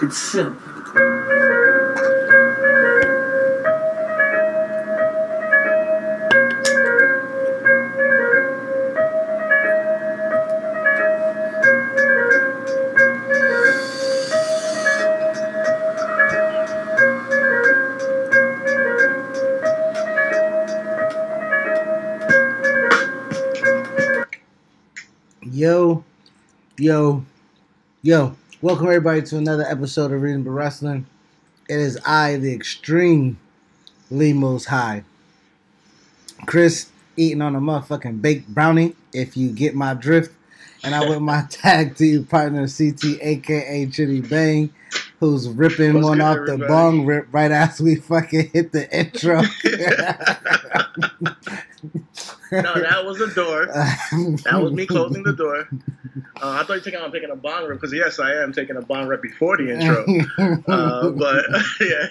It's simple. Yo, yo, yo. Welcome everybody to another episode of Reading But Wrestling. It is I, the extreme Lee Most High. Chris eating on a motherfucking baked brownie, if you get my drift. And I with my tag team partner CT aka Chitty Bang, who's ripping What's one off the bong rip right as we fucking hit the intro. No, that was the door. That was me closing the door. Uh, I thought you were taking, I'm taking a bong rip because yes, I am taking a bong rip before the intro. Uh, but yeah,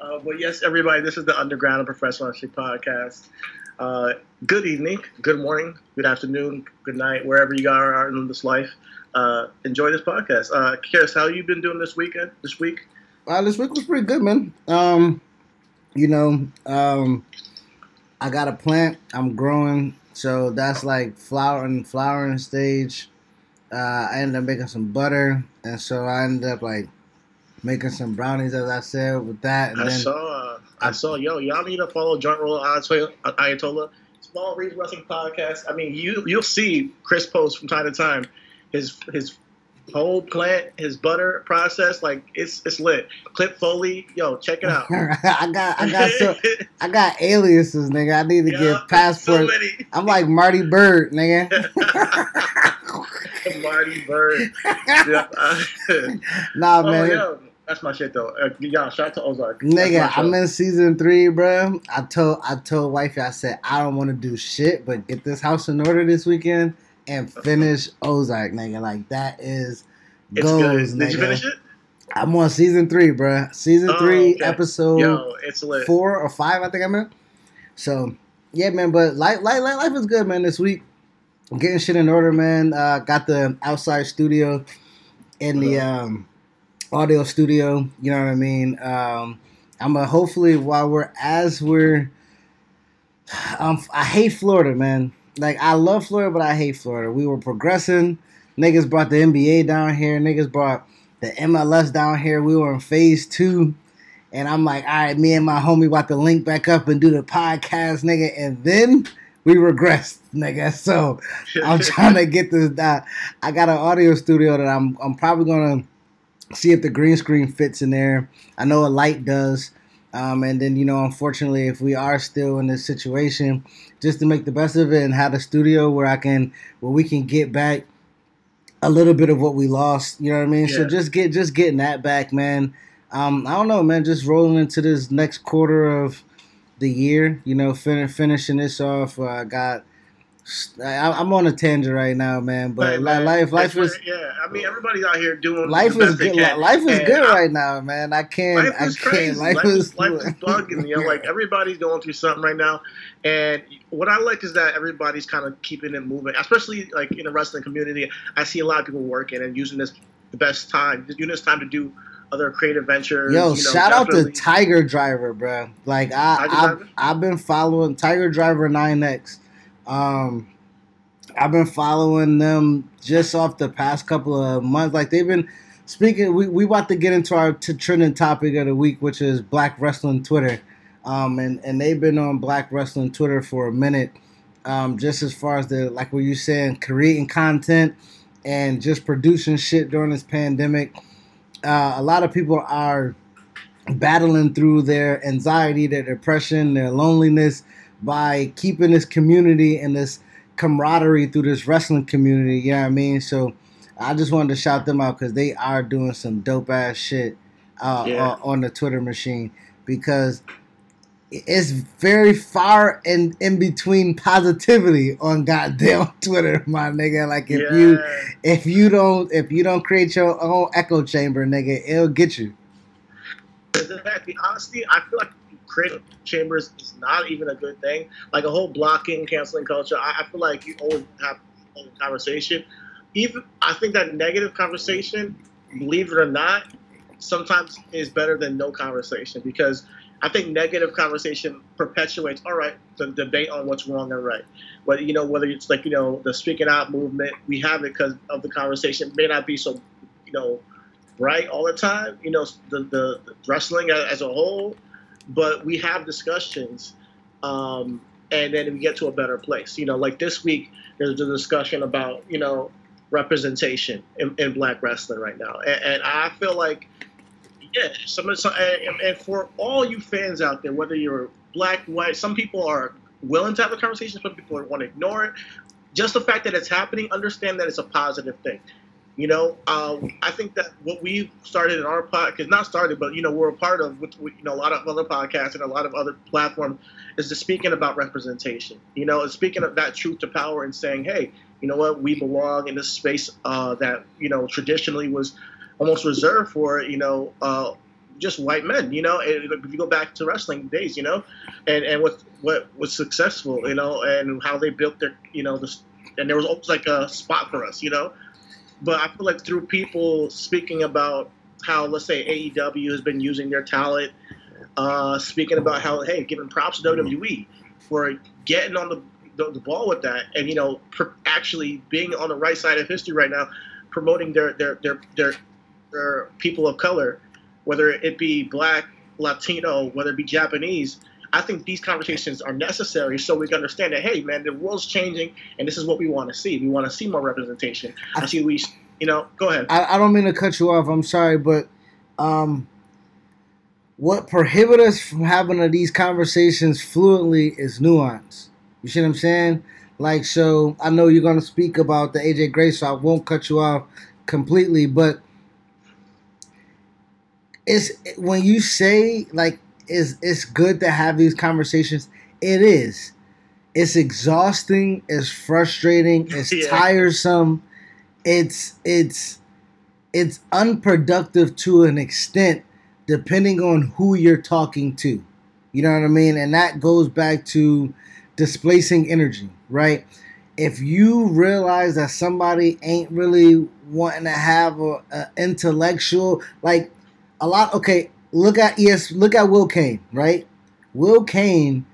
uh, but yes, everybody, this is the Underground and Professional Wrestling Podcast. Uh, good evening, good morning, good afternoon, good night, wherever you are in this life. Uh, enjoy this podcast. Uh, Kiris, how you been doing this weekend? This week? Uh, this week was pretty good, man. Um, you know, um, I got a plant. I'm growing, so that's like flowering, flowering stage. Uh, I ended up making some butter, and so I ended up like making some brownies, as I said, with that. And I then saw, uh, I saw, yo, y'all need to follow Joint Roll Ayatollah, Ayatollah, Small Read Wrestling Podcast. I mean, you you'll see Chris post from time to time his his whole plant, his butter process, like it's it's lit. Clip Foley, yo, check it out. I got, I got, so, I got aliases, nigga. I need to Yeah, get So passports. many. I'm like Marty Byrde, nigga. Marty Byrde. Yeah, nah, oh, man. yo, that's my shit though. Uh, y'all, shout out to Ozark. Nigga, I'm in season three, bro. I told I told wifey, I said I don't want to do shit, but get this house in order this weekend and finish Ozark, nigga. Like that is goals, good. Did you finish it? I'm on season three, bro. Season Oh, three, okay. episode Yo, it's lit. four or five, I think I'm in. So yeah, man. But life, life, life, is good, man. This week, I'm getting shit in order, man. Uh, got the outside studio in the um, audio studio. You know what I mean? Um, I'm a hopefully while we're as we're. Um, I hate Florida, man. Like I love Florida, but I hate Florida. We were progressing. Niggas brought the NBA down here. Niggas brought the MLS down here. We were in phase two. And I'm like, all right, me and my homie about to link back up and do the podcast, nigga. And then we regressed, nigga. So I'm trying to get this. Uh, I got an audio studio that I'm I'm probably gonna see if the green screen fits in there. I know a light does. Um, and then you know, unfortunately, if we are still in this situation, just to make the best of it and have a studio where I can where we can get back a little bit of what we lost. You know what I mean? So just get just getting that back, man. Um, I don't know, man. Just rolling into this next quarter of the year. You know, fin- finishing this off. Uh, I got. I, I'm on a tangent right now, man. But Hey, li- man, life, life is yeah. I mean, everybody's out here doing life is good. Life is And good I- right now, man. I can't. Life I can't. crazy. Life, Life, is is life is bugging. You know, like everybody's going through something right now, and what I like is that everybody's kind of keeping it moving. Especially like in the wrestling community, I see a lot of people working and using this the best time, using this time to do other creative ventures. Yo, you know, shout out to Tiger Driver, bro. Like I, Tiger I Driver? I've been following Tiger Driver 9X. Um, I've been following them just off the past couple of months. Like they've been speaking. We we about to get into our t- trending topic of the week, which is Black Wrestling Twitter. Um, and and they've been on Black Wrestling Twitter for a minute. Um, just as far as the like what you saying, creating content and just producing shit during this pandemic. Uh, a lot of people are battling through their anxiety, their depression, their loneliness by keeping this community and this camaraderie through this wrestling community. You know what I mean? So I just wanted to shout them out because they are doing some dope ass shit uh, Yeah. on- on the Twitter machine because it's very far in in between positivity on goddamn Twitter, my nigga. Like if yeah. you if you don't if you don't create your own echo chamber, nigga, it'll get you. Exactly. Honestly, I feel like creative chambers is not even a good thing. Like a whole blocking, canceling culture. I, I feel like you always have a conversation. Even I think that negative conversation, believe it or not, sometimes is better than no conversation because I think negative conversation perpetuates. All right, the debate on what's wrong and right. Whether you know whether it's like you know the speaking out movement, we have it because of the conversation may not be so, you know, right all the time. You know, the the, the wrestling as a whole, but we have discussions, um, and then we get to a better place. You know, like this week there's a discussion about you know representation in, in black wrestling right now, and, and I feel like yeah, some some, and, and for all you fans out there, whether you're black, white, some people are willing to have a conversation, some people want to ignore it. Just the fact that it's happening, understand that it's a positive thing. You know, um, I think that what we started in our podcast, not started, but you know, we're a part of with, you know a lot of other podcasts and a lot of other platforms, is just speaking about representation. You know, speaking of that truth to power and saying, hey, you know what, we belong in this space uh, that you know traditionally was almost reserved for you know uh, just white men. You know, if you go back to wrestling days, you know, and and what what was successful, you know, and how they built their you know this, and there was always like a spot for us, you know. But I feel like through people speaking about how let's say AEW has been using their talent, uh, speaking about how hey, giving props to WWE for getting on the the, the ball with that, and you know, actually being on the right side of history right now, promoting their their their their or people of color, whether it be black, Latino, whether it be Japanese, I think these conversations are necessary so we can understand that hey man, the world's changing and this is what we want to see. We want to see more representation. I see we you know, go ahead. I, I don't mean to cut you off, I'm sorry, but um what prohibits us from having these conversations fluently is nuance. You see what I'm saying? Like, so I know you're going to speak about the AJ Gray, so I won't cut you off completely, but it's when you say like it's it's good to have these conversations. It is. It's exhausting. It's frustrating. It's yeah. tiresome. It's it's it's unproductive to an extent, depending on who you're talking to. You know what I mean? And that goes back to displacing energy, right? If you realize that somebody ain't really wanting to have a, a intellectual, like a lot. Okay, look at yes, look at Will Kane, right? Will Kane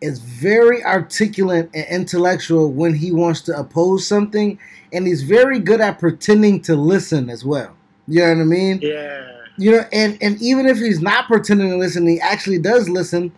is very articulate and intellectual when he wants to oppose something, and he's very good at pretending to listen as well. You know what I mean? Yeah. You know, and and even if he's not pretending to listen, he actually does listen.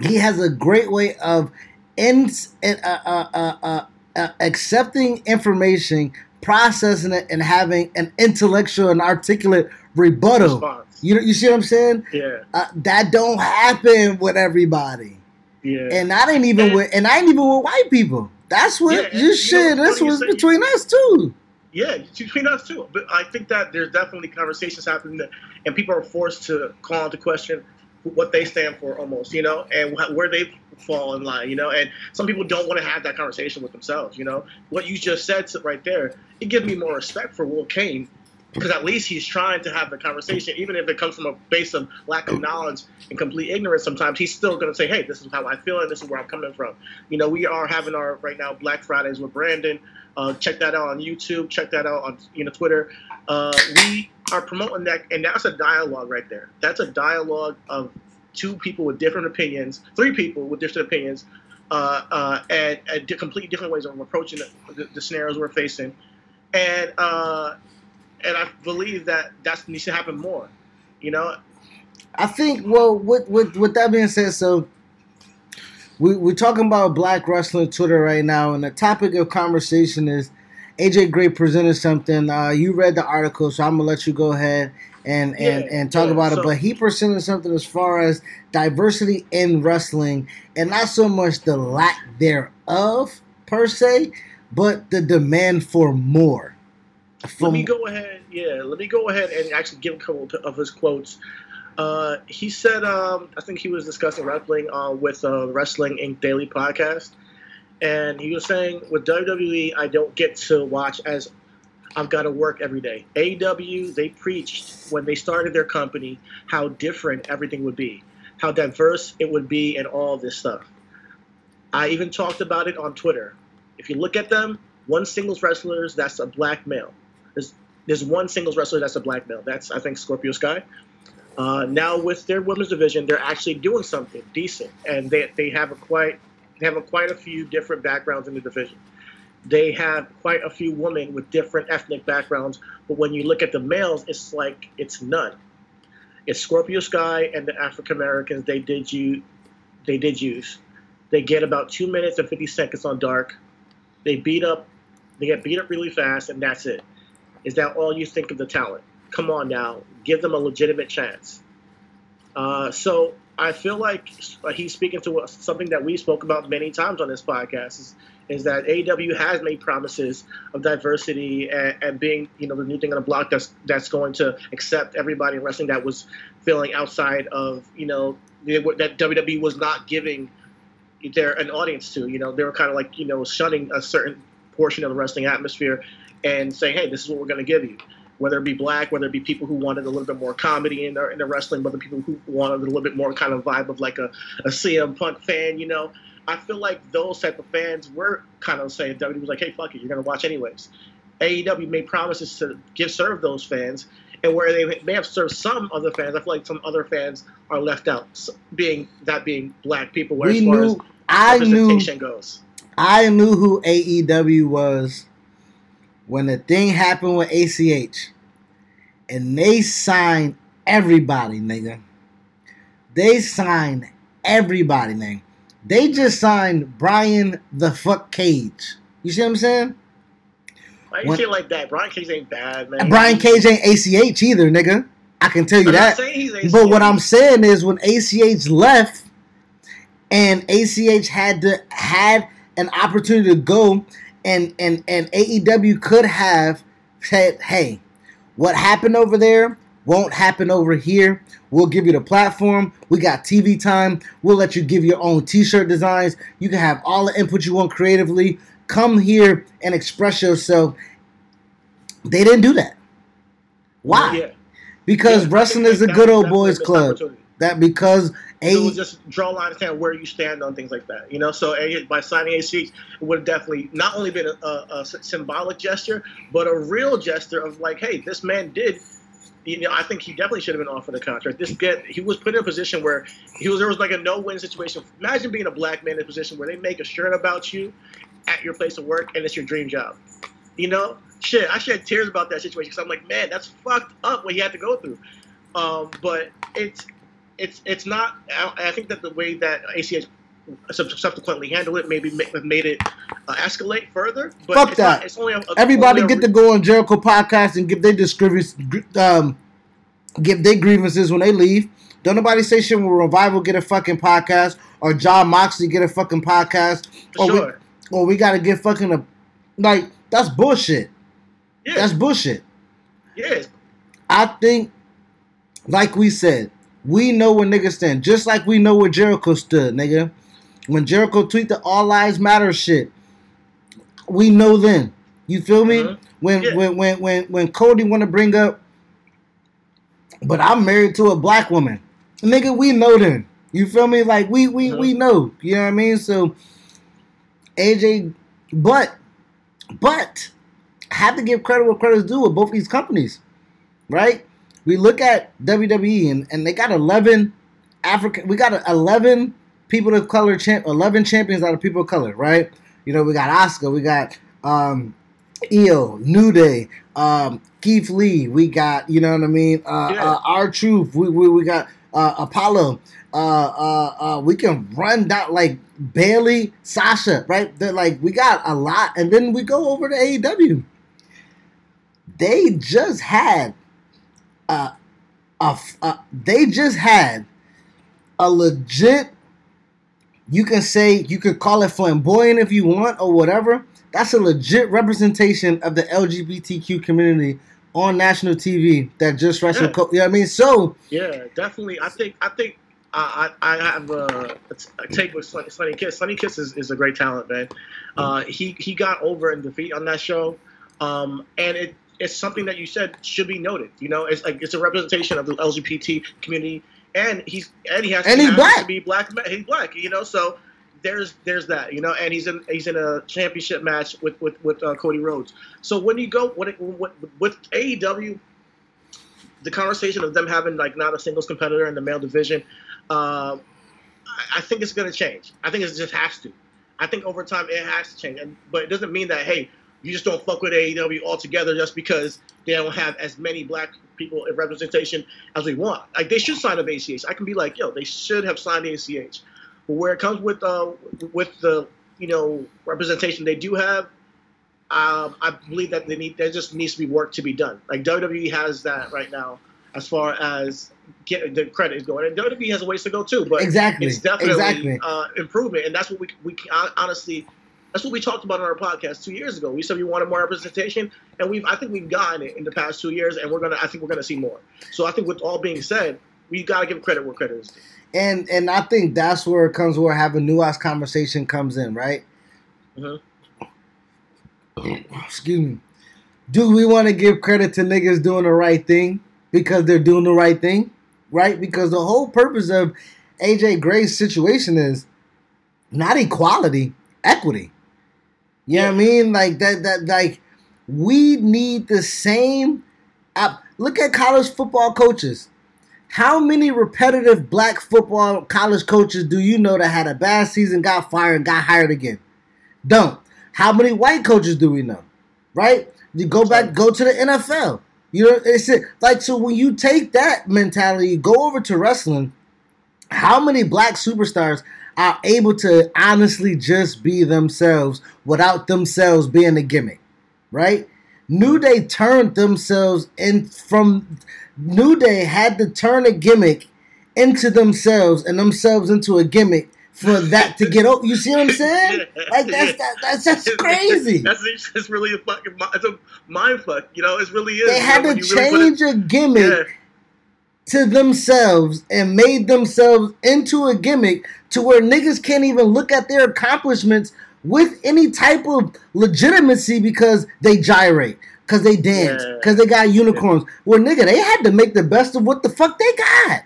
He has a great way of in, uh, uh, uh, uh, uh accepting information, processing it, and having an intellectual and articulate rebuttal. Response. You know, you see what I'm saying? Yeah. Uh, that don't happen with everybody. Yeah. And I ain't even and, with, and I ain't even with white people. That's what yeah, you shit. This was between us too. Yeah, between us too. But I think that there's definitely conversations happening, that, and people are forced to call into question what they stand for, almost, you know, and where they fall in line, you know. And some people don't want to have that conversation with themselves, you know. What you just said right there, it gives me more respect for Will Kane because at least he's trying to have the conversation, even if it comes from a base of lack of knowledge and complete ignorance. Sometimes he's still going to say, "Hey, this is how I feel, and this is where I'm coming from." You know, we are having our right now Black Fridays with Brandon. Uh, check that out on YouTube. Check that out on you know Twitter. Uh, we are promoting that, and that's a dialogue right there. That's a dialogue of two people with different opinions, three people with different opinions, uh, uh and, and completely different ways of approaching the, the, the scenarios we're facing. And uh, and I believe that that needs to happen more. You know. I think. Well, with with with that being said, so we we're talking about Black wrestling Twitter right now, and the topic of conversation is AJ Gray presented something. Uh, you read the article, so I'm gonna let you go ahead and and, yeah, and talk yeah, about so, it. But he presented something as far as diversity in wrestling, and not so much the lack thereof per se, but the demand for more. From, let me go ahead. Yeah, let me go ahead and actually give a couple of his quotes. Uh, he said, um, I think he was discussing wrestling uh, with uh, Wrestling Inc. Daily podcast, and he was saying, with WWE, I don't get to watch as I've got to work every day. AW, they preached when they started their company how different everything would be, how diverse it would be, and all this stuff. I even talked about it on Twitter. If you look at them, one singles wrestlers, that's a black male. There's one singles wrestler that's a black male. That's I think Scorpio Sky. Uh, now with their women's division, they're actually doing something decent, and they they have a quite they have a quite a few different backgrounds in the division. They have quite a few women with different ethnic backgrounds, but when you look at the males, it's like it's none. It's Scorpio Sky and the African Americans. They did you, they did use. They get about two minutes and fifty seconds on Dark. They beat up, they get beat up really fast, and that's it. Is that all you think of the talent? Come on now, give them a legitimate chance. Uh, so I feel like he's speaking to something that we spoke about many times on this podcast. Is, is that AEW has made promises of diversity and, and, being, you know, the new thing on the block that's that's going to accept everybody in wrestling that was feeling outside of, you know, that WWE was not giving their an audience to. You know, they were kind of like, you know, shunning a certain portion of the wrestling atmosphere and saying, hey, this is what we're going to give you. Whether it be black, whether it be people who wanted a little bit more comedy in their, in their wrestling, whether people who wanted a little bit more kind of vibe of like a, a CM Punk fan, you know. I feel like those type of fans were kind of saying WWE was like, hey, fuck it, you're going to watch anyways. AEW made promises to give serve those fans, and where they may have served some other fans, I feel like some other fans are left out, being that being black people. Where we as far knew, as I knew, goes, I knew who AEW was when the thing happened with ACH and they signed everybody, nigga. They signed everybody, nigga. They just signed Brian the fuck Cage. You see what I'm saying? Why you when, like that? Brian Cage ain't bad, man. Brian Cage ain't ACH either, nigga. I can tell you I'm that. But what I'm saying is when ACH left and ACH had to had an opportunity to go and and and AEW could have said, "Hey, what happened over there won't happen over here. We'll give you the platform. We got TV time. We'll let you give your own T-shirt designs. You can have all the input you want creatively. Come here and express yourself." They didn't do that. Why? Yeah. Because yeah, wrestling is a good old boys club. That because a- it would just draw a line of where you stand on things like that. You know, so a- by signing it would have definitely not only been a, a, a, symbolic gesture, but a real gesture of like, hey, this man did. You know, I think he definitely should have been offered a contract. This get he was put in a position where he was there was like a no-win situation. Imagine being a black man in a position where they make a shirt about you at your place of work and it's your dream job. You know, shit, I shed tears about that situation because I'm like, man, that's fucked up what he had to go through. Um, but it's it's it's not. I think that the way that ACH subsequently handled it maybe made it uh, escalate further. But Fuck that. Not, it's only a, a, Everybody only get to go on Jericho podcast and give their grievances, um, give their grievances when they leave. Don't nobody say shit when Revival get a fucking podcast or Jon Moxley get a fucking podcast. Or sure. we, or we gotta get fucking a like that's bullshit. Yeah. That's bullshit. Yeah. I think, like we said, we know where niggas stand, just like we know where Jericho stood, nigga. When Jericho tweeted the All Lives Matter shit, we know then. You feel me? Uh-huh. When, yeah. when when when when Cody want to bring up, but I'm married to a black woman, nigga. We know then. You feel me? Like we we uh-huh. we know. You know what I mean? So AJ, but but I have to give credit where credit's due with both these companies, right? We look at WWE and, and they got 11 African, we got 11 people of color, champ, 11 champions out of people of color, right? You know, we got Asuka, we got um, Io, New Day, um, Keith Lee, we got, you know what I mean, uh, yeah. uh, R-Truth, we, we, we got uh, Apollo, uh, uh, uh, we can run that like Bayley, Sasha, right? They're like we got a lot, and then we go over to AEW. They just had uh, a, a, they just had a legit. You can say you could call it flamboyant if you want or whatever. That's a legit representation of the LGBTQ community on national TV that just wrestled. Yeah. Co- you know what I mean? So yeah, definitely. I think I think I, I, have a, a, take with Sonny Kiss. Sonny Kiss is, is a great talent, man. Uh, he he got over in defeat on that show, um, and it it's something that you said should be noted. You know, it's like it's a representation of the LGBT community, and he's and he has and to, he's black. to be black. He's black. You know, so there's there's that you know, and he's in he's in a championship match with with with uh, Cody Rhodes. So when you go when it, with, with AEW, the conversation of them having like not a singles competitor in the male division, uh, I, I think it's going to change. I think it just has to. I think over time it has to change, and, but it doesn't mean that hey, you just don't fuck with AEW altogether just because they don't have as many black people in representation as we want. Like they should sign up ACH. I can be like, yo, they should have signed ACH. But where it comes with uh with the you know representation they do have, um, I believe that they need there just needs to be work to be done. Like WWE has that right now as far as get the credit is going, and WWE has a ways to go too. But Exactly. it's definitely Exactly. uh, improvement, and that's what we we honestly. That's what we talked about on our podcast two years ago. We said we wanted more representation, and we've I think we've gotten it in the past two years, and we're gonna I think we're gonna see more. So I think with all being said, we gotta give credit where credit is due. And and I think that's where it comes where having nuanced conversation comes in, right? Mhm. Excuse me. Do we want to give credit to niggas doing the right thing because they're doing the right thing, right? Because the whole purpose of AJ Gray's situation is not equality, equity. You know what I mean? Like that. That like we need the same. Uh, look at college football coaches. How many repetitive black football college coaches do you know that had a bad season, got fired, and got hired again? Don't. How many white coaches do we know? Right? You go back, go to the NFL. You know, it's it, like so when you take that mentality, go over to wrestling. How many black superstars are able to honestly just be themselves without themselves being a gimmick? Right? New Day turned themselves in from New Day had to turn a gimmick into themselves and themselves into a gimmick for that to get over. You see what I'm saying? Like that's that, that's that's crazy. That's it's, really a fucking it's a mind fuck. You know, it really is. They you had know, to you really change a gimmick Yeah. To themselves and made themselves into a gimmick to where niggas can't even look at their accomplishments with any type of legitimacy because they gyrate, because they dance, Yeah. because they got unicorns. Well, nigga, they had to make the best of what the fuck they got.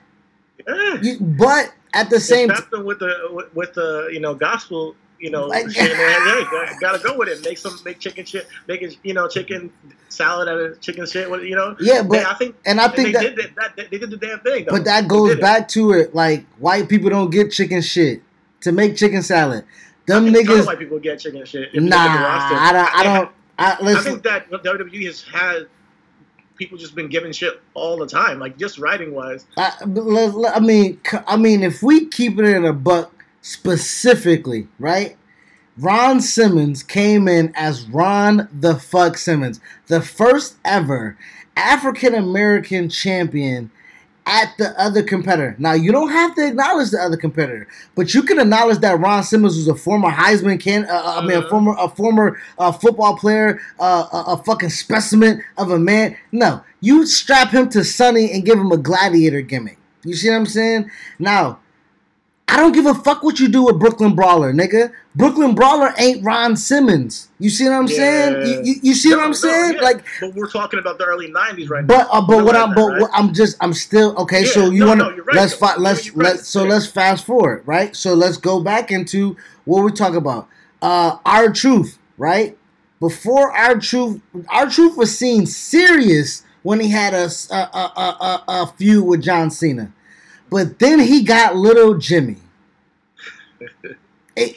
Yeah. You, but at the same with the with the you know gospel you know Like- shit, man. Hey, gotta, go with it. Make some make chicken shit, making you know chicken salad out of chicken shit. What you know? yeah, but I think and I and think they that, did that, that. They did the damn thing. Though. but that goes did it. back to it. Like white people don't get chicken shit to make chicken salad. Them I think some niggas, white people get chicken shit. nah, look at the roster. I don't. I don't. I, I listen, think that WWE has had people just been giving shit all the time, like just writing wise. I, but let- let- I mean, I mean, if we keep it in a buck specifically, right? Ron Simmons came in as Ron the Fuck Simmons, the first ever African American champion at the other competitor. Now, you don't have to acknowledge the other competitor, but you can acknowledge that Ron Simmons was a former Heisman can. Uh, I mean, a former a former uh, football player, uh, a, a fucking specimen of a man. No, you strap him to Sunny and give him a gladiator gimmick. You see what I'm saying? Now, I don't give a fuck what you do with Brooklyn Brawler, nigga. Brooklyn Brawler ain't Ron Simmons. You see what I'm saying? You, you, you see No, what I'm no, saying? yeah, Like, but we're talking about the early '90s right but now. uh, but what I'm but right? what I'm just I'm still okay. so you no, want to right, let's fi- let's right, let's so let's fast forward, right? So let's go back into what we talk about. Uh, R-Truth, right? Before R-Truth, our truth was seen serious when he had a a, a, a, a feud with John Cena, but then he got little Jimmy. It-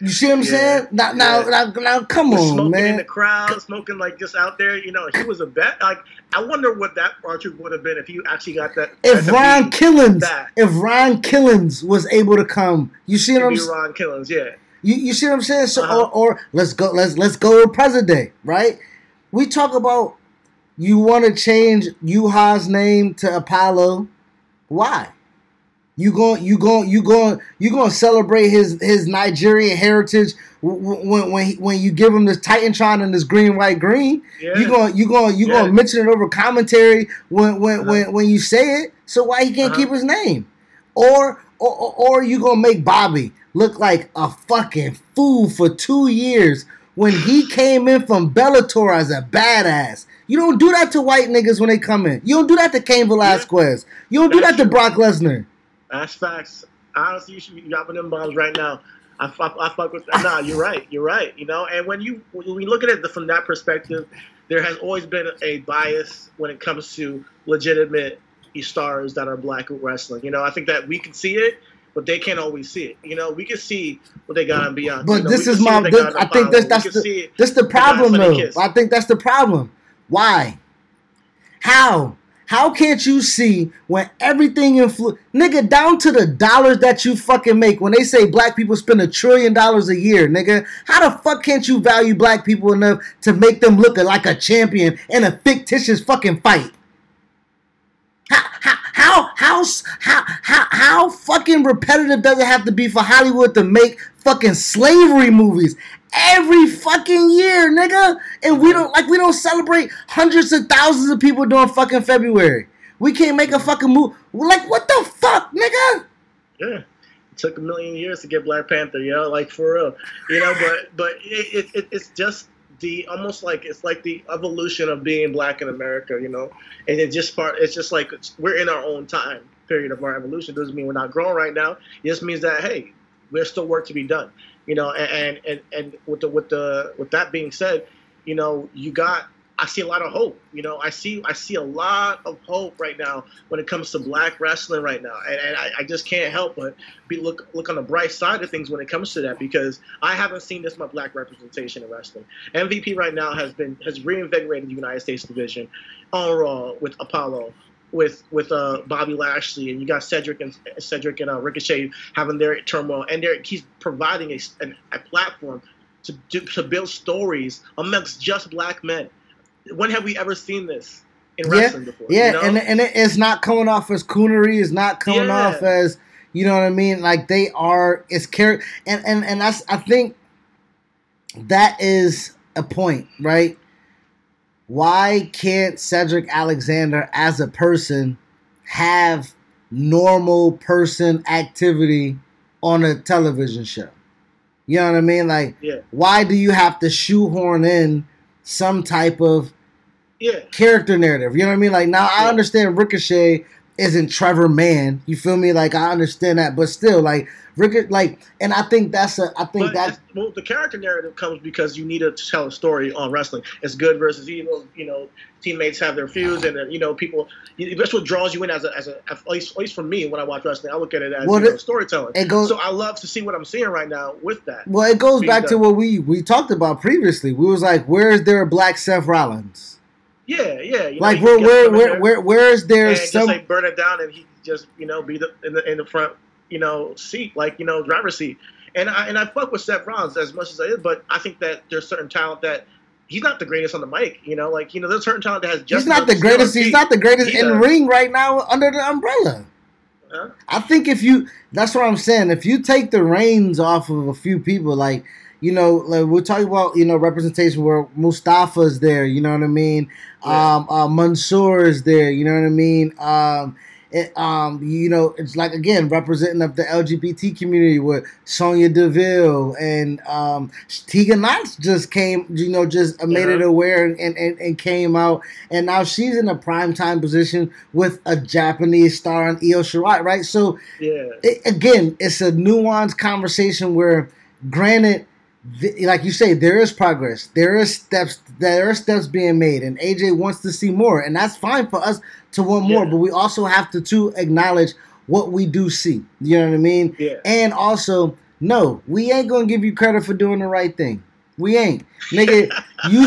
you see what I'm Yeah, saying? Now, now, yeah. now, now, come Was on, smoking in man. the crowd, smoking like just out there. You know, he was a bet. Like, I wonder what that Archer would have been if he actually got that. If that Ron. Killings, that. if Ron Killings was able to come, you see what It'd I'm saying? Ron Killings, yeah. You, you see what I'm saying? So, Uh-huh. or, or let's go, let's let's go with present day, right? We talk about you want to change Uhaa's name to Apollo. Why? You going you going you going you going to celebrate his his Nigerian heritage when when he, when you give him this Titantron and this green white green? Yeah. You going you going you Yeah. going to mention it over commentary when when Uh-huh. when when you say it? So why he can't Uh-huh. keep his name? Or or or, or you gonna make Bobby look like a fucking fool for two years when he came in from Bellator as a badass? You don't do that to white niggas when they come in. You don't do that to Cain Velasquez. You don't do That's that to. Brock Lesnar. That's facts. Honestly, you should be dropping them bombs right now. I fuck, I fuck with that. Nah, you're right. You're right. You know, and when you when you look at it from that perspective, there has always been a bias when it comes to legitimate stars that are black wrestling. You know, I think that we can see it, but they can't always see it. You know, we can see what they got on Beyond. But you know, this is my. This, I think this, that's the this the problem though. I think that's the problem. Why? How? How can't you see when everything influ nigga down to the dollars that you fucking make when they say black people spend a trillion dollars a year, nigga? How the fuck can't you value black people enough to make them look like a champion in a fictitious fucking fight? How how how how how, how fucking repetitive does it have to be for Hollywood to make fucking slavery movies? Every fucking year, nigga. And we mhm. don't like we don't celebrate hundreds of thousands of people during fucking February. We can't make a fucking move. We're like, what the fuck, nigga? Yeah. It took a million years to get Black Panther, you know, like for real. You know, but but it, it, it's just the almost like it's like the evolution of being black in America, you know. And it just part it's just like it's, we're in our own time period of our evolution. Doesn't mean we're not growing right now. It just means that hey, there's still work to be done you know, and and and with the with the with that being said, you know, you got I see a lot of hope. You know, I see I see a lot of hope right now when it comes to black wrestling right now, and, and I, I, just can't help but be look look on the bright side of things when it comes to that because I haven't seen this much black representation in wrestling. MVP right now has been has reinvigorated the United States division on Raw with Apollo with with uh, Bobby Lashley, and you got Cedric and Cedric and uh, Ricochet having their turmoil, and he's providing a, a, platform to, to, to build stories amongst just black men. When have we ever seen this in wrestling yeah, before? Yeah, you know? and and it's not coming off as coonery. It's not coming yeah. off as you know what I mean. Like they are. It's character, and and and that's I think that is a point, right? Why can't Cedric Alexander as a person have normal person activity on a television show? You know what I mean? Like, yeah. why do you have to shoehorn in some type of yeah. character narrative? You know what I mean? Like, now yeah. I understand Ricochet isn't Trevor Mann. You feel me? Like, I understand that, but still, like, Rick, like, and I think that's a, I think that well, the character narrative comes because you need to tell a story on wrestling. It's good versus evil. You know, teammates have their feuds, and uh, you know, people. That's what draws you in as a, as a, at least, at least for me when I watch wrestling, I look at it as well, you know, storytelling. It goes, so I love to see what I'm seeing right now with that. Well, it goes back done. to what we we talked about previously. We was like, where is there a black Seth Rollins? Yeah, yeah. You know, like where where where, where where is there and some? Just like burn it down, and he just you know be the in the in the front you know, seat, like you know, driver's seat. And I and I fuck with Seth Rollins as much as I did, but I think that there's certain talent that he's not the greatest on the mic. You know, like you know, there's certain talent that has just. He's not the greatest. He's not the greatest in the ring right now under the umbrella. Huh? I think if you, that's what I'm saying. If you take the reins off of a few people, like you know, like we're talking about, you know, representation where Mustafa's there. You know what I mean? Yeah. Um, uh, Mansoor is there. You know what I mean? Um, it, um, you know, it's like again representing of the LGBT community with Sonya Deville and um, Tegan Nox just came, you know, just made it aware and, and, and came out, and now she's in a prime time position with a Japanese star on Io Shirai, right? So, yeah, it, again, it's a nuanced conversation where, granted like you say, there is progress. There is steps. There are steps being made, and AJ wants to see more, and that's fine for us to want more. Yeah. But we also have to to acknowledge what we do see. You know what I mean? Yeah. And also, no, we ain't gonna give you credit for doing the right thing. We ain't, nigga. you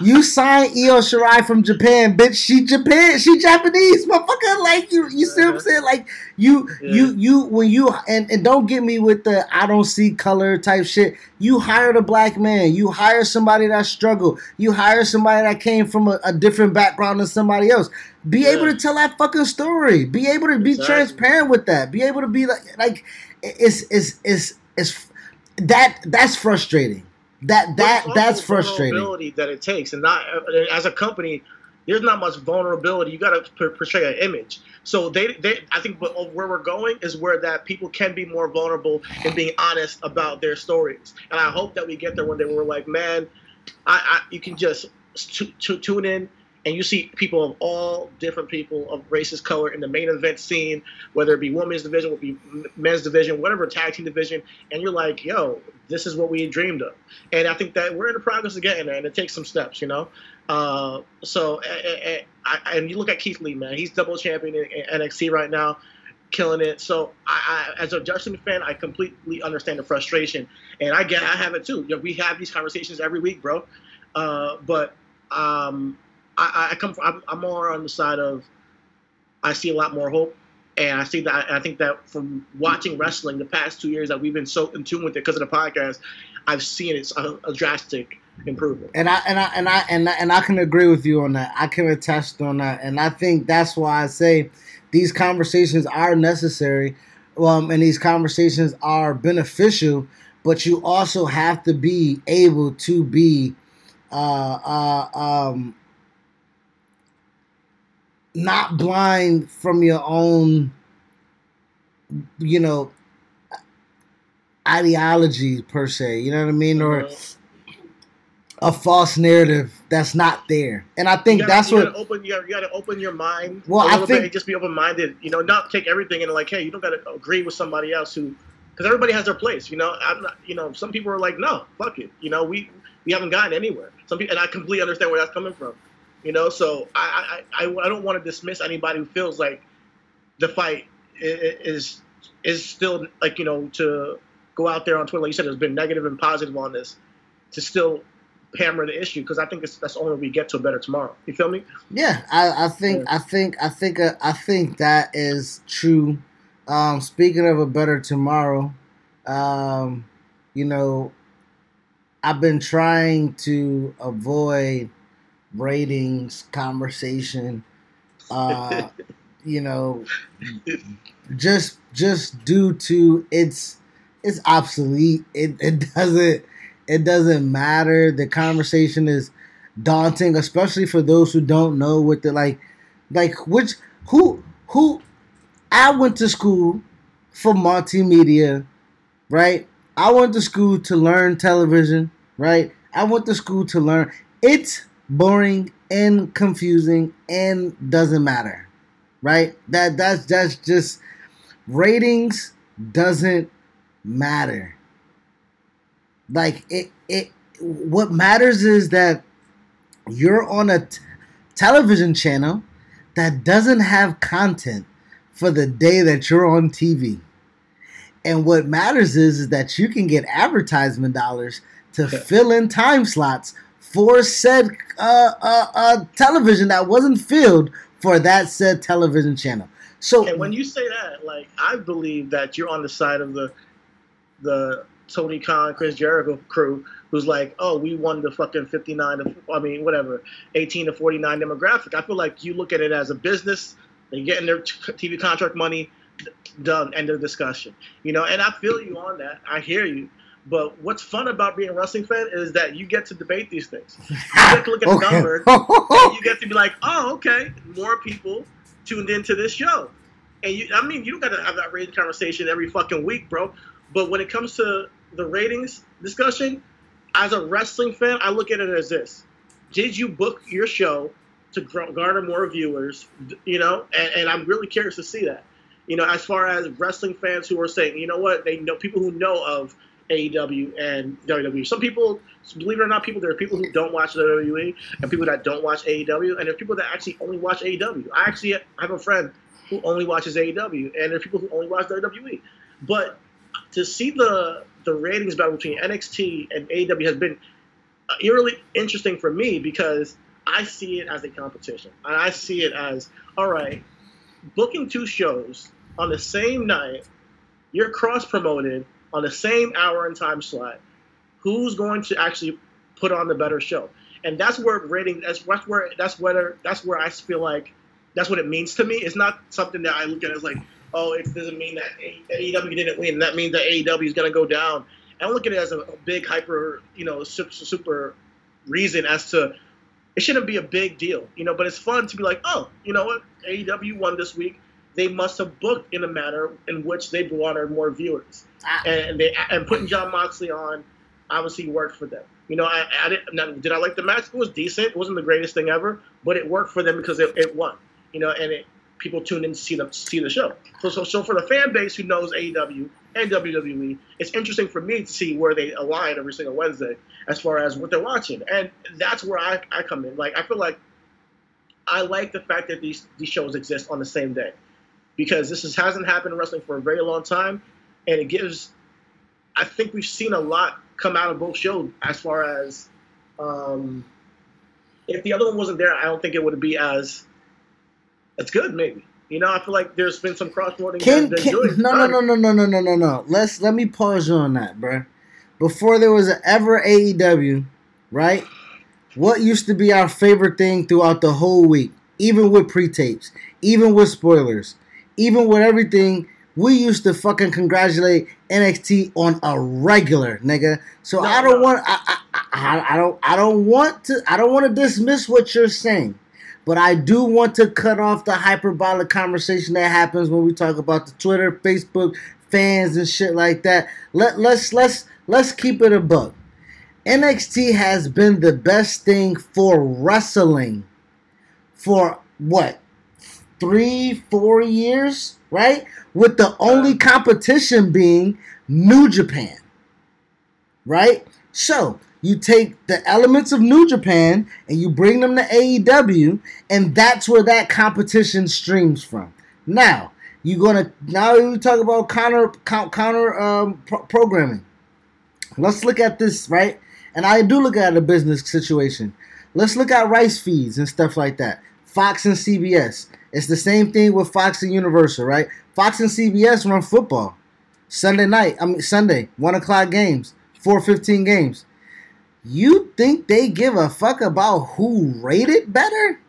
you signed Io Shirai from Japan, bitch. She Japan, she Japanese, motherfucker. Like you, you see what I'm saying? Like you, yeah. you, you. When you and and don't get me with the I don't see color type shit. You hired a black man. You hire somebody that struggled. You hire somebody that came from a, a different background than somebody else. Be yeah. able to tell that fucking story. Be able to be exactly. transparent with that. Be able to be like, like it's it's it's it's that that's frustrating that that that's frustrating. That it takes, and not uh, as a company, there's not much vulnerability. You got to portray an image. So they, they, I think, uh, where we're going is where that people can be more vulnerable and being honest about their stories. And I hope that we get there one day where we're like, man, I, I you can just t- t- tune in and you see people of all different people of races, color in the main event scene, whether it be women's division, would be men's division, whatever tag team division, and you're like, yo, this is what we dreamed of. And I think that we're in the progress of getting there, and it takes some steps, you know. Uh, so, and, and you look at Keith Lee, man, he's double champion in NXT right now killing it. So I, I, as a Justin fan, I completely understand the frustration, and I get, I have it too. You know, we have these conversations every week, bro. Uh, but um, I, I come from, I'm, I'm, more on the side of I see a lot more hope. And I see that. I think that from watching wrestling the past two years that we've been so in tune with it because of the podcast, I've seen it's a, a drastic improvement. And I and I and I and I, and I can agree with you on that. I can attest on that, and I think that's why I say these conversations are necessary, um, and these conversations are beneficial. But you also have to be able to be uh, uh, um, not blind from your own, you know, ideology per se. You know what I mean, or mm-hmm. a false narrative that's not there. And I think gotta, that's you what gotta open. You gotta, you gotta open your mind. Well, I think just be open minded. You know, not take everything and like, hey, you don't gotta agree with somebody else who, because everybody has their place. You know, I'm not. You know, some people are like, no, fuck it. You know, we we haven't gotten anywhere. Some people, and I completely understand where that's coming from. You know, so I I, I, I don't want to dismiss anybody who feels like the fight is is still like you know to go out there on Twitter like you said there's been negative and positive on this to still hammer the issue because I think it's, that's the only we get to a better tomorrow. You feel me? Yeah, I, I think yeah. I think I think uh, I think that is true. Um, speaking of a better tomorrow, um, you know, I've been trying to avoid ratings conversation. Uh, you know, just just due to it's it's obsolete. It it doesn't it doesn't matter. The conversation is daunting, especially for those who don't know what the like like which who who I went to school for multimedia, right? I went to school to learn television, right? I went to school to learn it's boring and confusing and doesn't matter. Right? That that's that's just ratings doesn't matter. Like it it what matters is that you're on a t- television channel that doesn't have content for the day that you're on TV. And what matters is, is that you can get advertisement dollars to fill in time slots for said uh, uh, uh, television that wasn't filled for that said television channel. So, when you say that, like I believe that you're on the side of the the Tony Khan, Chris Jericho crew, who's like, oh, we won the fucking 59 to, I mean, whatever, 18 to 49 demographic. I feel like you look at it as a business. They're getting their TV contract money done. End of discussion. You know, and I feel you on that. I hear you. But what's fun about being a wrestling fan is that you get to debate these things. You get to look at the numbers, and you get to be like, oh, okay, more people tuned into this show. And you, I mean, you don't got to have that rating conversation every fucking week, bro. But when it comes to the ratings discussion, as a wrestling fan, I look at it as this: Did you book your show to garner more viewers? You know, and, and I'm really curious to see that. You know, as far as wrestling fans who are saying, you know what, they know people who know of AEW and WWE. Some people, believe it or not, people there are people who don't watch WWE and people that don't watch AEW, and there are people that actually only watch AEW. I actually have a friend who only watches AEW, and there are people who only watch WWE. But to see the the ratings battle between NXT and AEW has been uh, eerily interesting for me because I see it as a competition, and I see it as all right, booking two shows on the same night, you're cross promoted on the same hour and time slot, who's going to actually put on the better show? And that's where rating. That's, that's where that's where that's where I feel like that's what it means to me. It's not something that I look at as like, oh, it doesn't mean that AEW didn't win. That means that AEW is going to go down. I don't look at it as a, a big hyper, you know, super, super reason as to it shouldn't be a big deal, you know. But it's fun to be like, oh, you know what, AEW won this week they must have booked in a manner in which they garnered more viewers. Ah. And they and putting Jon Moxley on obviously worked for them. You know, I, I didn't. Now, did I like the match? It was decent. It wasn't the greatest thing ever, but it worked for them because it, it won. You know, and it people tuned in to see the see the show. So, so so for the fan base who knows AEW and WWE, it's interesting for me to see where they align every single Wednesday as far as what they're watching, and that's where I, I come in. Like I feel like I like the fact that these these shows exist on the same day because this is, hasn't happened in wrestling for a very long time, and it gives. I think we've seen a lot come out of both shows as far as um, if the other one wasn't there, I don't think it would be as as good. Maybe you know, I feel like there's been some cross promoting. Can, can, no, no, no, no, no, no, no, no, no. Let's let me pause you on that, bro. Before there was ever AEW, right? What used to be our favorite thing throughout the whole week, even with pre-tapes, even with spoilers, even with everything, we used to fucking congratulate NXT on a regular, nigga. So no, I don't no. want I, I, I don't I don't want to I don't want to dismiss what you're saying. But I do want to cut off the hyperbolic conversation that happens when we talk about the Twitter, Facebook, fans and shit like that. Let let's let's let's keep it a buck. NXT has been the best thing for wrestling for what three, four years, right? With the only competition being New Japan, right? So you take the elements of New Japan and you bring them to AEW, and that's where that competition streams from. Now, you're gonna now we talk about counter counter um, pro- programming. Let's look at this, right? And I do look at a business situation. Let's look at rice feeds and stuff like that. Fox and CBS. It's the same thing with Fox and Universal, right? Fox and CBS run football. Sunday night, I mean Sunday, one o'clock games, four fifteen games. You think they give a fuck about who rated better?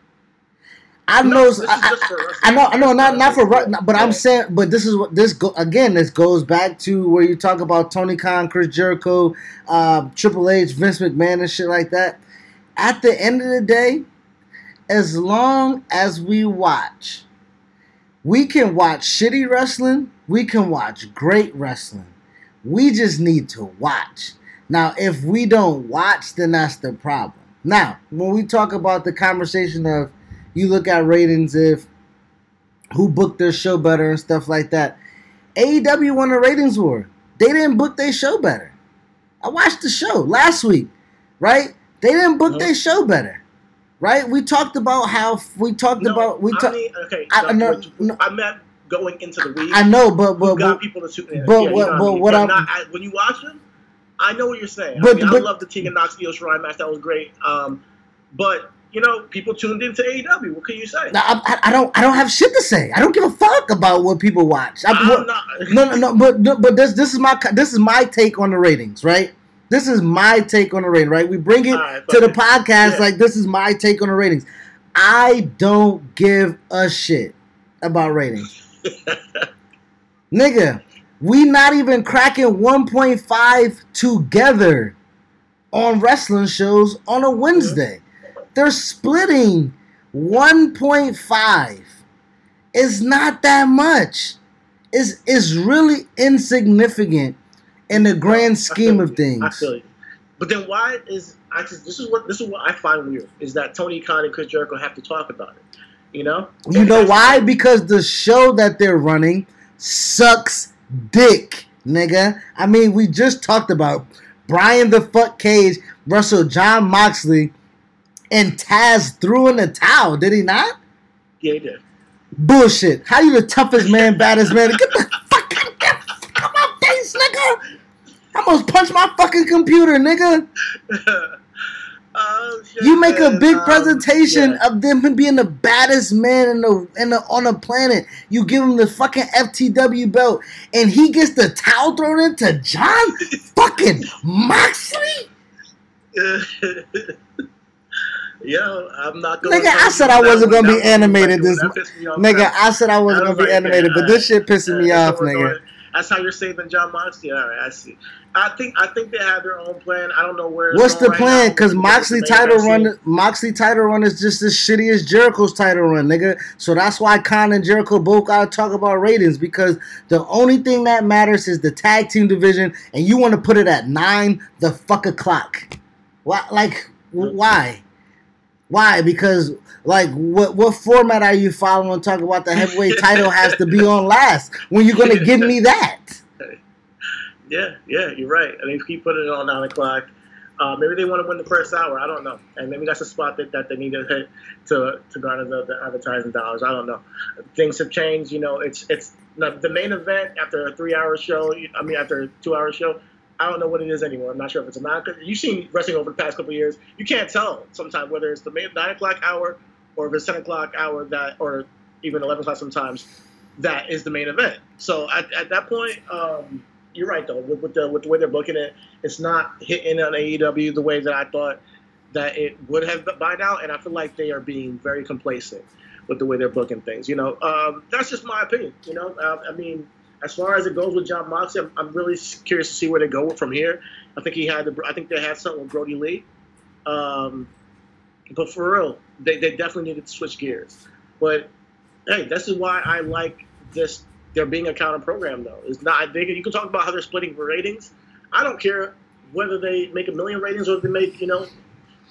I no, know, I, I, I, know, I know, not not for, but I'm saying, but this is what this go again. This goes back to where you talk about Tony Khan, Chris Jericho, uh, Triple H, Vince McMahon, and shit like that. At the end of the day, as long as we watch, we can watch shitty wrestling, we can watch great wrestling. We just need to watch. Now, if we don't watch, then that's the problem. Now, when we talk about the conversation of you look at ratings if who booked their show better and stuff like that. AEW won the ratings war. They didn't book their show better. I watched the show last week, right? They didn't book their show better, right? We talked about how we talked no, about we talked. okay, I, no, no, I meant going into the week. I know, but but got but, people to shoot. But yeah, what, but what I'm not, I, when you watch them, I know what you're saying. But, I, mean, but, I love the Tegan Nox Io Shirai match. That was great. Um, but you know, people tuned into AEW. What can you say? I, I, don't. I don't have shit to say. I don't give a fuck about what people watch. I, what, no, no, no. But but this this is my this is my take on the ratings, right? This is my take on the rating, right? We bring it right, to the podcast yeah. like this is my take on the ratings. I don't give a shit about ratings. Nigga, we not even cracking 1.5 together on wrestling shows on a Wednesday. They're splitting 1.5. It's not that much. It's, it's really insignificant in the grand scheme of things. I feel you. But then why is I just this is what this is what I find weird is that Tony Khan and Chris Jericho have to talk about it. You know? You know why? Because the show that they're running sucks dick, nigga. I mean, we just talked about Brian the fuck Cage Russell Jon Moxley and Taz threw in the towel, did he not? Yeah, he did. Bullshit. How you the toughest man, baddest man? Get the fuck out of my face, nigga. I almost punched my fucking computer, nigga. Oh, shit, you make a big um, presentation yeah. of them being the baddest man in the, in the on the planet. You give him the fucking FTW belt, and he gets the towel thrown into Jon fucking Moxley. Yo, I'm not gonna. Nigga, I said I wasn't gonna be animated. This nigga, I said I wasn't gonna be animated, but this shit pissing me off, nigga. That's how you're saving Jon Moxley. All right, I see. I think I think they have their own plan. I don't know where. What's the right plan? Because Moxley title run, Moxley title run is just as shitty as Jericho's title run, nigga. So that's why Khan and Jericho both gotta talk about ratings because the only thing that matters is the tag team division, and you want to put it at nine the fuck o'clock. Why? Like why? Why? Because like what what format are you following? Talk about the heavyweight title has to be on last. When you're gonna give me that? Yeah, yeah, you're right. And they keep putting it on nine o'clock. Uh, maybe they want to win the first hour. I don't know. And maybe that's a spot that, that they need to hit to, to garner the, the advertising dollars. I don't know. Things have changed. You know, it's it's the main event after a three hour show. I mean, after a two hour show. I don't know what it is anymore. I'm not sure if it's a nine. You've seen wrestling over the past couple years. You can't tell sometimes whether it's the main nine o'clock hour or if it's ten o'clock hour that, or even eleven o'clock sometimes. That is the main event. So at, at that point, um, you're right though. With, with, the with the way they're booking it, it's not hitting on AEW the way that I thought that it would have by now, and I feel like they are being very complacent with the way they're booking things. You know, um, that's just my opinion. You know, uh, I mean, as far as it goes with Jon Moxley, I'm, I'm, really curious to see where they go from here. I think he had, the, I think they had something with Brodie Lee, um, but for real, they, they definitely needed to switch gears. But hey, this is why I like this there being a counter program though. It's not they, you can talk about how they're splitting for ratings. I don't care whether they make a million ratings or they make you know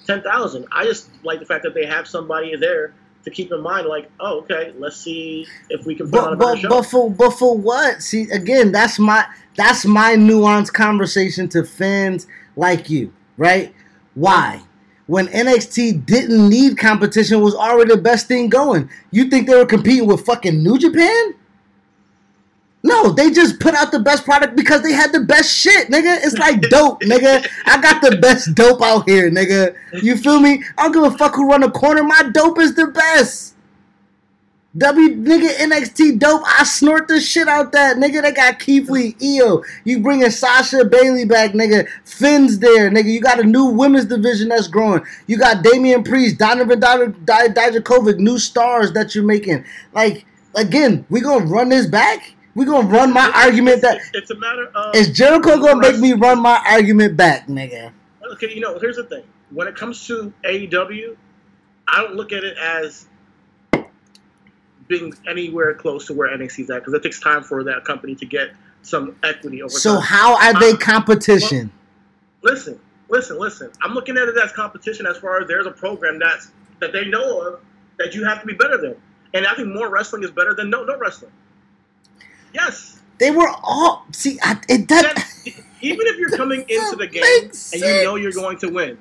ten thousand. I just like the fact that they have somebody there to keep in mind, like, oh, okay, let's see if we can put but, on a but, show. But for but for what? See, again, that's my that's my nuanced conversation to fans like you, right? Why? When NXT didn't need competition, was already the best thing going. You think they were competing with fucking New Japan? No, they just put out the best product because they had the best shit, nigga. It's like dope, nigga. I got the best dope out here, nigga. You feel me? I don't give a fuck who run the corner. My dope is the best. W nigga NXT dope. I snort the shit out that nigga. They got Keith Lee, Io. You bringing Sasha Bayley back, nigga. Finn's there, nigga. You got a new women's division that's growing. You got Damian Priest, Dominik Dijakovic, new stars that you're making. Like again, we gonna run this back. We gonna run my it's, argument that it's a matter of is Jericho gonna make me run my argument back, nigga? Okay, you know, here's the thing. When it comes to AEW, I don't look at it as being anywhere close to where NXT's at because it takes time for that company to get some equity over so time. how are they um, competition? Well, listen, listen, listen. I'm looking at it as competition as far as there's a program that's that they know of that you have to be better than. And I think more wrestling is better than no no wrestling. Yes. They were all see. I, it does. Even if you're coming into the game and you know you're going to win,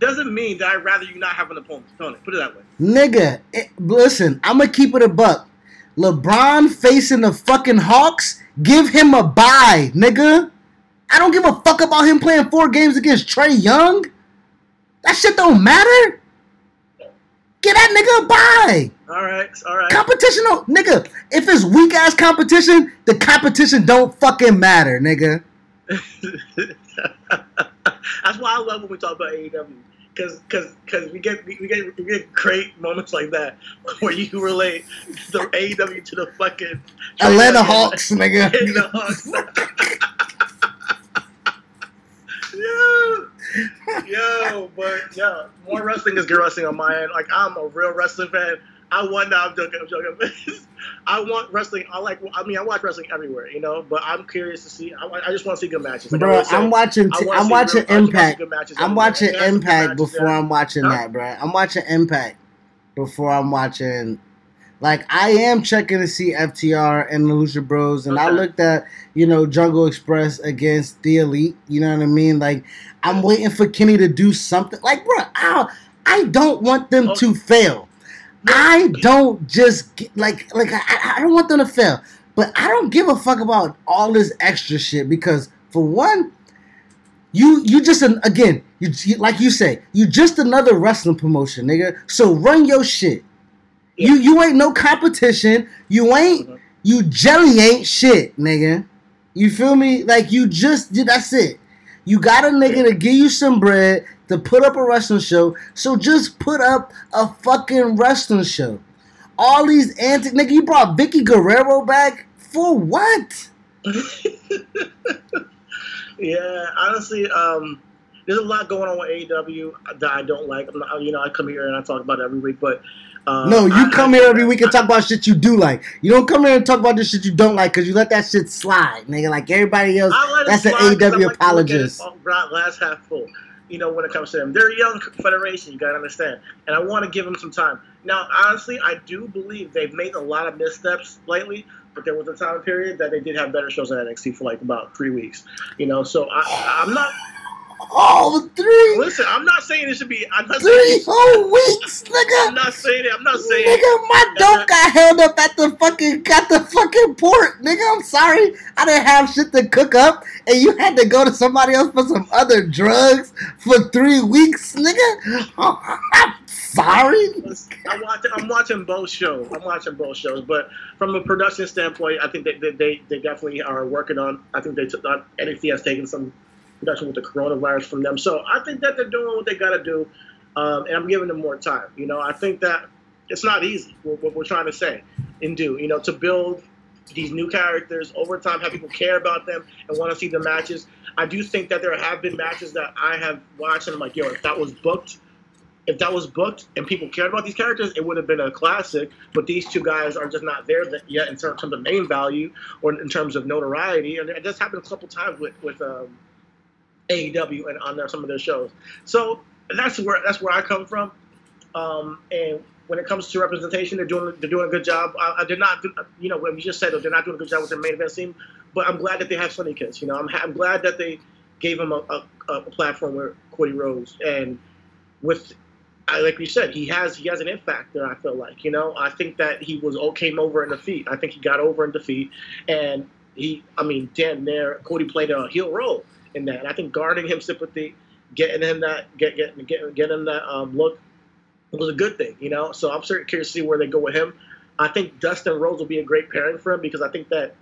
doesn't mean that I'd rather you not have an opponent. Put it that way. Nigga, it, listen. I'm gonna keep it a buck. LeBron facing the fucking Hawks. Give him a bye, nigga. I don't give a fuck about him playing four games against Trae Young. That shit don't matter. Get that nigga a bye. All right, all right. Competition, nigga. If it's weak ass competition, the competition don't fucking matter, nigga. That's why I love when we talk about AEW, because because because we get we get we get great moments like that where you relate the AEW to the fucking Atlanta Hawks, nigga. the Hawks. Yeah. Yo, but yeah, more wrestling is good wrestling on my end. Like I'm a real wrestling fan. I want. No, I'm joking. I'm joking. I want wrestling. I like. I mean, I watch wrestling everywhere, you know. But I'm curious to see. I, I just want to see good matches. Like bro, I'm watching. T- I'm watching Impact. I'm watching Impact before I'm watching that, bro. I'm watching Impact before I'm watching. Like I am checking to see FTR and the Lucha Bros, and okay. I looked at you know Jungle Express against the Elite. You know what I mean? Like I'm waiting for Kenny to do something. Like, bro, I I don't want them okay. to fail. I don't just get, like like I, I don't want them to fail, but I don't give a fuck about all this extra shit because for one, you you just an, again you, you, like you say you just another wrestling promotion, nigga. So run your shit. Yeah. You you ain't no competition. You ain't mm-hmm. you jelly ain't shit, nigga. You feel me? Like you just did. that's it. You got a nigga to give you some bread to put up a wrestling show, so just put up a fucking wrestling show. All these antics, nigga, you brought Vickie Guerrero back for what? yeah, honestly, um, there's a lot going on with AEW that I don't like. Not, you know, I come here and I talk about it every week, but uh, no, you I, come I, here every week and talk about shit you do like. You don't come here and talk about the shit you don't like because you let that shit slide, nigga. Like everybody else, that's an AEW apologist. Last half full. You know, when it comes to them, they're a young federation. You gotta understand, and I want to give them some time. Now, honestly, I do believe they've made a lot of missteps lately, but there was a time period that they did have better shows on NXT for like about three weeks. You know, so I, I'm not. Oh, three. Listen, I'm not saying it should be. I'm not three saying, whole weeks, nigga. I'm not saying it. I'm not saying. Nigga, my dope got held up at the fucking got the fucking port. Nigga, I'm sorry. I didn't have shit to cook up, and you had to go to somebody else for some other drugs for three weeks, nigga. I'm sorry. I'm watching. I'm watching both shows. I'm watching both shows, but from a production standpoint, I think that they, they, they definitely are working on. I think they took uh, NXT has taken some production with the coronavirus from them, so I think that they're doing what they got to do, um, and I'm giving them more time. You know, I think that it's not easy. What, what we're trying to say and do, you know, to build these new characters over time, have people care about them and want to see the matches. I do think that there have been matches that I have watched and I'm like, yo, if that was booked if that was booked and people cared about these characters, it would have been a classic. But these two guys are just not there yet in terms of main value or in terms of notoriety. And it just happened a couple times with with um, AEW and on their, some of their shows. So that's where that's where I come from. Um, and when it comes to representation, they're doing they're doing a good job. I, I did not, you know, when we just said they're not doing a good job with their main event team, but I'm glad that they have Sonny Kiss. You know, I'm, I'm glad that they gave him a, a, a platform where Cody Rhodes and with I, like we said, he has he has an impact there. I feel like you know. I think that he was oh, came over in defeat. I think he got over in defeat, and he. I mean, damn near Cody played a heel role in that. And I think guarding him sympathy, getting him that get get get, get him that um, look was a good thing. You know. So I'm certainly curious to see where they go with him. I think Dustin Rhodes will be a great pairing for him because I think that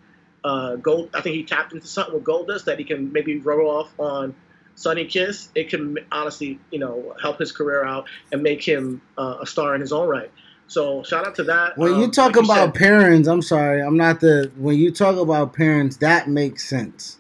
uh, Gold. I think he tapped into something with Goldust that he can maybe roll off on Sonny Kiss, it can honestly, you know, help his career out and make him uh, a star in his own right. So shout out to that. When um, you talk like about you parents, I'm sorry, I'm not the. When you talk about parents, that makes sense.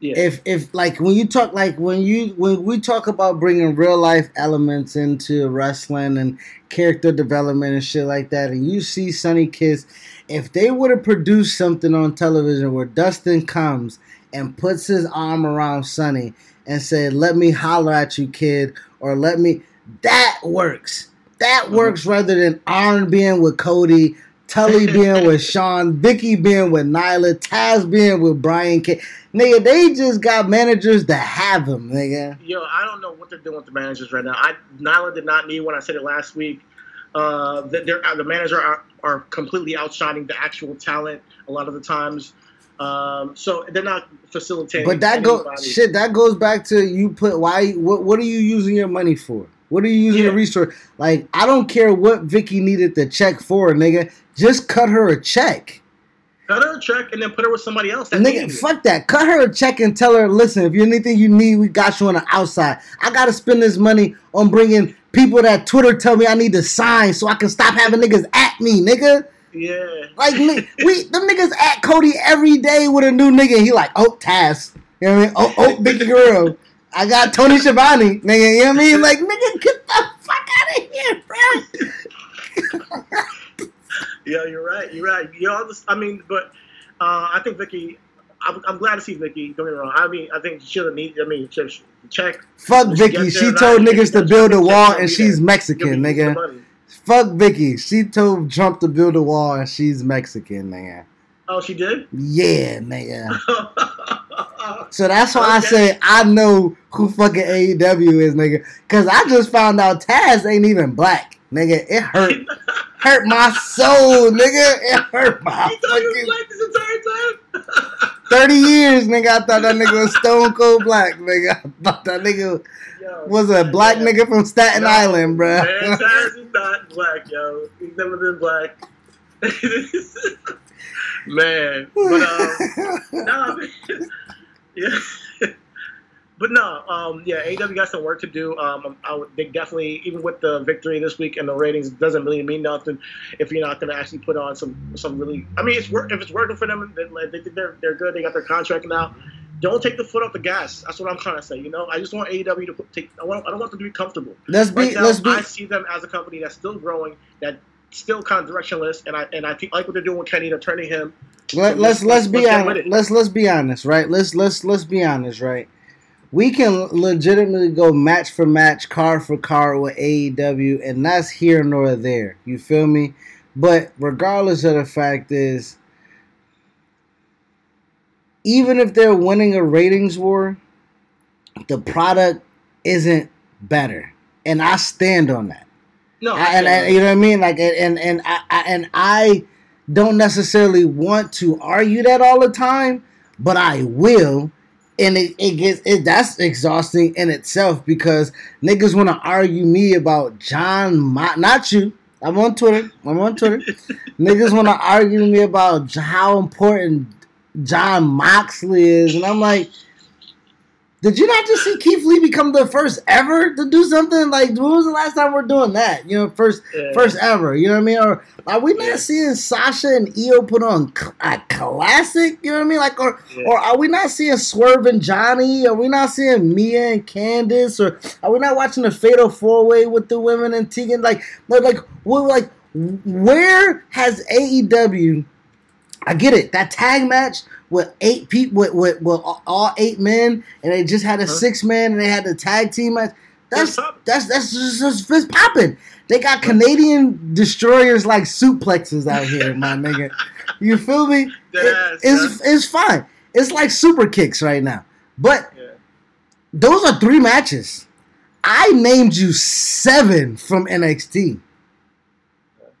Yeah. If if like when you talk like when you when we talk about bringing real life elements into wrestling and character development and shit like that, and you see Sunny Kiss, if they would have produced something on television where Dustin comes and puts his arm around Sunny and said, "Let me holler at you, kid," or "Let me." That works. That mm-hmm. works mm-hmm. rather than Arn being with Cody, Tully being with Shawn, Vickie being with Nyla, Taz being with Brian K. Nigga, they just got managers that have them, nigga. Yo, I don't know what they're doing with the managers right now. I Nyla did not need when I said it last week. Uh, that they're, the manager are, are completely outshining the actual talent a lot of the times. Um, so they're not facilitating. But that goes shit. That goes back to you put why. What what are you using your money for? What are you using yeah. your resource? Like I don't care what Vickie needed the check for, nigga. Just cut her a check. Cut her a check and then put her with somebody else. That nigga, fuck that. Cut her a check and tell her, listen, if you anything you need, we got you on the outside. I gotta spend this money on bringing people that Twitter tell me I need to sign so I can stop having niggas at me, nigga. Yeah. Like me. we them niggas at Cody every day with a new nigga. He like, oh Taz. You know what I mean? Oh, oh Big Guerrero. I got Tony Schiavone, nigga. You know what I mean? Like, nigga, get the fuck out of here, bro. yeah, you're right. You're right. You know, I mean, but uh, I think Vickie. I'm, I'm, glad to see Vickie. Don't get me wrong. I mean, I think she'll need. I mean, check. Fuck Vickie. She, she told niggas to build a wall, and she's Mexican, nigga. Fuck Vickie. She told Trump to build a wall and she's Mexican, nigga. Oh, she did? Yeah, nigga. so that's why okay. I say I know who fucking AEW is, nigga. Cause I just found out Taz ain't even black, nigga. It hurt, hurt my soul, nigga. It hurt my. You thought fucking... black this entire time? Thirty years, nigga. I thought that nigga was stone cold black, nigga. I thought that nigga was a black nigga from Staten no, Island, bro. Man, Taz is not black, yo. He's never been black. man, but um, no, yeah. But no, um, yeah, AW got some work to do. Um, I would, they definitely, even with the victory this week and the ratings, doesn't really mean nothing if you're not going to actually put on some some really. I mean, it's work if it's working for them. They, they think they're they're good. They got their contract now don't take the foot off the gas. That's what I'm trying to say. You know, I just want AEW to put, take. I want. I don't want them to be comfortable. Let's right be. Now, let's be. I see them as a company that's still growing, that still kind of directionless, and I and I think like what they're doing with Kenny. They're turning him. Let, let's let's, let's be honest. Let's let's be honest, right? Let's let's let's be honest, right? We can legitimately go match for match, card for card with AEW, and that's here nor there. You feel me? But regardless of the fact is, even if they're winning a ratings war, the product isn't better, and I stand on that. No, I, and, and, you know what I mean. Like, and and I, I and I don't necessarily want to argue that all the time, but I will. And it, it gets it that's exhausting in itself because niggas want to argue me about Jon, Mo- not you. I'm on Twitter. I'm on Twitter. niggas want to argue me about how important Jon Moxley is, and I'm like, did you not just see Keith Lee become the first ever to do something? Like, when was the last time we're doing that? You know, first, Yeah. first ever. You know what I mean? Or are we not Yeah. seeing Sasha and Io put on a classic? You know what I mean? Like, or Yeah. or are we not seeing Swerve and Johnny? Are we not seeing Mia and Candice? Or are we not watching the Fatal Four Way with the women and Tegan? Like, like, like, what, like, where has AEW? I get it. That tag match with eight people, with, with, with all eight men, and they just had a Huh? six man, and they had the tag team match. That's that's that's just, just, popping. They got Canadian destroyers like suplexes out here, my nigga. You feel me? It- it's it's fine. It's like super kicks right now. But Yeah. those are three matches. I named you seven from NXT.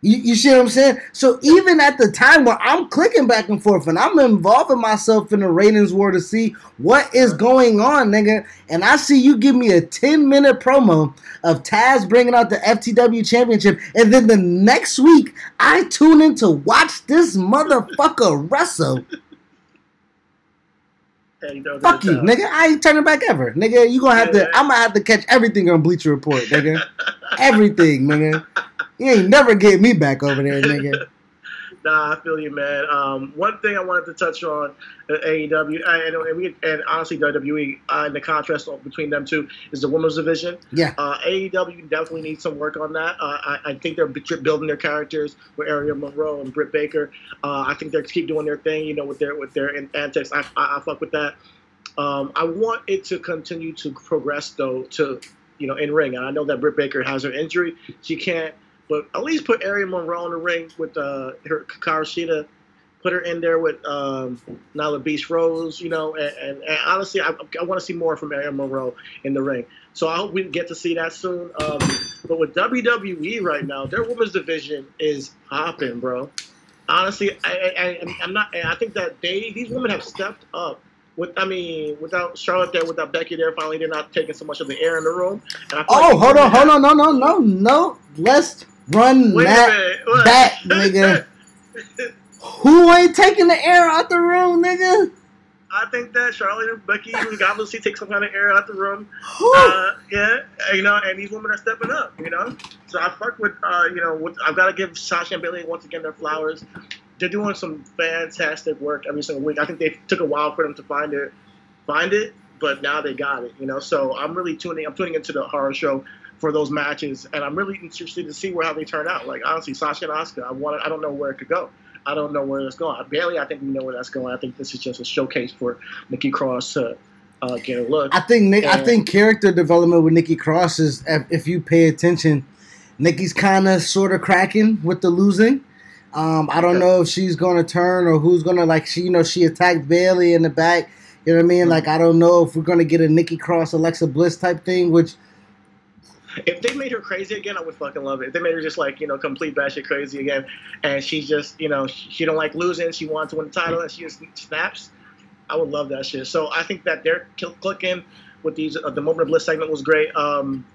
You, you see what I'm saying? So even at the time where I'm clicking back and forth and I'm involving myself in the ratings war to see what is going on, nigga, and I see you give me a 10 minute promo of Taz bringing out the FTW championship, and then the next week I tune in to watch this motherfucker wrestle. Yeah, you know, Fuck you, uh, nigga. I ain't turning back ever. Nigga, you gonna have to Yeah. I'm gonna have to catch everything on Bleacher Report, nigga. everything, nigga. You ain't never get me back over there, nigga. Nah, I feel you, man. Um, one thing I wanted to touch on uh, AEW uh, and, and, we, and honestly WWE uh, and the contrast between them two is the women's division. Yeah. Uh, AEW definitely needs some work on that. Uh, I, I think they're building their characters with Ariel Monroe and Britt Baker. Uh, I think they keep doing their thing, you know, with their with their antics. I, I, I fuck with that. Um, I want it to continue to progress though to you know in ring, and I know that Britt Baker has her injury; she can't. But at least put Ariel Monroe in the ring with uh, her Kakarashida. Shida. Put her in there with um, Nyla Beast Rose, you know, and, and, and honestly, I, I want to see more from Ariel Monroe in the ring. So I hope we get to see that soon. Um, but with WWE right now, their women's division is hopping, bro. Honestly, I, I, I, I'm not. I think that they these women have stepped up. With I mean, without Charlotte there, without Becky there, finally they're not taking so much of the air in the room. And I Oh, like hold on, hold on, no, no, no, no. Let's run that back, nigga. Who ain't taking the air out the room, nigga? I think that Charlotte and Becky to see take some kind of air out the room. Uh, yeah, you know, and these women are stepping up, you know. So I fuck with, uh, you know, with, I've got to give Sasha and Bayley once again their flowers. They're doing some fantastic work every single week. I think they took a while for them to find it, find it, but now they got it, you know. So I'm really tuning, I'm tuning into the horror show for those matches, and I'm really interested to see where how they turn out. Like honestly, Sasha and Asuka, I want, I don't know where it could go. I don't know where it's going. Bayley, I think we know where that's going. I think this is just a showcase for Nikki Cross to uh, get a look. I think Nick, I think character development with Nikki Cross is if, you pay attention, Nikki's kind of sort of cracking with the losing. Um, I don't know if she's gonna turn or who's gonna like she you know she attacked Bayley in the back. You know what I mean? Mhm. Like I don't know if we're gonna get a Nikki Cross Alexa Bliss type thing, which If they made her crazy again, I would fucking love it. If they made her just like you know complete batshit crazy again, and she's just you know she don't like losing, she wants to win the title, and she just snaps, I would love that shit. So I think that they're kill- clicking with these. Uh, the moment of bliss segment was great. Um,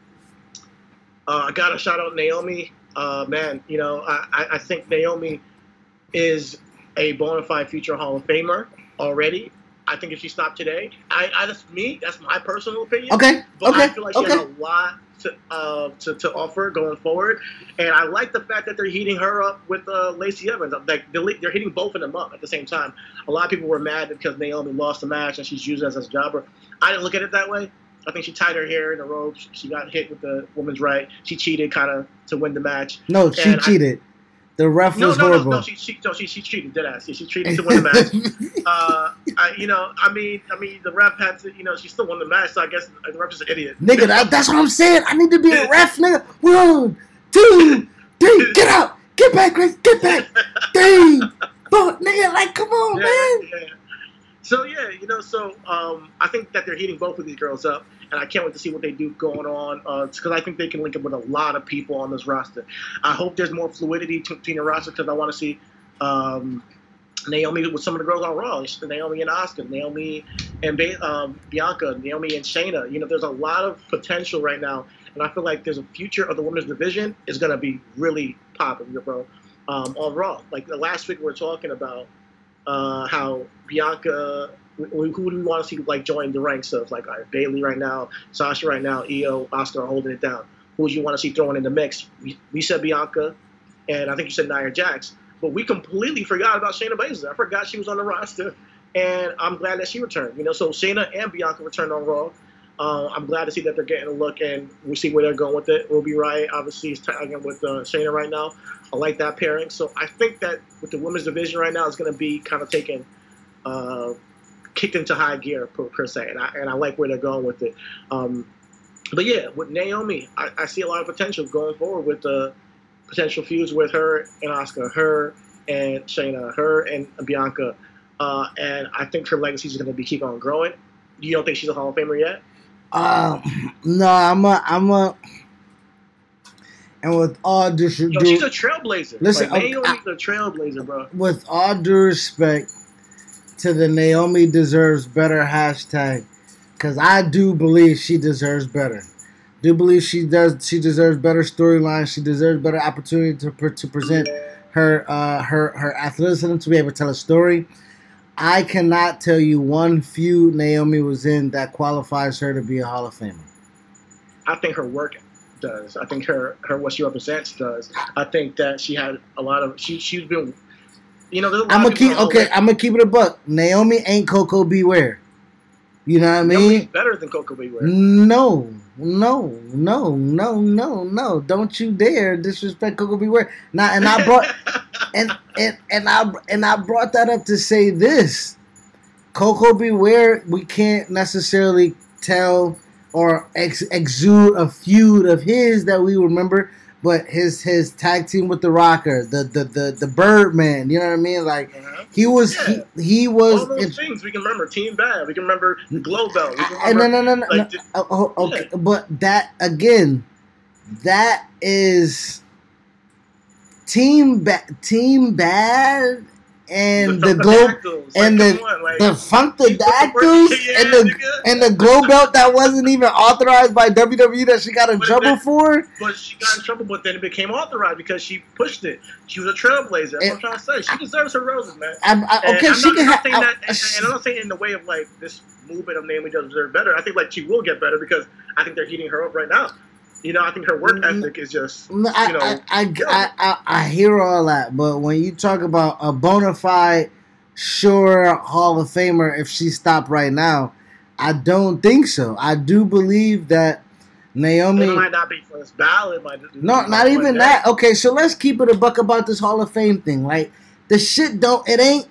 uh, I got to shout out Naomi. Uh, man, you know I, I- I think Naomi is a bona fide future Hall of Famer already. I think if she stopped today, I, I that's me. That's my personal opinion. okay, But okay, I feel like she okay. has a lot to, uh, to to offer going forward, and I like the fact that they're heating her up with uh, Lacey Evans. Like they're, they're hitting both of them up at the same time. A lot of people were mad because Naomi lost the match and she's used as a jobber. I didn't look at it that way. I think she tied her hair in a ropes. She got hit with the woman's right. She cheated kind of to win the match. No, she And I- cheated. The ref No, was no, no, horrible. no. She, she, no, she, she cheated. Dead ass. Yeah, She cheated to win the match. uh, I, you know, I mean, I mean, the ref had to, you know, she still won the match. So I guess the ref is an idiot. nigga, that, that's what I'm saying. I need to be a ref, nigga. One, two, three, get out, get back, Chris, get back, three, four, nigga. Like, come on, man. yeah, yeah. So yeah, you know, so um, I think that they're heating both of these girls up, and I can't wait to see what they do going on because I think they can link up with a lot of people on this roster. I hope there's more fluidity to- the roster because I want to see um, Naomi with some of the girls on Raw, Naomi and Asuka, Naomi and ba- um, Bianca, Naomi and Shayna. You know, there's a lot of potential right now, and I feel like there's a future of the women's division is gonna be really popping, bro. Um, on Raw, like the last week we were talking about uh, how Bianca, who, do we want to see like join the ranks of like right, Bayley right now, Sasha right now, Io, Asuka holding it down. Who do you want to see throwing in the mix? We, we said Bianca, and I think you said Nia Jax, but we completely forgot about Shayna Baszler. I forgot she was on the roster, and I'm glad that she returned. You know, so Shayna and Bianca returned on Raw. Uh, I'm glad to see that they're getting a look, and we see where they're going with it. Ruby Riott obviously is tagging with uh, Shayna right now. I like that pairing. So I think that with the women's division right now, it's going to be kind of taken, uh, kicked into high gear per, per se, and I and I like where they're going with it. Um, but yeah, with Naomi, I, I see a lot of potential going forward with the potential feuds with her and Asuka, her and Shayna, her and Bianca, uh, and I think her legacy is going to be keep on growing. You don't think she's a Hall of Famer yet? Um, no, I'm a, I'm a, and with all due, Yo, she's a trailblazer. Listen, like, okay, Naomi's a trailblazer, bro. with all due respect to the Naomi deserves better hashtag, because I do believe she deserves better. Do believe she does. She deserves better storyline. She deserves better opportunity to to present her uh, her her athleticism to be able to tell a story. I cannot tell you one feud Naomi was in that qualifies her to be a Hall of Famer. I think her work does. I think her her what she represents does. I think that she had a lot of she she's been, you know. There's a lot I'm gonna keep okay. I'm gonna keep it a buck. Naomi ain't Koko B. Ware. You know what I mean? Naomi's better than Koko B. Ware. No, no, no, no, no, no! Don't you dare disrespect Koko B. Ware. Now, and I brought and and and I and I brought that up to say this: Koko B. Ware. We can't necessarily tell or ex- exude a feud of his that we remember, but his his tag team with the Rocker, the the the the Birdman. You know what I mean? Like Uh-huh. he was Yeah. he he was. All those in- things we can remember. Team Bad. We can remember Glow Bell. No, no, no, no, like, no. Oh, oh, okay, but that again, that is team bad, team bad, and the globe and like, the- on, like, the Funkadactyls and the nigga. and the glow belt that wasn't even authorized by WWE that she got in But trouble that- for. But she got in trouble, but then it became authorized because she pushed it. She was a trailblazer. That's what I'm trying to say. She deserves her roses, man. I'm, I, And okay, I'm she not, can have. saying that, and, and I'm not saying in the way of like this movement of Naomi does deserve better. I think like she will get better because I think they're heating her up right now. You know, I think her work Mm, ethic is just I, you know, I, I, I, I, I hear all that, but when you talk about a bona fide, sure Hall of Famer, if she stopped right now, I don't think so. I do believe that Naomi. it might not be for this ballot. Might No, not even that. Okay, so let's keep it a buck about this Hall of Fame thing. Like the shit don't. It ain't.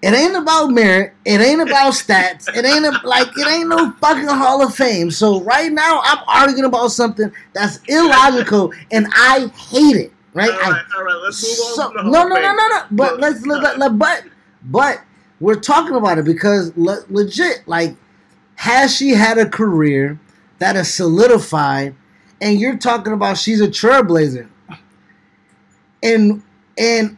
It ain't about merit. It ain't about stats. It ain't a, like it ain't no fucking Hall of Fame. So right now I'm arguing about something that's illogical and I hate it. Right? All I right, all right. Let's move on. so, to the no, no, no, no, no. But Look, let's let, let, let- but but we're talking about it because le- legit, like, has she had a career that is solidified, and you're talking about she's a trailblazer, and and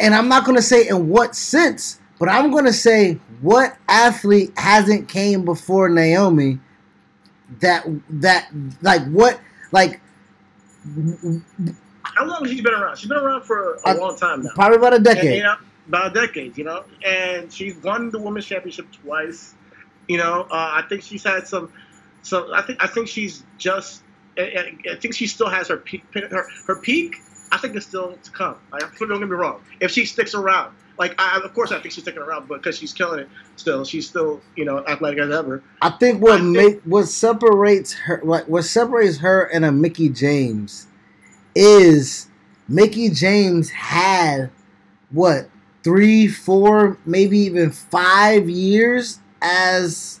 and I'm not gonna say in what sense, but I'm gonna say what athlete hasn't came before Naomi that that like what like How long has she been around? She's been around for a Uh, long time now. probably about a And, decade. you know, about a decade, you know, and she's won the women's championship twice. You know, uh, I think she's had some. So I think I think she's just. I think she still has her peak. Her, her peak. I think it's still to come. Like, don't get me wrong. If she sticks around, like I, of course I think she's sticking around, but because she's killing it still, she's still you know athletic as ever. I think what I make what separates her what what separates her and a Mickie James is Mickie James had what three, four, maybe even five years as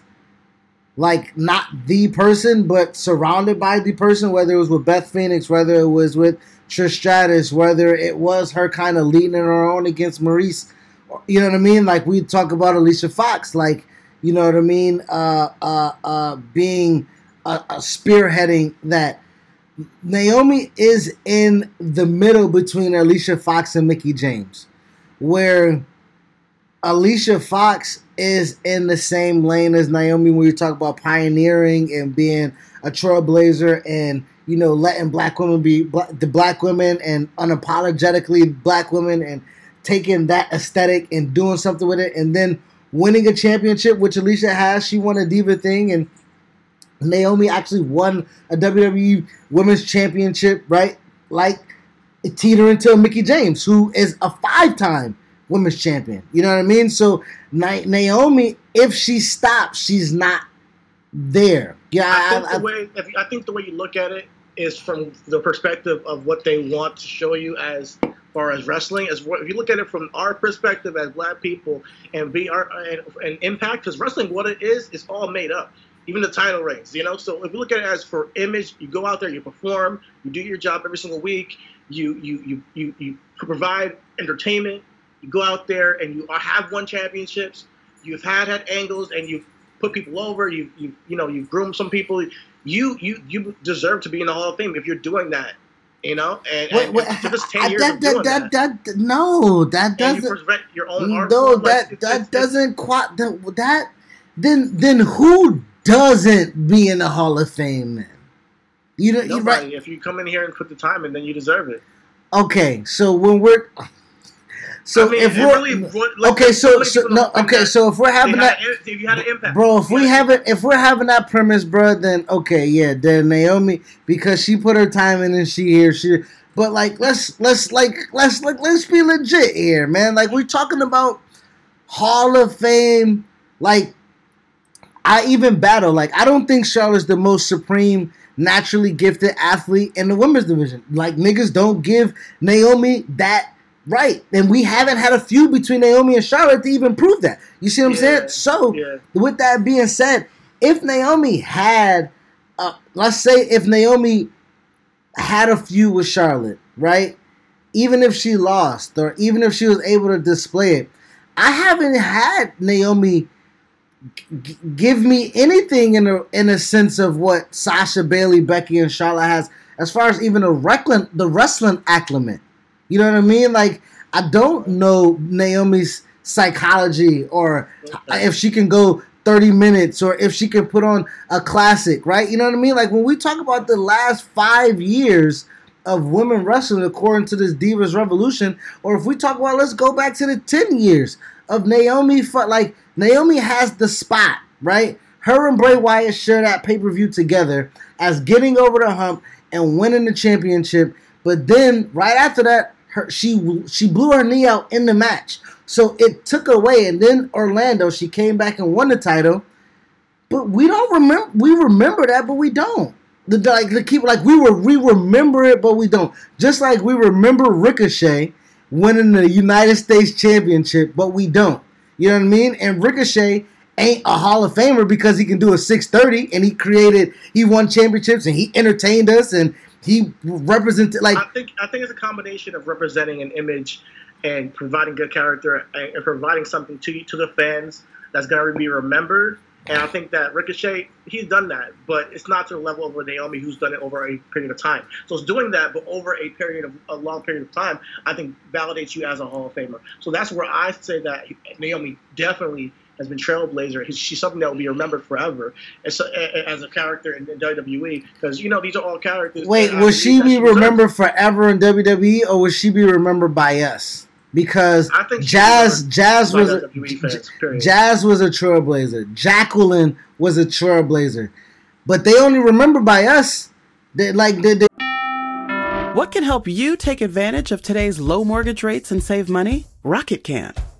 like not the person, but surrounded by the person, whether it was with Beth Phoenix, whether it was with Trish Stratus, whether it was her kind of leading her own against Maryse, You know what I mean? Like we talk about Alicia Fox, like you know what I mean, uh, uh, uh, being a, spearheading that. Naomi is in the middle between Alicia Fox and Mickie James, where Alicia Fox is in the same lane as Naomi when you talk about pioneering and being a trailblazer and you know letting black women be the black women and unapologetically black women and taking that aesthetic and doing something with it and then winning a championship which Alicia has she won a diva thing and Naomi actually won a WWE Women's Championship right like teetering to Mickie James who is a five-time women's champion. You know what I mean? So Naomi, if she stops, she's not there. Yeah, I think, I, the way, I think the way you look at it is from the perspective of what they want to show you as far as wrestling. As if you look at it from our perspective as black people and be our and, and impact, because wrestling, what it is, is all made up. Even the title reigns, you know. So if you look at it as for image, you go out there, you perform, you do your job every single week. You you you you, you provide entertainment, you go out there and you have won championships. You've had had angles and you've put people over. You you you know you've groomed some people. You you you deserve to be in the Hall of Fame if you're doing that. You know, and, wait, wait, it took us ten uh, years that, that, that, that, that, No, that doesn't. You your own art no, form. that like, that it's, doesn't it's, quite. That, that then then who doesn't be in the Hall of Fame then? You know, Nobody. Right. If you come in here and put the time in, then you deserve it. Okay, so when we're so I mean, if we're really, like, okay, so, so no, okay, so if we're having that, if you had an impact, bro, if we have it, if we're having that premise, bro, then okay, yeah, then Naomi because she put her time in and she here, she. But like, let's let's like let's like let's be legit here, man. Like we're talking about Hall of Fame. Like I even battle. Like I don't think Charlotte's the most supreme naturally gifted athlete in the women's division. Like niggas don't give Naomi that Right. And we haven't had a feud between Naomi and Charlotte to even prove that. You see what I'm yeah. saying? So, yeah. with that being said, if Naomi had, uh, let's say, if Naomi had a feud with Charlotte, right? Even if she lost, or even if she was able to display it, I haven't had Naomi g- give me anything in a in a sense of what Sasha Bayley, Becky, and Charlotte has, as far as even a wrestling the wrestling acclimate. You know what I mean? Like I don't know Naomi's psychology or if she can go 30 minutes or if she can put on a classic, right? You know what I mean? Like when we talk about the last five years of women wrestling according to this Divas Revolution, or if we talk about let's go back to the 10 years of Naomi, like Naomi has the spot, right? Her and Bray Wyatt share that pay per view together as getting over the hump and winning the championship. But then right after that, her she she blew her knee out in the match. So it took away, and then Orlando, she came back and won the title. But we don't remember. We remember that, but we don't. The like the keep like we were we remember it, but we don't. Just like we remember Ricochet winning the United States Championship, but we don't. You know what I mean? And Ricochet ain't a Hall of Famer because he can do a 630 and he created, he won championships and he entertained us and he represented like. I think I think it's a combination of representing an image and providing good character and, and providing something to to the fans that's going to be remembered. And I think that Ricochet, he's done that, but it's not to the level of Naomi, who's done it over a period of time. So it's doing that, but over a period of a long period of time, I think validates you as a Hall of Famer. So that's where I say that Naomi definitely has been trailblazer. She's something that will be remembered forever as a, as a character in, in WWE because you know these are all characters. Wait, will she be remembered forever in WWE, or will she be remembered by us? Because I think Jazz, Jazz was a, fans, Jazz was a trailblazer. Jacqueline was a trailblazer, but they only remember by us. They like they, they what can help you take advantage of today's low mortgage rates and save money? Rocket can.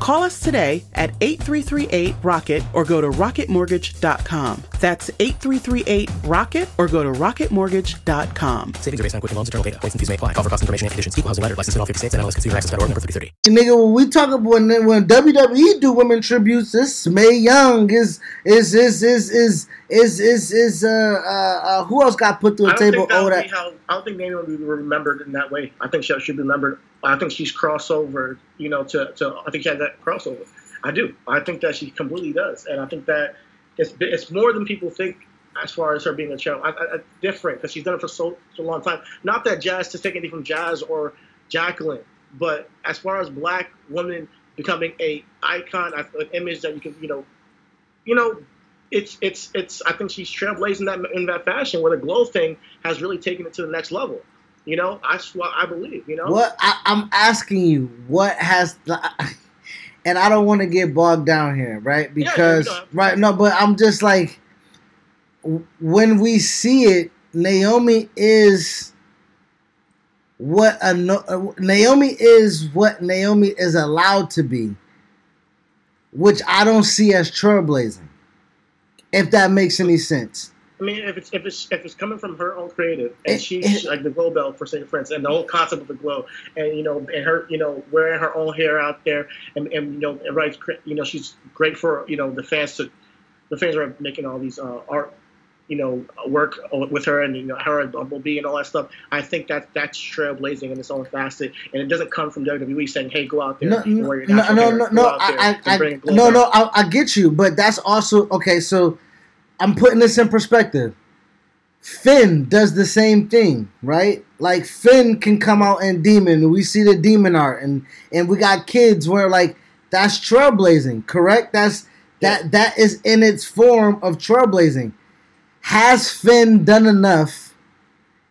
Call us today at 8338 Rocket or go to rocketmortgage.com. That's 8338 Rocket or go to rocketmortgage.com. Savings are based on Quicken Loans, internal data, points and fees may apply. Call for cost information and conditions. Equal housing letter, license in all 50 states, and NMLS number 3330. And nigga, when we talk about when, when WWE do women tributes, this Mae Young, is is is is is is is, is uh, uh, uh who else got put to a table? Oh, that. How, I don't think Naomi would be remembered in that way. I think she should be remembered I think she's crossover. You know, to to I think she had that crossover. I do. I think that she completely does, and I think that it's it's more than people think as far as her being a channel. I, I, different because she's done it for so so long time. Not that Jazz to take anything from Jazz or Jacqueline, but as far as black women becoming a icon, an image that you can you know, you know. It's it's it's. I think she's trailblazing that in that fashion, where the glow thing has really taken it to the next level. You know, that's what I believe. You know, What I, I'm asking you, what has the, and I don't want to get bogged down here, right? Because know. right, no, but I'm just like, when we see it, Naomi is what a uh, Naomi is what Naomi is allowed to be, which I don't see as trailblazing. If that makes any sense. I mean, if it's if it's if it's coming from her own creative, and she's it- like the glow belt for St. Friends, and the whole concept of the glow, and you know, and her, you know, wearing her own hair out there, and, and you know, and right, you know, she's great for you know the fans to, the fans are making all these uh, art, you know, work with her, and you know, her and Bumblebee and all that stuff. I think that that's trailblazing in its own facet, and it doesn't come from WWE saying, "Hey, go out there No, and wear your no, no, hair. no, no. I, I, I no, no. I, I get you, but that's also okay. So I'm putting this in perspective. Finn does the same thing, right? Like Finn can come out in demon, we see the demon art, and and we got kids where like that's trailblazing, correct? That's that that is in its form of trailblazing. Has Finn done enough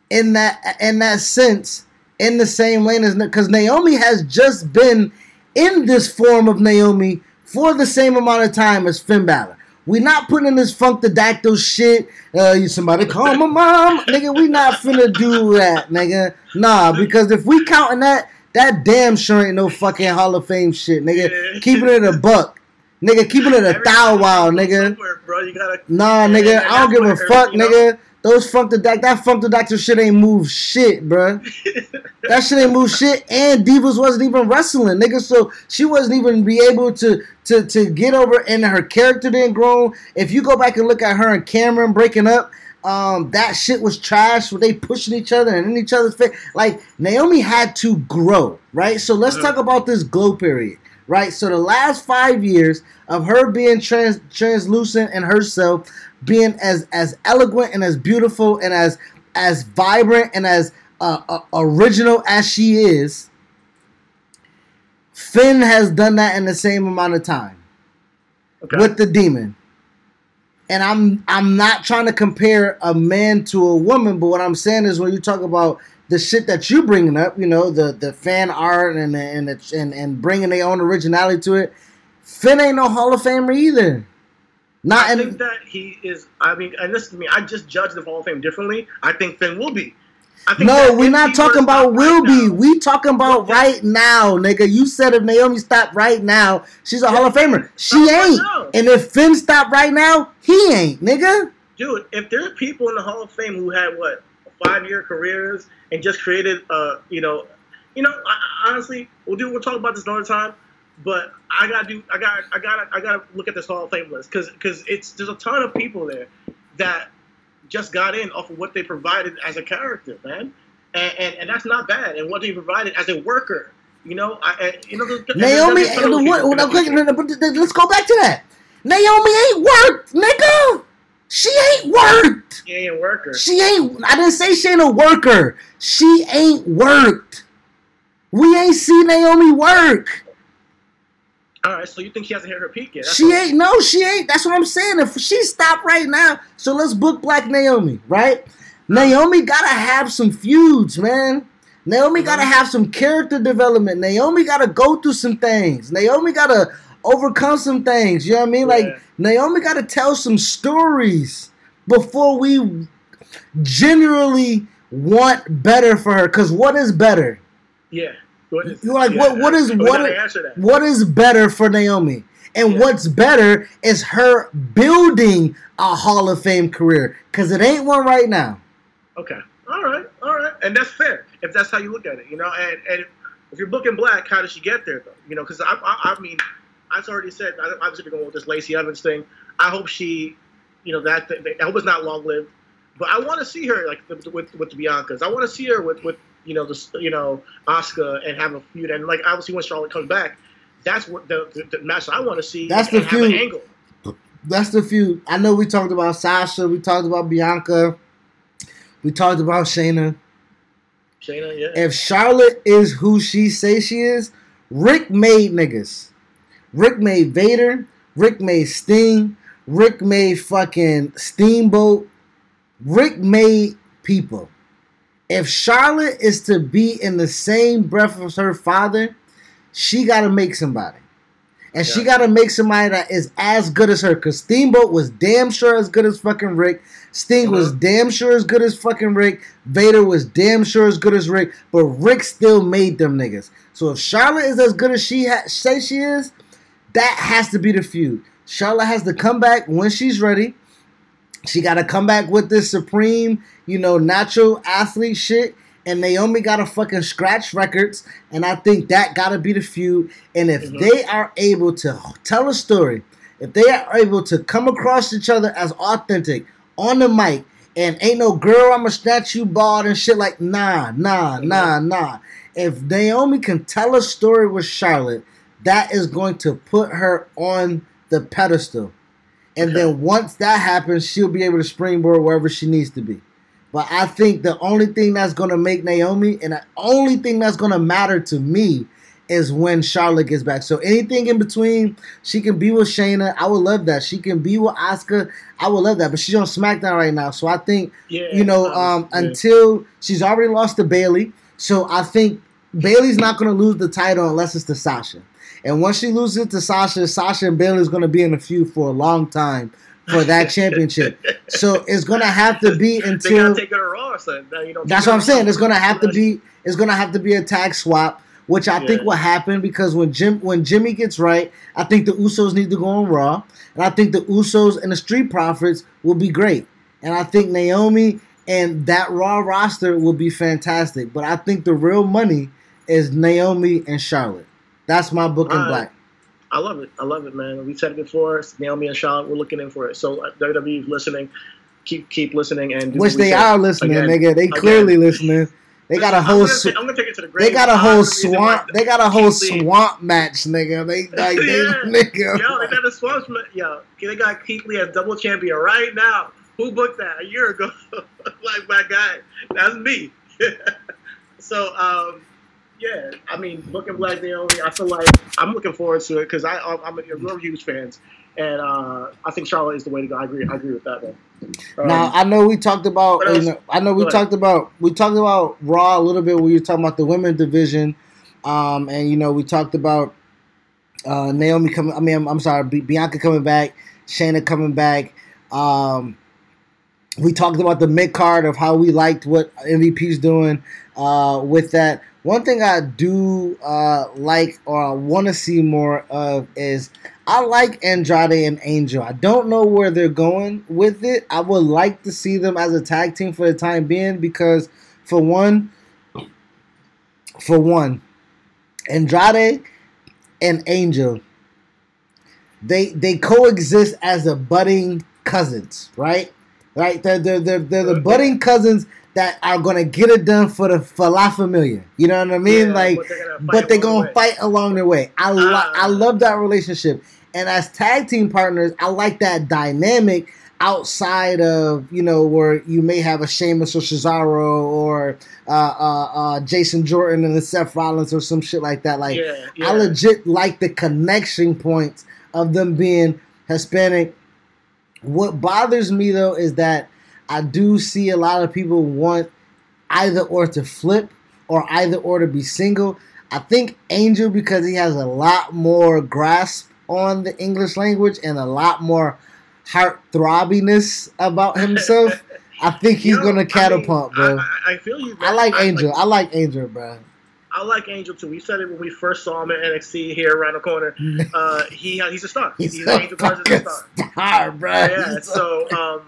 in that in that sense in the same lane as because Naomi has just been in this form of Naomi for the same amount of time as Finn Balor. We not putting in this funkadactyl shit. Uh, you somebody call my mom, nigga. We not finna do that, nigga. Nah, because if we counting that, that damn sure ain't no fucking Hall of Fame shit, nigga. Yeah. Keeping it in a buck, nigga. Keeping it a Every thou wow, nigga. bro, gotta Nah, nigga, I don't give a fuck, you know- nigga. Those funk the doc, that Funkadactyl shit ain't move shit, bruh. that shit ain't move shit. And Divas wasn't even wrestling, nigga. So she wasn't even be able to to to get over, and her character didn't grow. If you go back and look at her and Cameron breaking up, um, that shit was trash. Where they pushing each other and in each other's face. Like Naomi had to grow, right? So let's Mhm. talk about this glow period, right? So the last five years of her being trans translucent and herself being as as eloquent and as beautiful and as as vibrant and as uh, uh, original as she is, Finn has done that in the same amount of time Okay. with the demon. And I'm I'm not trying to compare a man to a woman, but what I'm saying is when you talk about the shit that you bringing up, you know, the the fan art and and and and, and bringing their own originality to it, Finn ain't no Hall of Famer either. Not I in, think that he is. I mean, and listen to me. I just judge the Hall of Fame differently. I think Finn will be. I think No, we're not talking about will right be. We talking about Yeah. right now, nigga. You said if Naomi stopped right now, she's a Hall of Famer. She right ain't. now. And if Finn stopped right now, he ain't, nigga. dude, if there are people in the Hall of Fame who had what five year careers and just created, a you know, you know, I, honestly, we'll do. We'll talk about this another time. But I gotta do. I got. I gotta. I gotta look at this Hall of Fame list because because it's there's a ton of people there that just got in off of what they provided as a character, man, and and, and that's not bad. And what they provided as a worker, you know, I, I you know, Naomi, gonna be a ton of what, what, okay, people- no, no, but th- let's go back to that. Naomi ain't worked, nigga. Ain't worked. She ain't a worker. She ain't. I didn't say she ain't a worker. She ain't worked. We ain't seen Naomi work. All right, so you think she hasn't hit her peak yet? That's She ain't. No, she ain't. That's what I'm saying. If she stopped right now, so let's book Black Naomi, right? Naomi gotta have some feuds, man. Naomi gotta Mm-hmm. have some character development. Naomi gotta go through some things. Naomi gotta overcome some things. You know what I mean? Like Naomi gotta tell some stories before we genuinely want better for her. Cause what is better? Yeah. What is, like, yeah, what? What is what? gotta answer that. What is better for Naomi? And Yeah. what's better is her building a Hall of Fame career because it ain't one right now. Okay. All right. All right. And that's fair if that's how you look at it, you know. And and if you're booking Black, how does she get there though? You know, because I, I I mean, I've already said I- obviously going with this Lacey Evans thing. I hope she, you know, that I hope it's not long lived. But I want to see her like with with, with the Biancas. I want to see her with with you know the you know Asuka and have a feud. And like obviously when Charlotte comes back, that's what the, the, the match I want to see. That's the have an feud. angle. That's the few. I know we talked about Sasha. We talked about Bianca. We talked about Shayna. Shayna, yeah. If Charlotte is who she say she is, Ric made niggas. Ric made Vader. Ric made Sting. Ric made fucking Steamboat. Ric made people. If Charlotte is to be in the same breath as her father, she got to make somebody. And she got to make somebody that is as good as her. Because Steamboat was damn sure as good as fucking Ric. Sting was Uh-huh. damn sure as good as fucking Ric. Vader was damn sure as good as Ric. But Ric still made them niggas. So if Charlotte is as good as she ha- say she is, that has to be the feud. Charlotte has to come back when she's ready. She got to come back with this supreme, you know, natural athlete shit. And Naomi got to fucking scratch records. And I think that got to be the feud. And if Mhm. they are able to tell a story, if they are able to come across each other as authentic on the mic, and ain't no girl, I'ma snatch you bald and shit like, nah, nah, nah, nah. If Naomi can tell a story with Charlotte, that is going to put her on the pedestal. And Okay. then once that happens, she'll be able to springboard wherever she needs to be. But I think the only thing that's going to make Naomi and the only thing that's going to matter to me is when Charlotte gets back. So anything in between, she can be with Shayna. I would love that. She can be with Asuka. I would love that. But she's on SmackDown right now. So I think, Yeah. you know, um, yeah. until she's already lost to Bayley. So I think Bayley's not going to lose the title unless it's to Sasha. And once she loses it to Sasha, Sasha and Bayley is going to be in a feud for a long time for that championship. So it's going to have to be they until gotta take to Raw. So you don't. that's what I'm saying. It's gonna have to be. It's gonna have to be a tag swap, which I think will happen because when Jim when Jimmy gets right, I think the Usos need to go on Raw, and I think the Usos and the Street Profits will be great, and I think Naomi and that Raw roster will be fantastic. But I think the real money is Naomi and Charlotte. That's my book in black. I love it. I love it, man. We said it before. Naomi and Charlotte, we're looking in for it. So uh, WWE is listening. Keep keep listening and Which we they are listening, Again, nigga. They again. clearly listening. They got a I'm whole. gonna, I'm gonna take it to the grave. They got a whole the swamp. They got a whole swamp match, nigga. They like they Yeah. nigga. Yo, they got a swamp. ma- Yo, they got Keith Lee as double champion right now. Who booked that a year ago? like my guy, that's me. so, um, yeah, I mean, booking Black Naomi, I feel like I'm looking forward to it because I I'm, a, we're huge fans, and uh, I think Charlotte is the way to go. I agree. I agree with that, man. Um, Now I know we talked about. what You else? know, I know we Go ahead. talked about. We talked about Raw a little bit when you were talking about the women's division, um, and you know we talked about uh, Naomi coming. I mean, I'm, I'm sorry, Bianca coming back, Shayna coming back. Um, we talked about the mid card of how we liked what MVP's doing uh, with that. One thing I do uh, like or I want to see more of is I like Andrade and Angel. I don't know where they're going with it. I would like to see them as a tag team for the time being because, for one, for one, Andrade and Angel, they they coexist as a budding cousins, right? Right? They're they're they're, they're the budding cousins that are gonna get it done for the falafel million. You know what I mean? Yeah, like, but they're gonna fight they're along the gonna way. fight along their way. I lo- Ah. I love that relationship, and as tag team partners, I like that dynamic. outside of you know where you may have a Sheamus or Cesaro or uh, uh, uh, Jason Jordan and the Seth Rollins or some shit like that. Like yeah, yeah. I legit like the connection points of them being Hispanic. What bothers me though is that I do see a lot of people want either or to flip or either or to be single. I think Angel because he has a lot more grasp on the English language and a lot more heart throbbiness about himself. I think he's You know, gonna I mean, catapult, bro. I, I, I feel you. I, like man. Angel. I like Angel, bro. I like Angel too. We said it when we first saw him at NXT here around the corner. Uh, he he's a star. He's, He's, a an Angel a star. star, bro. yeah. So um,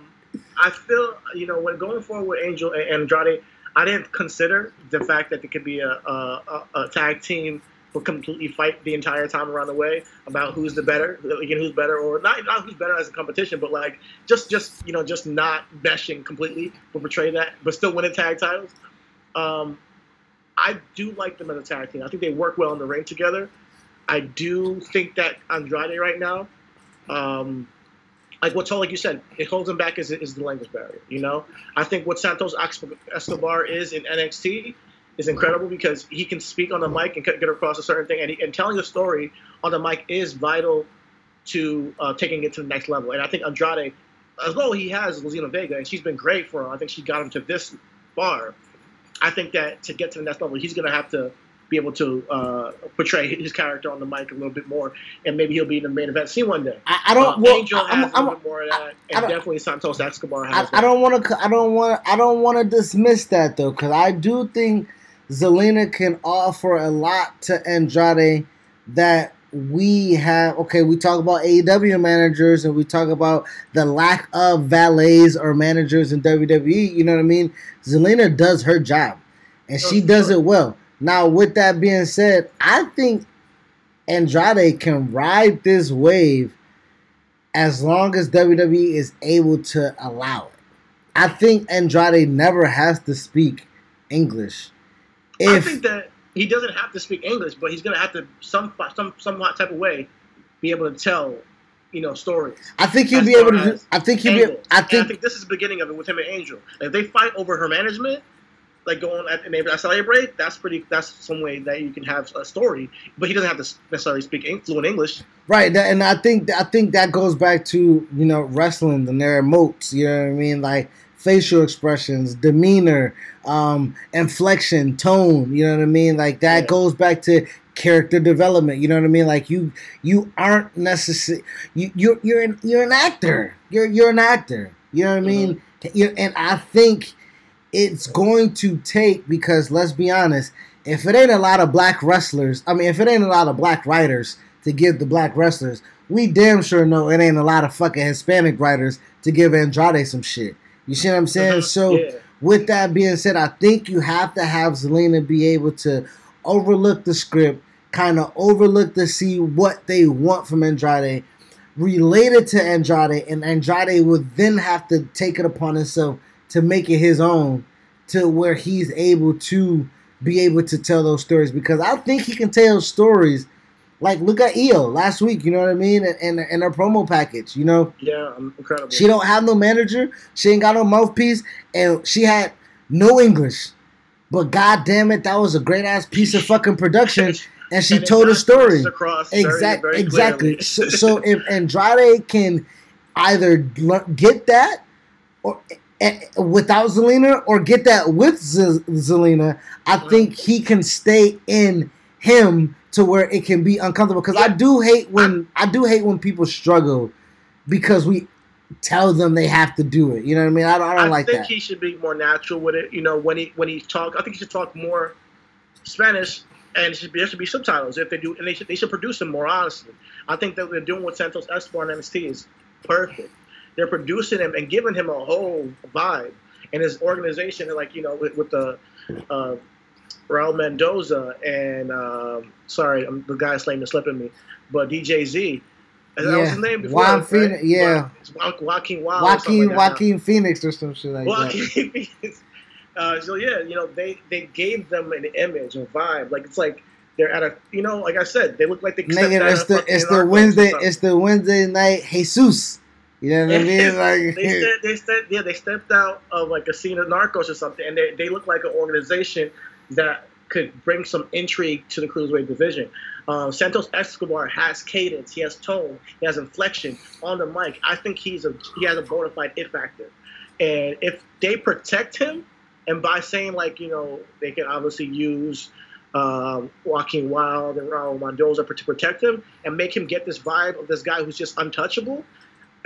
I feel you know when going forward with Angel and Andrade, I didn't consider the fact that there could be a, a, a, tag team will completely fight the entire time around the way about who's the better, again, who's better, or not not who's better as a competition, but like just just you know just not meshing completely, but portray that, but still winning tag titles. Um, I do like them as a tag team. I think they work well in the ring together. I do think that Andrade right now, um, like what's all like you said, it holds him back is, is the language barrier. You know, I think what Santos Escobar is in NXT is incredible because he can speak on the mic and get across a certain thing, and, he, and telling a story on the mic is vital to uh, taking it to the next level. And I think Andrade, as well, he has Zelina Vega, and she's been great for him. I think she got him to this far. I think that to get to the next level, he's going to have to be able to uh, portray his character on the mic a little bit more, and maybe he'll be in the main event scene one day. I, I don't. Uh, well, Angel I'm, has I'm, a little more of that, and definitely Santos Escobar has. I don't want to. I don't want. I don't want to dismiss that though, because I do think Zelina can offer a lot to Andrade that we have. Okay, we talk about AEW managers and we talk about the lack of valets or managers in WWE. You know what I mean? Zelina does her job, and she Oh, does it well. Now, with that being said, I think Andrade can ride this wave as long as WWE is able to allow it. I think Andrade never has to speak English. I think that he doesn't have to speak English, but he's going to have to some some some type of way be able to tell, you know, stories. I think he'll be able to do. I think he'll be. Angle. I think. this is the beginning of it with him and Angel. If they fight over her management, like going at and maybe I celebrate, that's pretty. That's some way that you can have a story. But he doesn't have to necessarily speak fluent English. Right, and I think I think that goes back to you know wrestling and their emotes. You know what I mean, like facial expressions, demeanor, um, inflection, tone. You know what I mean, like that Yeah. goes back to character development. You know what I mean, like you you aren't necessary. You you're you're an, you're an actor. You're you're an actor. You know what I mean, you and I think it's going to take because let's be honest, if it ain't a lot of black wrestlers, I mean, if it ain't a lot of black writers to give the black wrestlers, we damn sure know it ain't a lot of fucking Hispanic writers to give Andrade some shit. You see what I'm saying? Mhm. So, Yeah. with that being said, I think you have to have Zelina be able to overlook the script, kind of overlook to see what they want from Andrade, related to Andrade, and Andrade would then have to take it upon himself to make it his own to where he's able to be able to tell those stories because I think he can tell stories. Like look at Io last week, you know what I mean, and and, and her promo package, you know. Yeah, um, incredible. She don't have no manager. She ain't got no mouthpiece, and she had no English. But god damn it, that was a great ass piece of fucking production, and she And told a story. Across very, Exactly, very exactly. so, so if Andrade can either get that or without Zelina, or get that with Z- Zelina, I think he can stay in him to where it can be uncomfortable. Because I do hate when I do hate when people struggle because we tell them they have to do it. You know what I mean? I don't, I don't I like think he should be more natural with it. You know, when he when he talk, I think he should talk more Spanish, and should be, there should be subtitles if they do, and they should they should produce them more honestly. I think that they're doing with Santos Escobar and NXT is perfect. They're producing him and giving him a whole vibe, and his organization, like you know, with, with the uh, Raul Mendoza and um, sorry, um, the guy's name is slipping me, but DJ Z. That was his name before. Juan right? Phoenix, yeah. Wa- Joaquin Wilde. Joaquin like. Joaquin Phoenix or some shit like Well, that. uh, so yeah, you know, they they gave them an image, a vibe. Like it's like they're at a, you know, like I said, they look like they. Nigga, it's the it's the Wednesday it's the Wednesday night Jesus. You know what I mean? Like they stepped, they stepped, yeah, they stepped out of like a scene of Narcos or something, and they, they look like an organization that could bring some intrigue to the cruiserweight division. Uh, Santos Escobar has cadence, he has tone, he has inflection on the mic. I think he's a he has a bona fide it factor, and if they protect him, and by saying like you know they can obviously use um, Joaquin Wilde and Raul Mendoza to protect him and make him get this vibe of this guy who's just untouchable,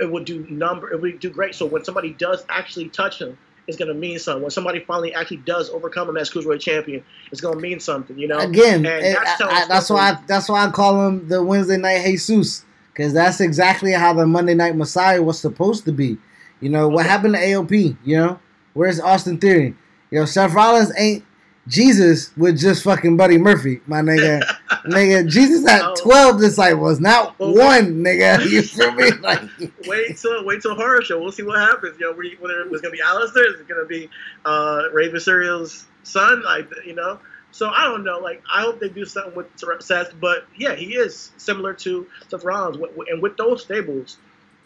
it would do number it would do great. So when somebody does actually touch him, it's gonna mean something. When somebody finally actually does overcome him as cruiserweight champion, it's gonna mean something. You know. Again, it- that's I- I- that's why I, that's why I call him the Wednesday Night Jesus because that's exactly how the Monday Night Messiah was supposed to be. You know what happened to AOP? You know where's Austin Theory? You know Seth Rollins ain't Jesus with just fucking Buddy Murphy, my nigga. nigga, Jesus had Oh. twelve disciples, not one, nigga. You feel me? Like, wait till wait till horror show. We'll see what happens. You know, whether whether it was gonna be Aleister, is it gonna be uh, Rey Mysterio's son? Like you know. So I don't know. Like I hope they do something with Seth, but yeah, he is similar to Seth Rollins, and with those stables,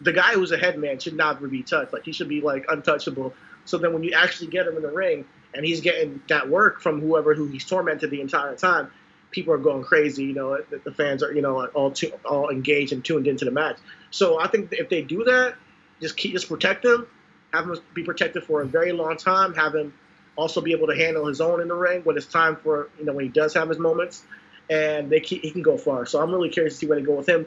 the guy who's a head man should not be touched. Like he should be like untouchable. So then when you actually get him in the ring and he's getting that work from whoever who he's tormented the entire time, people are going crazy. You know, the, fans are you know all tu- all engaged and tuned into the match. So I think if they do that, just keep just protect him, have him be protected for a very long time, have him also be able to handle his own in the ring when it's time for you know when he does have his moments, and they keep, he can go far. So I'm really curious to see where they go with him.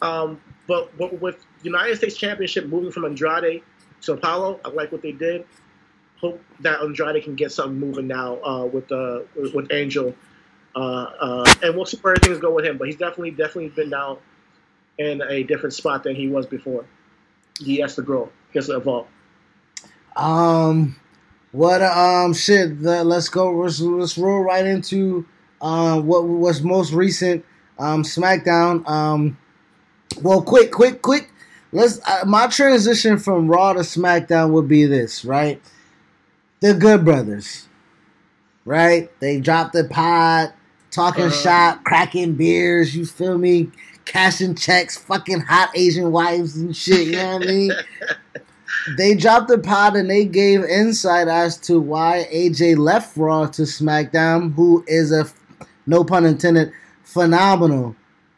Um, but, but with United States Championship moving from Andrade to Apollo, I like what they did. Hope that Andrade can get something moving now uh, with uh, with Angel, uh, uh, and we'll see where things go with him. But he's definitely definitely been down in a different spot than he was before. He has to grow. He has to evolve. Um, what um shit? Let's go. Let's, let's roll right into um what was most recent um SmackDown. Um, well, quick, quick, quick. Let's. Uh, my transition from Raw to SmackDown would be this, right? The Good Brothers, right? They dropped the pod, talking Uh-huh. shop, cracking beers. You feel me? Cashing checks, fucking hot Asian wives and shit. You know what I mean? they dropped the pod and they gave insight as to why AJ left Raw to SmackDown, who is a, no pun intended, phenomenal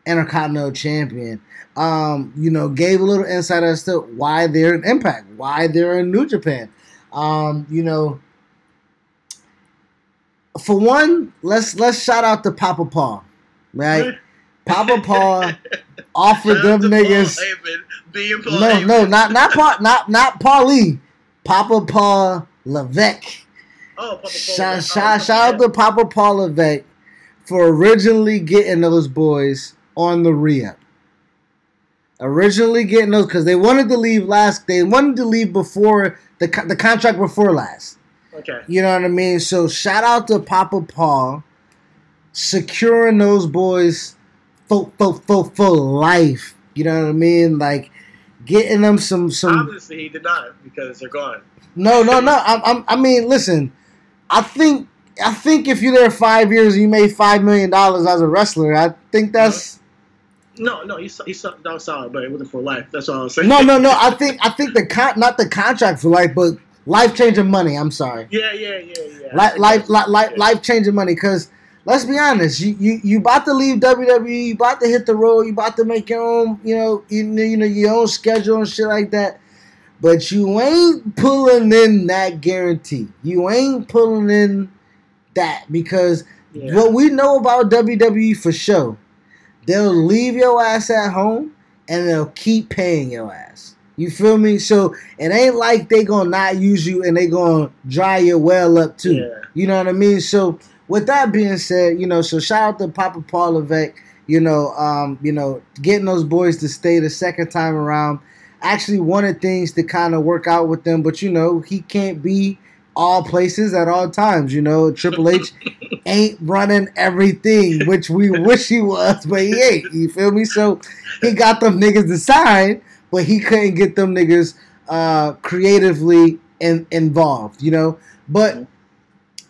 Intercontinental Champion. Um, you know, gave a little insight as to why they're in Impact, why they're in New Japan. Um, you know, for one, let's let's shout out to Papa Paul, right? Papa Paul offered them Shout niggas. Paul No, Heyman. no, not not Paul, not not Paulie. Papa Paul Levesque. Oh, Papa Paul. Shout, Oh, shout, shout out to Papa Paul Levesque for originally getting those boys on the re-up. Originally getting those because they wanted to leave last. They wanted to leave before the the contract before last. Okay. You know what I mean? So shout out to Papa Paul securing those boys for for for, for life. You know what I mean? Like getting them some some Obviously, he did not because they're gone. no, no, no. I'm, I'm, I mean, listen. I think, I think if you're there five years and you made five million dollars as a wrestler, I think that's No, no, he's he's that was solid, but it wasn't for life. That's all I'm saying. no, no, no. I think, I think the con, not the contract for life, but life changing money. I'm sorry, Yeah, yeah, yeah, yeah. life, life, life, life, life changing money. Because let's be honest, you, you, you about to leave WWE, you about to hit the road, you about to make your own, you know, you, know, you know, your own schedule and shit like that. But you ain't pulling in that guarantee. You ain't pulling in that because Yeah. what we know about WWE for sure, they'll leave your ass at home and they'll keep paying your ass. You feel me? So it ain't like they gonna not use you and they gonna dry your well up too. Yeah. You know what I mean? So with that being said, you know, so shout out to Papa Paul Levesque, you know, um, you know, getting those boys to stay the second time around. Actually wanted things to kind of work out with them, but you know, he can't be all places at all times. You know, Triple H ain't running everything, which we wish he was, but he ain't. You feel me? So he got them niggas to sign, but he couldn't get them niggas uh, creatively in, involved. You know, but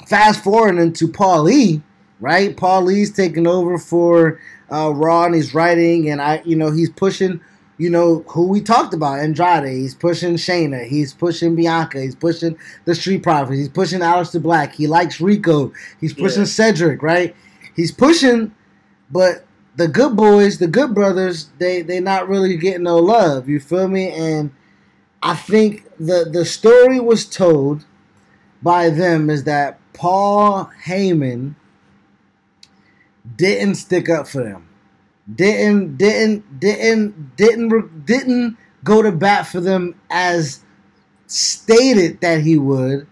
fast forwarding to Paul Lee, right? Paul Lee's taking over for uh, Raw and he's writing, and I, you know, he's pushing you know, who we talked about, Andrade. He's pushing Shayna. He's pushing Bianca. He's pushing the Street Profits. He's pushing Aleister Black. He likes Rico. He's pushing Yeah. Cedric, right? He's pushing, but the good boys, the good brothers, they they not really getting no love. You feel me? And I think the the story was told by them is that Paul Heyman didn't stick up for them. Didn't didn't didn't didn't didn't go to bat for them as stated that he would.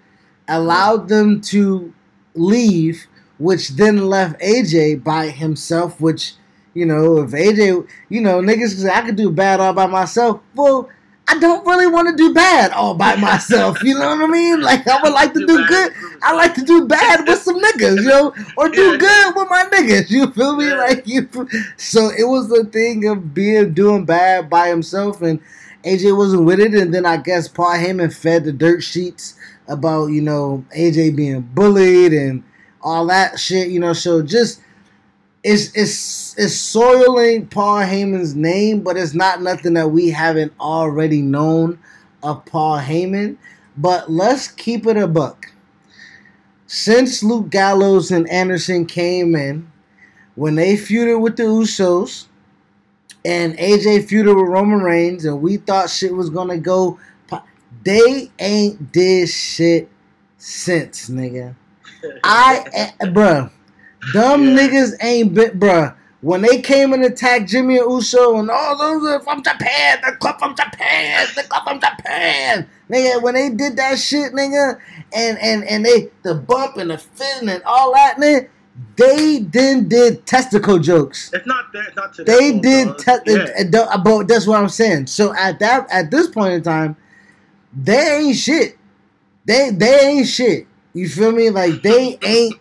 Allowed them to leave, which then left AJ by himself. Which you know, if AJ, you know, niggas say I could do bad all by myself. Well, I don't really want to do bad all by myself. You know what I mean? Like I would like to Do do good. I like to do bad with some niggas, you know, or do good with my niggas. You feel me? Like you. So it was the thing of being doing bad by himself, and AJ wasn't with it. And then I guess Paul Heyman fed the dirt sheets about you know AJ being bullied and all that shit. You know, so just it's it's it's soiling Paul Heyman's name, but it's not nothing that we haven't already known of Paul Heyman. But let's keep it a buck. Since Luke Gallows and Anderson came in, when they feuded with the Usos, and AJ feuded with Roman Reigns, and we thought shit was gonna go, they ain't did shit since, nigga. I, eh, bruh, dumb Yeah. niggas ain't been, bruh. When they came and attacked Jimmy and Uso and all those are from Japan, they come from Japan, they come from Japan, nigga. When they did that shit, nigga, and and and they the bump and the fin and all that, nigga, they then did testicle jokes. It's not that. It's not to They that did, te- Yeah. but that's what I'm saying. So at that, at this point in time, they ain't shit. They they ain't shit. You feel me? Like they ain't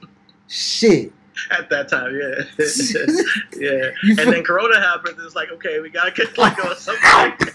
shit. at that time, yeah, yeah. And then Corona happened. It's like, okay, we gotta get like on something.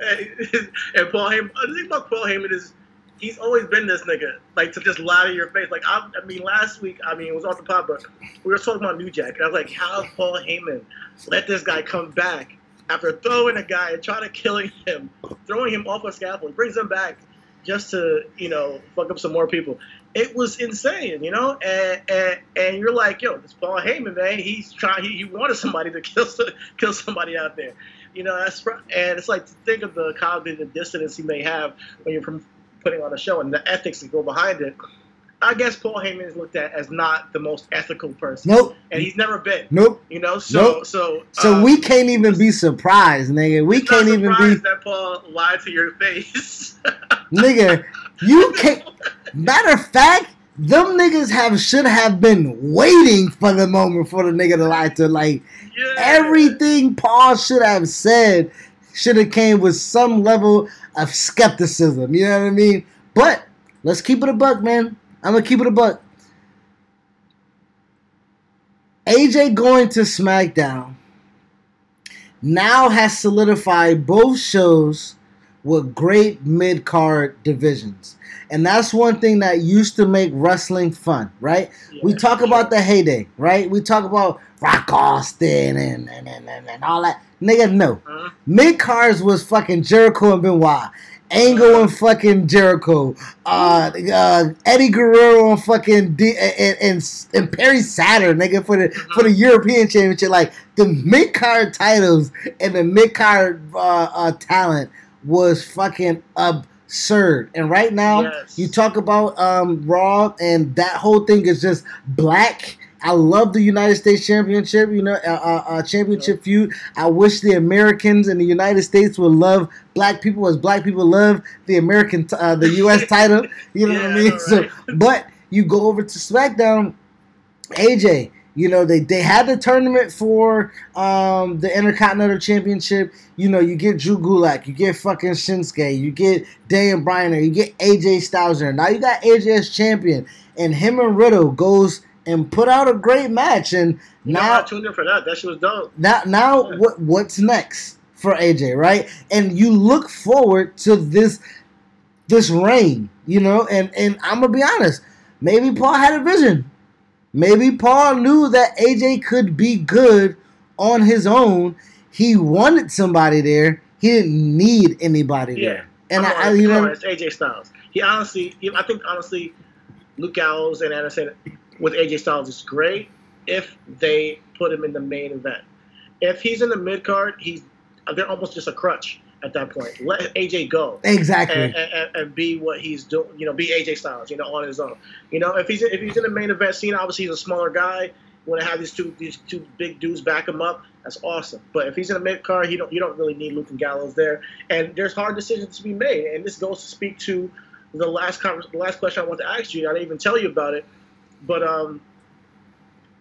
and, and Paul Heyman, the thing about Paul Heyman is he's always been this nigga, like to just lie to your face. Like I, I mean, last week, I mean, it was off the pod, but we were talking about New Jack, and I was like, how Paul Heyman let this guy come back after throwing a guy and trying to killing him, throwing him off a scaffold, brings him back just to you know fuck up some more people. It was insane, you know, and and, and you're like, yo, this Paul Heyman man, he's trying, he, he wanted somebody to kill kill somebody out there, you know. That's and it's like to think of the cognitive dissonance he may have when you're from putting on a show and the ethics that go behind it. I guess Paul Heyman is looked at as not the most ethical person, Nope. and he's never been, Nope. you know. So Nope. so So uh, we can't even be surprised, nigga. We can't even be, surprised that Paul lied to your face. nigga. You can't. Matter of fact, them niggas have should have been waiting for the moment for the nigga to lie to. Like yeah. everything Paul should have said should have came with some level of skepticism. You know what I mean? But let's keep it a buck, man. I'm gonna keep it a buck. AJ going to SmackDown now has solidified both shows with great mid card divisions. And that's one thing that used to make wrestling fun, right? we talk for about the heyday, right? We talk about Rock Austin and, and, and, and, all that. Nigga, no. Huh? Mid cards was fucking Jericho and Benoit. Angle and fucking Jericho. Uh, uh, Eddie Guerrero and fucking D- and, and, and Perry Saturn, nigga, for the for the European Championship. Like the mid card titles and the mid card uh, uh, talent was fucking absurd. And right now, Yes. you talk about um, Raw, and that whole thing is just black. I love the United States Championship, you know, uh, uh, uh, championship feud. I wish the Americans in the United States would love black people as black people love the American, t- uh, the U.S. title. You know what I Yeah, mean? So, but you go over to SmackDown, AJ. You know they they had the tournament for um, the Intercontinental Championship. You know you get Drew Gulak, you get fucking Shinsuke, you get Daniel Bryan, you get AJ Styles there. Now you got AJ as champion, and him and Riddle goes and put out a great match. And You know, I now tuned in for that. That shit was dope. now now Yeah. what what's next for AJ, right? And you look forward to this this reign, you know, and and I'm gonna be honest, maybe Paul had a vision. Maybe Paul knew that AJ could be good on his own. he wanted somebody there. He didn't need anybody Yeah. there. And I, I on, you know, it's AJ Styles. He honestly, I think honestly, Luke Gallows and Anderson with AJ Styles is great if they put him in the main event. If he's in the mid card, he's they're almost just a crutch at that point. Let AJ go. exactly. And, and, and be what he's doing, you know, be AJ Styles, you know, on his own. You know, if he's if he's in the main event scene, obviously he's a smaller guy. You want to have these two these two big dudes back him up. That's awesome. But if he's in a mid card, he don't you don't really need Luke and Gallows there. And there's hard decisions to be made. And this goes to speak to the last conver- the last question I want to ask you. I didn't even tell you about it, but um,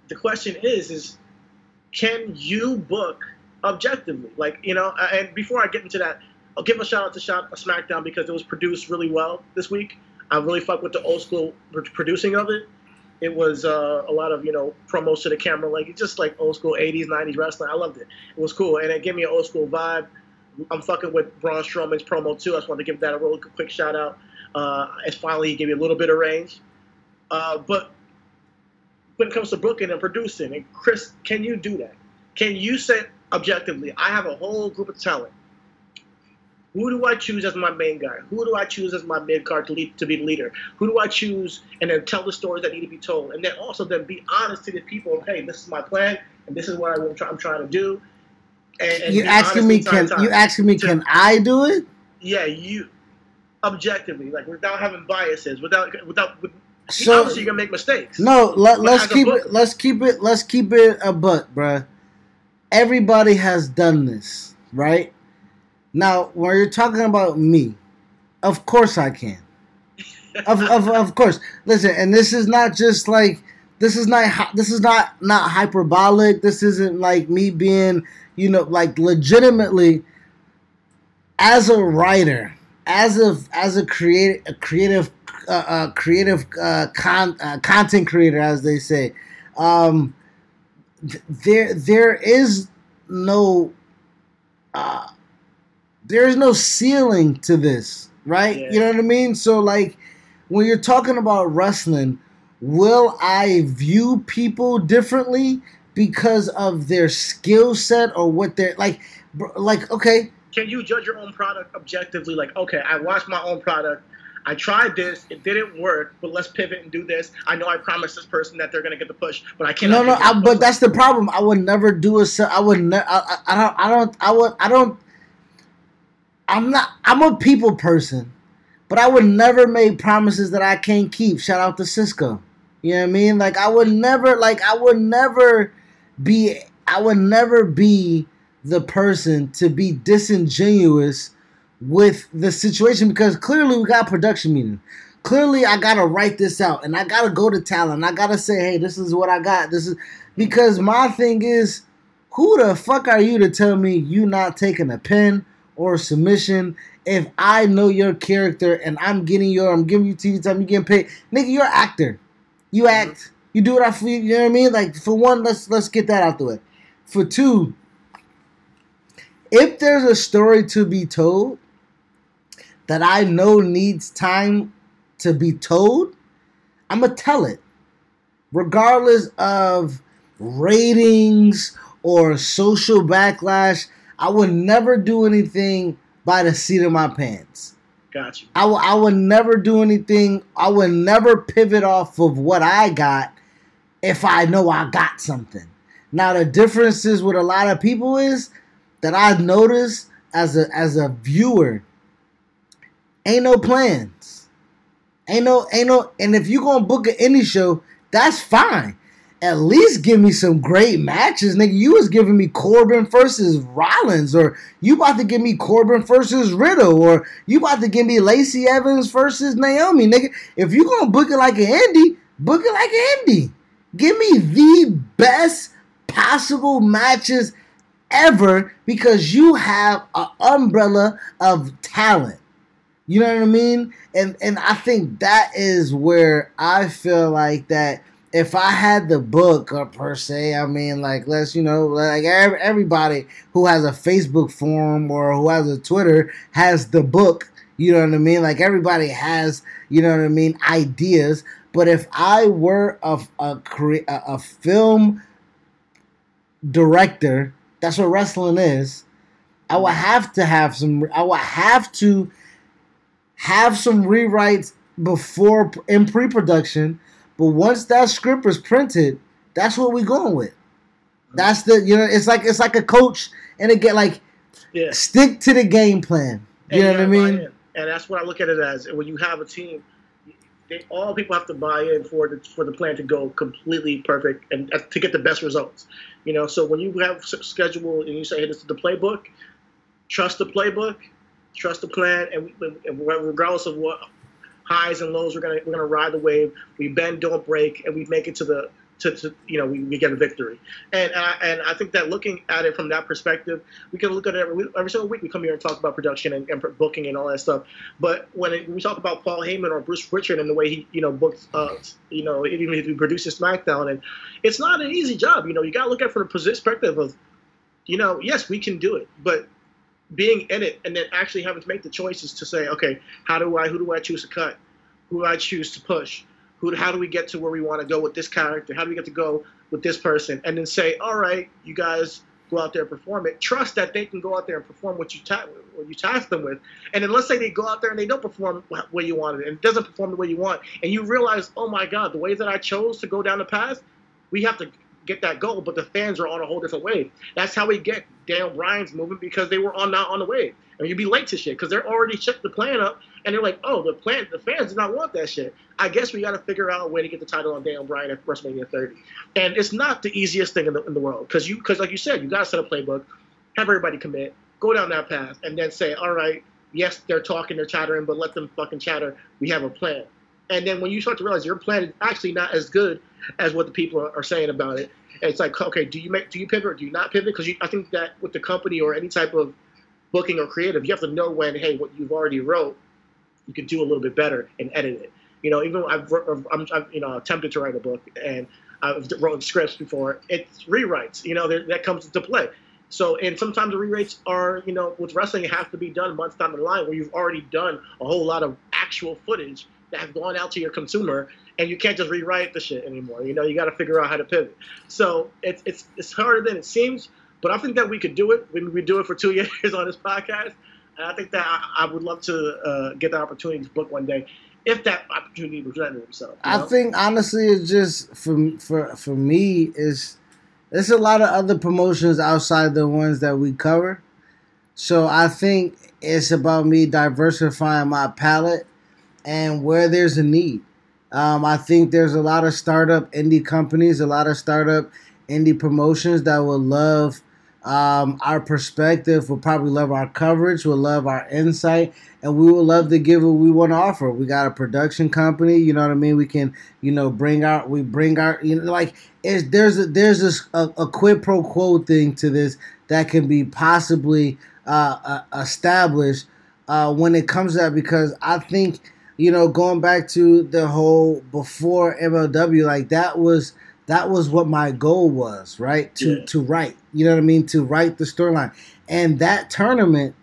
the question is is can you book objectively? Like you know, and before I get into that, I'll give a shout out to Shot SmackDown because it was produced really well this week. I really fuck with the old school producing of it. It was uh, a lot of you know promos to the camera, like it's just like old school '80s, '90s wrestling. I loved it. It was cool, and it gave me an old school vibe. I'm fucking with Braun Strowman's promo too. I just wanted to give that a real quick shout out. Uh, it's finally he gave me a little bit of range. Uh, but when it comes to booking and producing, and Chris, can you do that? Can you say objectively, I have a whole group of talent. Who do I choose as my main guy? Who do I choose as my mid card to lead to be the leader? Who do I choose and then tell the stories that need to be told, and then also then be honest to the people. Hey, this is my plan, and this is what I'm, try, I'm trying to do. And, and you asking me can you asking me To- can I do it? Yeah, you objectively, like without having biases, without without. With, So- obviously, you're gonna make mistakes. No, let, let's keep it. Let's keep it. Let's keep it a butt, bruh. Everybody has done this, right? Now, when you're talking about me, of course I can. Of, of, of course. Listen, and this is not just like this is not this is not not hyperbolic. This isn't like me being, you know, like legitimately as a writer, as a as a creative a creative uh, uh, creative uh, con- uh, content creator, as they say. Um, th- there there is no uh, there is no ceiling to this, right? Yeah. You know what I mean? So like when you're talking about wrestling, will I view people differently because of their skill set or what they're like? Like okay, can you judge your own product objectively? Like, okay, I watched my own product. I tried this, it didn't work, but let's pivot and do this. I know I promised this person that they're gonna get the push, but I can't. no, no, I, but that's the problem. I would never do a. I would. Ne- I, I, I don't. I don't. I would. I don't. I'm not. I'm a people person, but I would never make promises that I can't keep. Shout out to Cisco. You know what I mean? Like I would never. Like I would never be. I would never be the person to be disingenuous with the situation because clearly we got a production meeting. Clearly, I gotta write this out and I gotta go to talent. I gotta say, hey, this is what I got. This is because my thing is, who the fuck are you to tell me you not taking a pen or a submission if I know your character and I'm getting your, I'm giving you TV time, you getting paid, nigga, you're an actor. You mm-hmm. act. You do what I feel. You know what I mean? Like for one, let's let's get that out the way. For two, if there's a story to be told that I know needs time to be told, I'm gonna tell it, regardless of ratings or social backlash. I would never do anything by the seat of my pants. got you. I will, I would never do anything. I would never pivot off of what I got if I know I got something. Now the difference is with a lot of people is that I notice as a as a viewer, ain't no plans, ain't no ain't no. And if you gonna book an indie show, that's fine. At least give me some great matches, nigga. You was giving me Corbin versus Rollins, or you about to give me Corbin versus Riddle, or you about to give me Lacey Evans versus Naomi, nigga. If you gonna book it like an indie, book it like an indie. Give me the best possible matches ever because you have an umbrella of talent. You know what I mean? And and I think that is where I feel like that if I had the book or per se, I mean like let's you know like everybody who has a Facebook forum or who has a Twitter has the book. You know what I mean? Like everybody has you know what I mean ideas. But if I were a a, cre- a, a film director That's what wrestling is. I would have to have some. I would have to have some rewrites before in pre-production. But once that script is printed, that's what we're going with. That's the you know. It's like it's like a coach and again like Yeah. stick to the game plan. You And know what I mean? in. And that's what I look at it as. When you have a team, they, all people have to buy in for the for the plan to go completely perfect and uh, to get the best results. You know, so when you have schedule and you say, "Hey, this is the playbook," trust the playbook, trust the plan, and, we, and regardless of what highs and lows, we're gonna we're gonna ride the wave. We bend, don't break, and we make it to the to, to you know we, we get a victory. And I, and I think that looking at it from that perspective, we can look at it every, every single week. We come here and talk about production and, and booking and all that stuff. But when, it, when we talk about Paul Heyman or Bruce Prichard and the way he you know booked, uh, you know, even if he produces SmackDown, and it's not an easy job. You know, you got to look at it from the perspective of, you know, yes, we can do it, but being in it and then actually having to make the choices to say, okay, how do I, who do I choose to cut? Who do I choose to push? Who, how do we get to where we want to go with this character? How do we get to go with this person? And then say, all right, you guys go out there and perform it. Trust that they can go out there and perform what you ta- what you task them with. And then let's say they go out there and they don't perform wh- where you wanted, and it doesn't perform the way you want, and you realize, oh my God, the way that I chose to go down the path, we have to get that goal, but the fans are on a whole different wave. That's how we get Daniel Bryan's movement because they were on not on the wave. And you'd be late to shit because they're already checked the plan up and they're like, oh, the plan, the fans did not want that shit. I guess we got to figure out a way to get the title on Daniel Bryan at WrestleMania 30. And it's not the easiest thing in the, in the world because you, because like you said, you got to set a playbook, have everybody commit, go down that path, and then say, all right, yes, they're talking, they're chattering, but let them fucking chatter. We have a plan. And then when you start to realize your plan is actually not as good as what the people are, saying about it, it's like, okay, do you make, do you pivot or do you not pivot? Because I think that with the company or any type of booking or creative, you have to know when, hey, what you've already wrote, you can do a little bit better and edit it. You know, even I've, I'm, I've you know attempted to write a book and I've written scripts before. It's rewrites. You know, that comes into play. So, and sometimes the rewrites are, you know, with wrestling, it has to be done months down the line where you've already done a whole lot of actual footage that have gone out to your consumer, and you can't just rewrite the shit anymore. You know, you got to figure out how to pivot. So it's it's it's harder than it seems, but I think that we could do it. We we do it for two years on this podcast, and I think that I, I would love to uh, get the opportunity to book one day if that opportunity presented itself. you I think honestly, it's just for for for me is there's a lot of other promotions outside the ones that we cover. So I think it's about me diversifying my palette and where there's a need. Um, I think there's a lot of startup indie companies, a lot of startup indie promotions that will love um, our perspective, will probably love our coverage, will love our insight, and we would love to give what we want to offer. We got a production company, you know what I mean. We can, you know, bring our, we bring our, you know, like it's, there's a, there's this a, a quid pro quo thing to this that can be possibly uh, uh, established uh, when it comes to that because I think you know going back to the whole before MLW like that was that was what my goal was right? To Yeah. to write you know what I mean? To write the storyline. And that tournament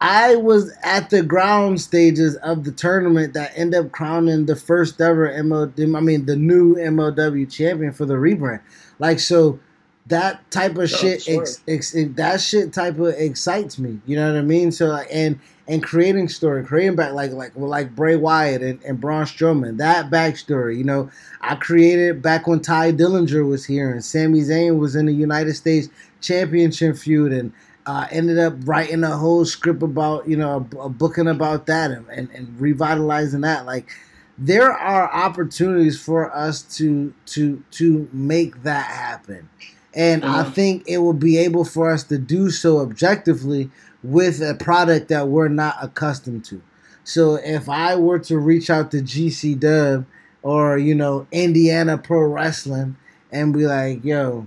I was at the ground stages of the tournament that ended up crowning the first ever MLW I mean the new MLW champion for the rebrand. Like so that type of Oh, shit sure. ex, ex, that shit type of excites me you know what I mean? So and and creating story, creating back like like well, like Bray Wyatt and, and Braun Strowman, that backstory. You know, I created back when Tye Dillinger was here and Sami Zayn was in the United States Championship feud, and uh, ended up writing a whole script about you know a, a booking about that and, and, and revitalizing that. Like there are opportunities for us to to to make that happen. And I Mhm. think it will be able for us to do so objectively with a product that we're not accustomed to. So if I were to reach out to GC Dub or you know Indiana Pro Wrestling and be like, "Yo,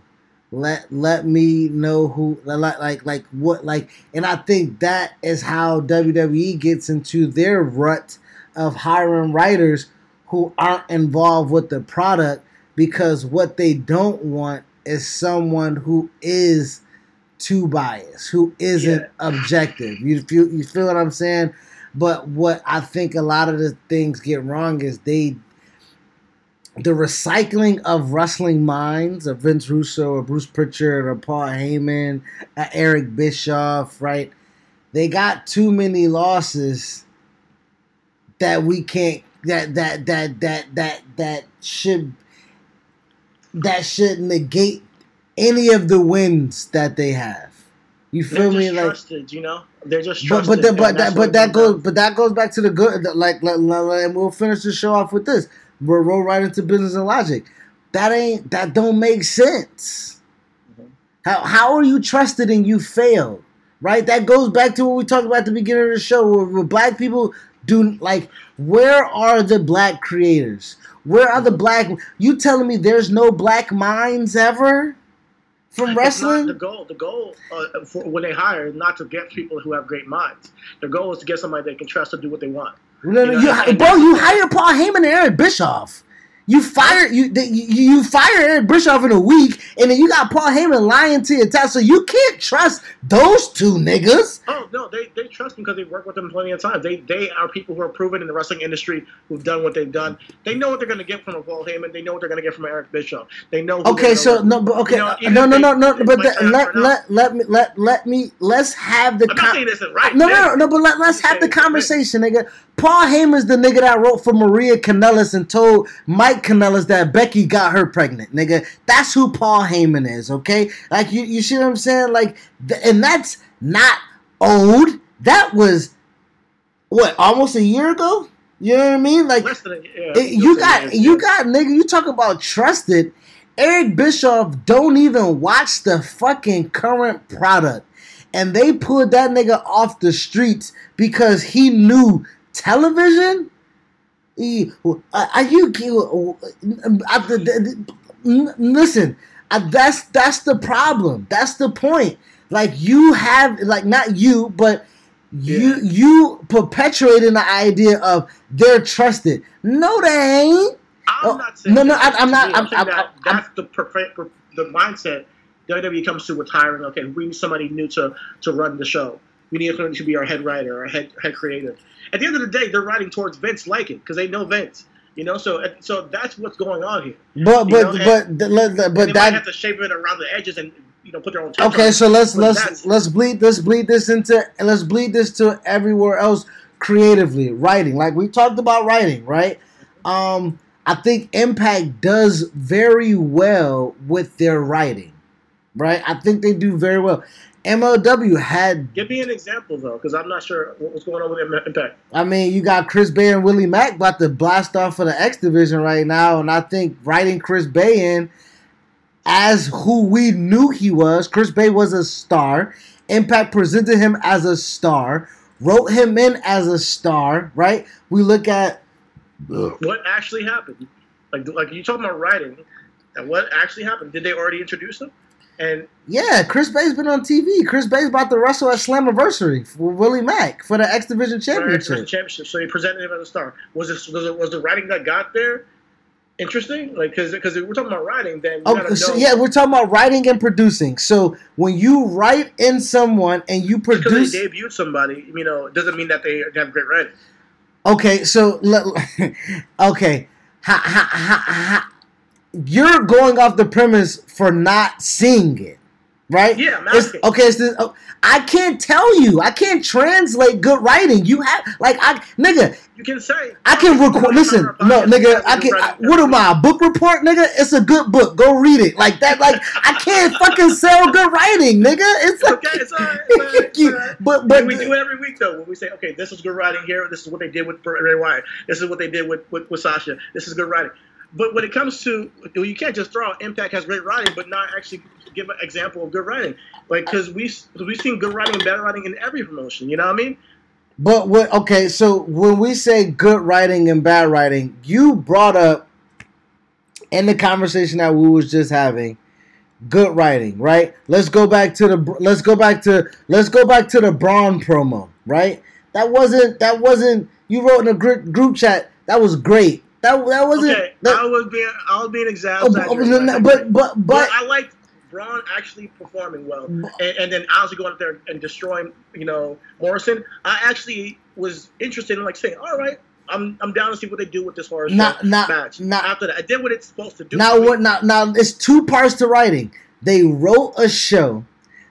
let let me know who like like like what like," and I think that is how WWE gets into their rut of hiring writers who aren't involved with the product because what they don't want is someone who is too biased, who isn't Yeah. objective. You feel you feel what I'm saying? But what I think a lot of the things get wrong is they the recycling of wrestling minds of Vince Russo or Bruce Prichard or Paul Heyman, uh, Eric Bischoff, right? They got too many losses that we can't that that that that that that should that should negate any of the wins that they have. You feel me? Like trusted, you know. They're just but trusted. but the, but that but that goes down but that goes back to the good like, like, like and we'll finish the show off with this. We'll roll right into business and logic. That ain't that don't make sense. Mhm. How how are you trusted and you failed? Right? That goes back to what we talked about at the beginning of the show where, where black people do like where are the black creators? Where are the black you telling me there's no black minds ever from wrestling? the goal. The goal uh, for when they hire is not to get people who have great minds. The goal is to get somebody they can trust to do what they want. No, no, You know, you, and- bro, you hire Paul Heyman and Eric Bischoff. You fire you, they- you fire Eric Bischoff in a week, and then you got Paul Heyman lying to your task. So you can't trust those two niggas. Oh no, they, they trust them because they've worked with them plenty of times. They they are people who are proven in the wrestling industry who've done what they've done. They know what they're going to get from a Paul Heyman. They know what they're going to get from Eric Bischoff. They know. Okay, so no, but okay, You know, no, no, they- no, no, but the, let let let me let let me let's have the I'm not saying this is right. no, no, no, no, but let, let's have the conversation, nigga. Paul Heyman's the nigga that wrote for Maria Kanellis and told Mike Kanellis that Becky got her pregnant, nigga. That's who Paul Heyman is, okay? Like you, you see what I'm saying? Like, th- and that's not old. That was what almost a year ago. You know what I mean? Like, yeah, it- you got year. you got nigga. You talk about trusted. Eric Bischoff don't even watch the fucking current product, and they pulled that nigga off the streets because he knew television. Are you? I, the- the- the- listen, that's that's the problem. That's the point. Like you have, like not you, but you Yeah. you perpetuating the idea of they're trusted. No, they ain't. I'm Oh, not saying no, no, I- I'm not-. I'm- I'm- that I'm- that's the perfect the mindset WWE comes to with hiring. Okay, we need somebody new to to run the show. We need somebody to be our head writer, our head head creative. At the end of the day, they're writing towards Vince liking because they know Vince. You know, so so that's what's going on here. But You but know, and- but the- le- le- but they might have to shape it around the edges and you know put their own. okay. So let's let's let's bleed let's bleed this into and let's bleed this to everywhere else creatively writing. Like we talked about writing, right? Um, I think Impact does very well with their writing, right? I think they do very well. MLW had Give me an example though, because I'm not sure what- what's going on with Impact. I mean, you got Chris Bey and Willie Mack about to blast off for the X division right now, and I think writing Chris Bey in as who we knew he was. Chris Bey was a star. Impact presented him as a star, wrote him in as a star. Right? We look at What actually happened? Like like you talking about writing, and what actually happened? Did they already introduce him? And yeah, Chris Bey's been on TV. Chris Bey's about to wrestle at Slammiversary for Willie Mack for the X Division Championship. championship. So they presented him as a star. Was this was, it, was the writing that got there interesting? Like because because we're talking about writing, then you Oh, so yeah, we're talking about writing and producing. So when you write in someone and you produce, they debuted somebody, you know, it doesn't mean that they have great writing. okay, so okay, ha, ha, ha, ha, you're going off the premise for not seeing it, right? Yeah, It's, okay, it's this, oh, I can't tell you. I can't translate good writing. You have like I nigga. You can say I can record. Listen, no, nigga. I can. I, what am I? A book report, nigga? It's a good book. Go read it. Like that. Like I can't fucking sell good writing, nigga. It's like, Okay, it's all right. It's all right, but But but we do it every week though. When we say, okay, this is good writing here. This is what they did with Bray Wyatt. This is what they did with, with, with Sasha. This is good writing. But when it comes to, you can't just throw out Impact has great writing, but not actually give an example of good writing. Like, because we we've seen good writing and bad writing in every promotion. You know what I mean? But what? Okay, so when we say good writing and bad writing, you brought up in the conversation that we was just having, good writing, right? Let's go back to the let's go back to let's go back to the Braun promo, right? That wasn't that wasn't you wrote in a group group chat. That was great. That that wasn't. Okay, that, I was being oh, oh, I was being oh, exaggerated. oh, no, but but but but I liked Braun actually performing well, mm. and, and then honestly going up there and destroying, you know, Morrison. I actually was interested in like saying, all right, I'm I'm down to see what they do with this horror show now- match. now- After that, I did what it's supposed to do. Now what? Now now it's two parts to writing. They wrote a show.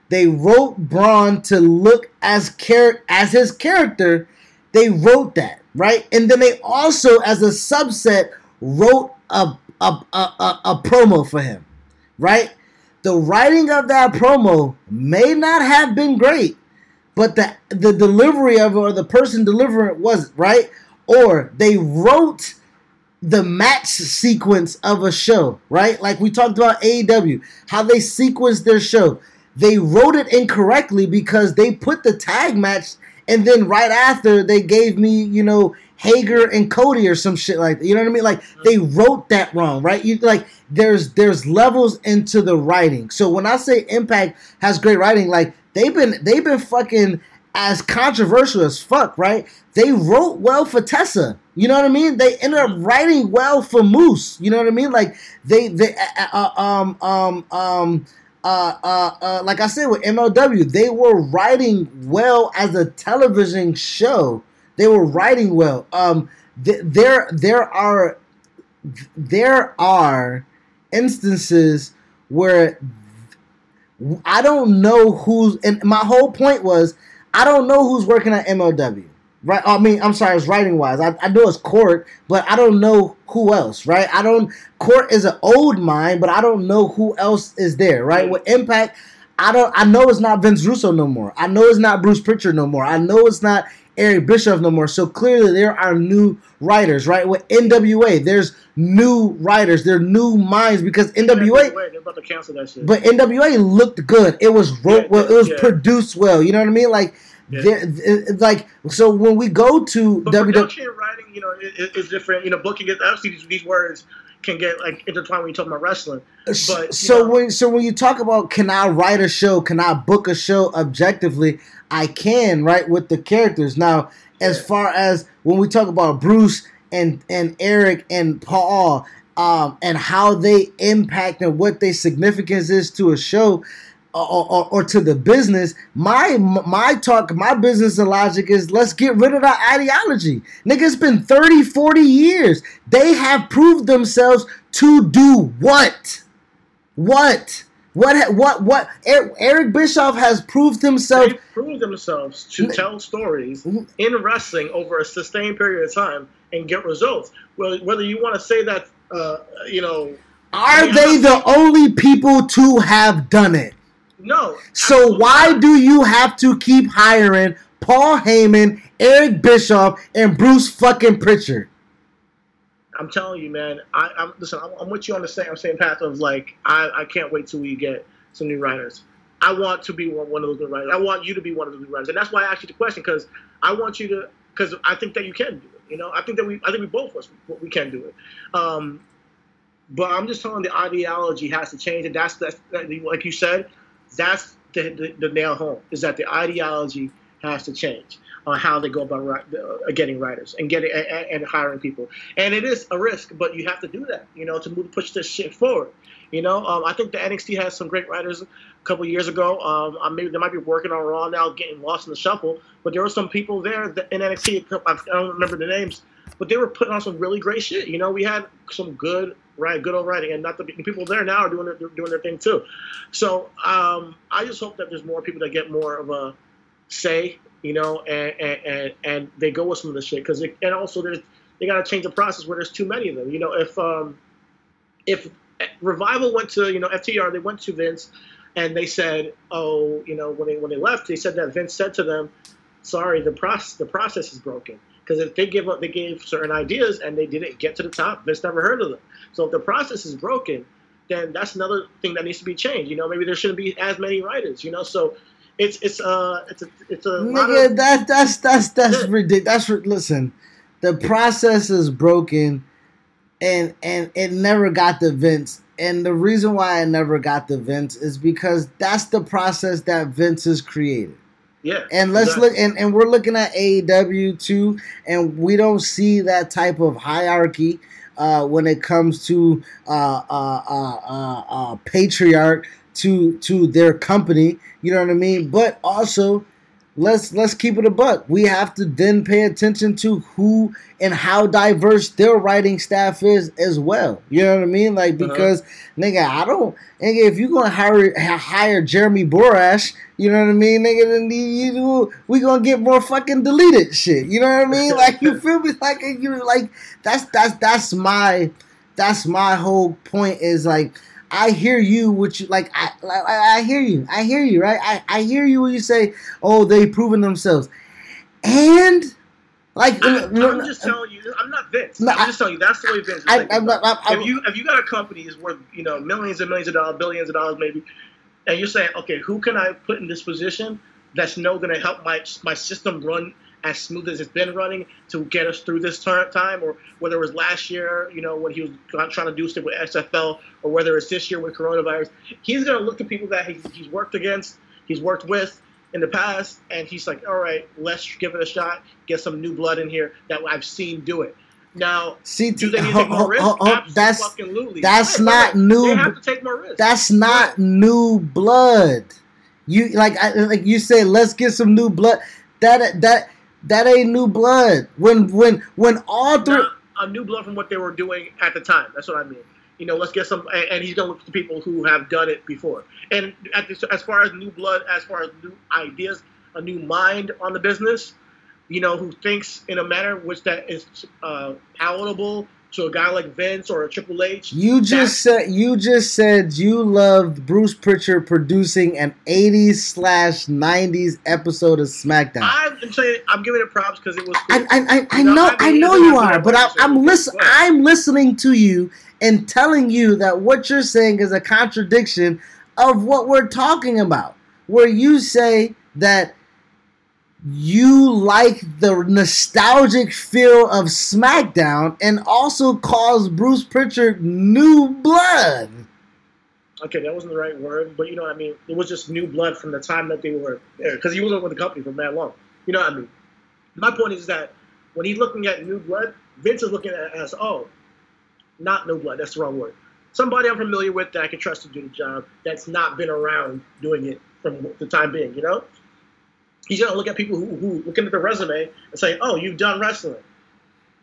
They wrote Braun to look as char- as his character. They wrote that right, and then they also, as a subset, wrote a a, a, a, promo for him. Right. The writing of that promo may not have been great, but the the delivery of or the person delivering it was right. Or they wrote the match sequence of a show, right? Like we talked about AEW, how they sequenced their show. They wrote it incorrectly because they put the tag match and then right after they gave me, you know, Hager and Cody or some shit like that. You know what I mean? Like they wrote that wrong, right? You like there's there's levels into the writing. So when I say Impact has great writing, like they've been they've been fucking as controversial as fuck, right? They wrote well for Tessa. You know what I mean? They ended up writing well for Moose. You know what I mean? Like they they uh, uh, um um um uh, uh, uh, like I said with MLW, they were writing well as a television show. They were writing well. Um, th- there there are there are instances where I don't know who's and my whole point was I don't know who's working at MLW. Right? I mean, I'm sorry, it's writing wise. I, I know it's Court, but I don't know who else, right? I don't Court is an old mind, but I don't know who else is there, right? With Impact, I don't I know it's not Vince Russo no more. I know it's not Bruce Prichard no more. I know it's not Eric Bischoff no more. So clearly there are new writers, right? With NWA, there's new writers, there are new minds because NWA Wait, they're about to cancel that shit. but NWA looked good. It was wrote Yeah, well. It was yeah. produced well. You know what I mean? Like, Yeah. like so when we go to But WWE, production writing, you know, is, is different. You know, booking is obviously these, these words can get like intertwined when you talk about wrestling. But so know, when so when you talk about can I write a show, can I book a show objectively? I can, right, with the characters. Now, as Yeah. far as when we talk about Bruce and and Eric and Paul, um, and how they impact and what their significance is to a show. Or, or, or to the business, my my talk, my business logic is let's get rid of that ideology. Nigga, it's been 30, 40 years. They have proved themselves to do what? What? What? What? What? Er- Eric Bischoff has proved himself. they prove themselves to tell stories in wrestling over a sustained period of time and get results. Well, whether you want to say that, uh, you know, Are they the only people to have done it? No. So why do you have to keep hiring Paul Heyman, Eric Bischoff, and Bruce fucking Prichard? I'm telling you, man. I, I'm listen. I'm, I'm with you on the same, same path of like I, I can't wait till we get some new writers. I want to be one, one of those new writers. I want you to be one of those new writers, and that's why I asked you the question because I want you to because I think that you can do it. You know, I think that we I think we both us we can do it. Um, but I'm just telling the ideology has to change, and that's that's that, like you said, that's the, the, the nail home is that the ideology has to change on how they go about uh, getting writers and getting and, and hiring people. And it is a risk, but you have to do that, you know, to move push this shit forward. You know, um, I think the NXT has some great writers a couple years ago. Um, maybe they might be working on Raw now, getting lost in the shuffle. But there were some people there that in NXT. I don't remember the names, but they were putting on some really great shit. You know, we had some good right, good old writing, and not the, people there now are doing their, doing their thing too. So um, I just hope that there's more people that get more of a say, you know, and and, and, and they go with some of the shit because and also there's they got to change the process where there's too many of them. You know, if um, if revival went to you know FTR, they went to Vince, and they said, oh, you know, when they when they left, they said that Vince said to them, sorry, the process the process is broken. Because if they give up, they gave certain ideas and they didn't get to the top. Vince never heard of them. So if the process is broken, then that's another thing that needs to be changed. You know, maybe there shouldn't be as many writers. You know, so it's it's uh it's a it's a lot Nigga, of, that that's that's that's Yeah. ridiculous. That's listen. The process is broken, and and it never got the Vince. And the reason why I never got the Vince is because that's the process that Vince has created. Yeah. And let's exactly. look, and, and we're looking at AEW too, and we don't see that type of hierarchy uh, when it comes to uh, uh, uh, uh, uh, patriarch to to their company. You know what I mean? But also, let's let's keep it a buck. We have to then pay attention to who and how diverse their writing staff is as well. You know what I mean? Like Uh-huh. because nigga, I don't nigga. If you gonna hire hire Jeremy Borash, you know what I mean, nigga, then you, you we gonna get more fucking deleted shit. You know what I mean? Like you feel me? Like you like that's that's that's my that's my whole point is like I hear you, which like. I, I I hear you. I hear you. Right. I, I hear you when you say, "Oh, they proven themselves," and like I, I'm just telling you. I'm not Vince. No, I'm I- just telling you. That's the way Vince is I, thinking I'm not, I'm, if you if you got a company is worth you know millions and millions of dollars, billions of dollars maybe, and you're saying, okay, who can I put in this position that's no going to help my my system run as smooth as it's been running to get us through this time, or whether it was last year, you know, when he was trying to do stuff with XFL, or whether it's this year with coronavirus, he's going to look to people that he's, he's worked against, he's worked with in the past, and he's like, all right, let's give it a shot, get some new blood in here that I've seen do it. Now, see, do they need to take more oh, oh, ho- risks? ho- oh, ho- that's that's Wait, wait, not wait. new- They have to take more risks. that's not new blood. You like I, like you say, let's get some new blood. That that that ain't new blood. When when when all three. a new blood from what they were doing at the time. That's what I mean. You know, let's get some, and, and he's gonna look to people who have done it before. And at this, as far as new blood, as far as new ideas, a new mind on the business, you know, who thinks in a manner which that is uh, palatable to a guy like Vince or a Triple H. You just said you just said you loved Bruce Prichard producing an 80s slash 90s episode of SmackDown. I I'm saying I'm giving it props because it was. Cool. I, I, I You know, know I I mean, know you are, but I, I'm but- listen but- I'm listening to you and telling you that what you're saying is a contradiction of what we're talking about. Where you say that you like the nostalgic feel of SmackDown and also calls Bruce Prichard new blood. Okay, that wasn't the right word, but you know what I mean. It was just new blood from the time that they were there, because he wasn't with the company for that long. You know what I mean? My point is that when he's looking at new blood, Vince is looking at as oh, not new blood. That's the wrong word. Somebody I'm familiar with that I can trust to do the job. That's not been around doing it from the time being. You know, he's gonna look at people who, who looking at the resume and say, oh, you've done wrestling.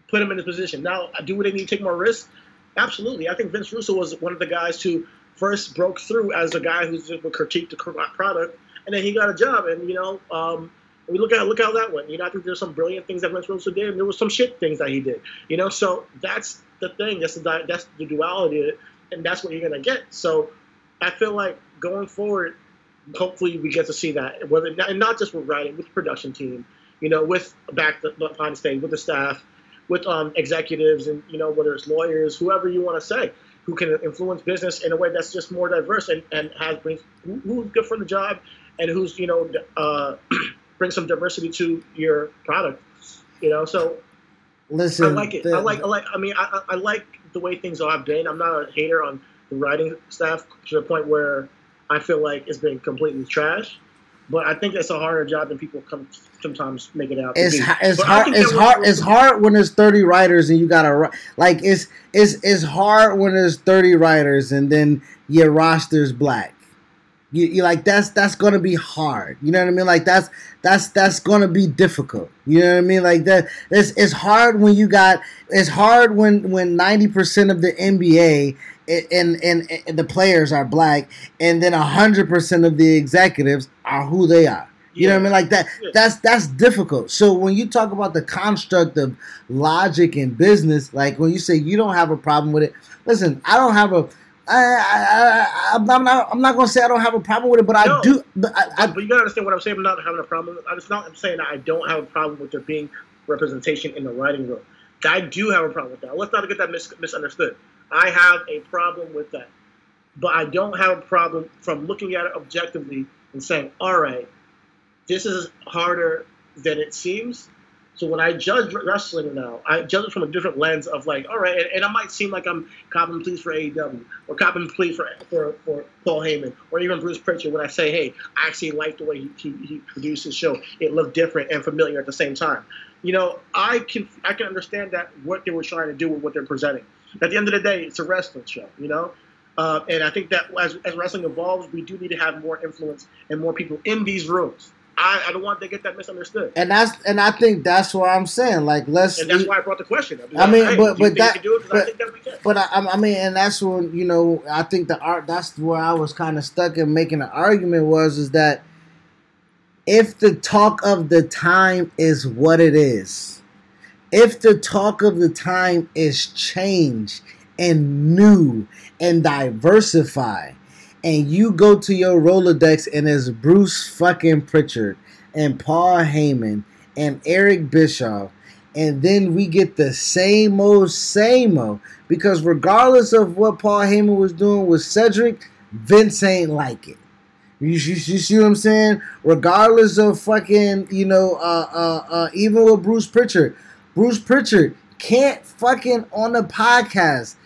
Put him in this position. Now, do what they need to take more risks? Absolutely. I think Vince Russo was one of the guys who first broke through as a guy who's just would critique the product, and then he got a job. And you know, um, we look at look how that went. You know, I think there's some brilliant things that Vince Russo did, and there was some shit things that he did. You know, so that's the thing. That's the that's the duality, and that's what you're gonna get. So I feel like going forward, hopefully we get to see that. Whether and not just with writing, with the production team, you know, with back the behind the stage, with the staff, with um, executives, and you know, whether it's lawyers, whoever you want to say who can influence business in a way that's just more diverse and, and has brings who, who's good for the job and who's you know uh, brings some diversity to your product. You know, so Listen, I like it. the- I like. I like. I mean, I, I I like the way things have been. I'm not a hater on the writing staff to the point where I feel like it's been completely trash. But I think it's a harder job than people come sometimes make it out. to It's be. it's hard. It's hard. It's hard when there's 30 writers and you gotta like it's it's it's hard when there's 30 writers and then your roster's black. You, you like that's that's gonna be hard. You know what I mean? Like that's that's that's gonna be difficult. You know what I mean? Like that. It's it's hard when you got. It's hard when when 90 percent of the NBA and, and and and the players are black, and then 100 percent of the executives are who they are. You know what I mean? Like that. That's that's difficult. So when you talk about the construct of logic in business, like when you say you don't have a problem with it, listen, I don't have a. I, I, I, I'm not. I'm not gonna say I don't have a problem with it, but I do. But I, I, But you gotta understand what I'm saying. I'm not having a problem. I'm just not I'm saying that I don't have a problem with there being representation in the writing room. I do have a problem with that. Let's not get that mis- misunderstood. I have a problem with that, but I don't have a problem from looking at it objectively and saying, "All right, this is harder than it seems." So when I judge wrestling now, I judge it from a different lens of like, all right, and, and I might seem like I'm copping pleas for AEW or copping pleas for, for for Paul Heyman or even Bruce Prichard when I say, hey, I actually like the way he, he, he produced his show. It looked different and familiar at the same time. You know, I can I can understand that what they were trying to do with what they're presenting. At the end of the day, it's a wrestling show, you know. Uh, and I think that as, as wrestling evolves, we do need to have more influence and more people in these rooms. I, I don't want to get that misunderstood. And that's and I think that's what I'm saying. Like let's. And that's why I brought the question. up. I mean, Hey, but- but that- can do it? 'Cause I but- that. But I, I mean, and that's when you know I think the art. That's where I was kind of stuck in making an argument was is that if the talk of the time is what it is, if the talk of the time is change and new and diversify, and you go to your Rolodex and it's Bruce fucking Pritchard and Paul Heyman and Eric Bischoff, and then we get the same old, same old. Because regardless of what Paul Heyman was doing with Cedric, Vince ain't like it. You, you, you see what I'm saying? Regardless of fucking, you know, uh, uh, uh, even with Bruce Prichard, Bruce Prichard can't fucking on the podcast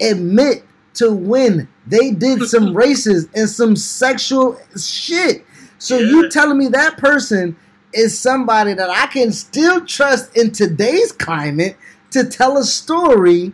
admit to win. they did some races and some sexual shit. So you telling me that person is somebody that I can still trust in today's climate to tell a story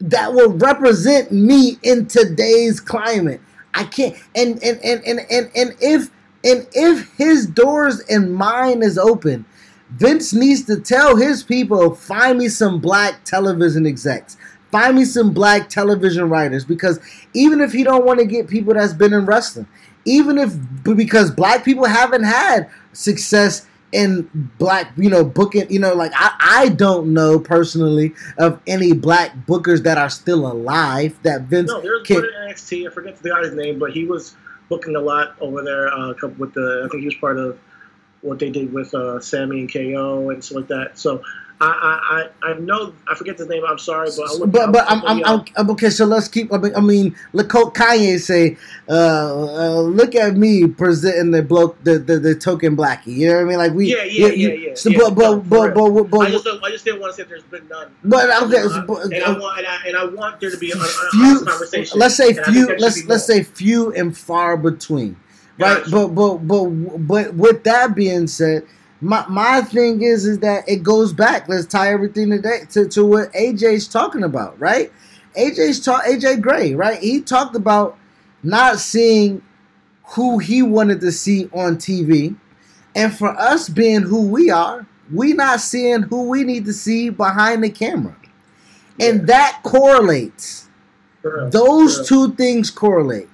that will represent me in today's climate. I can't and and and and and, and if and if his doors and mine is open, Vince needs to tell his people, find me some black television execs. Find me some black television writers because even if he don't want to get people that's been in wrestling, even if because black people haven't had success in black, you know, booking, you know, like I, I don't know personally of any black bookers that are still alive that Vince No, there's can one in NXT. I forget the guy's name, but he was booking a lot over there. Uh, couple- with the, I think he was part of what they did with uh, Sami and KO and stuff like that. So I, I, I, know I forget his name. I'm sorry, but but but I'm, I'm. I'm, okay. So let's keep. I mean, I mean look, Kanye say, uh, uh, "Look at me presenting the bloke, the, the the token blackie." You know what I mean? Like we, Yeah, yeah, you- yeah, yeah, So, yeah. but No, but but but, but, I just don't, I just didn't want to say there's been none. but okay. Uh, but, and I want and I, and I want there to be honest few. conversation. Let's say And I think few. Let's let's say few and far between. Right, Gotcha. but but but but with that being said, my my thing is is that it goes back. Let's tie everything today to, to what AJ's talking about, right? AJ's talk AJ Gray, right? He talked about not seeing who he wanted to see on TV, and for us being who we are, we not seeing who we need to see behind the camera, and Yeah. that correlates. Real. Those real. two things correlate.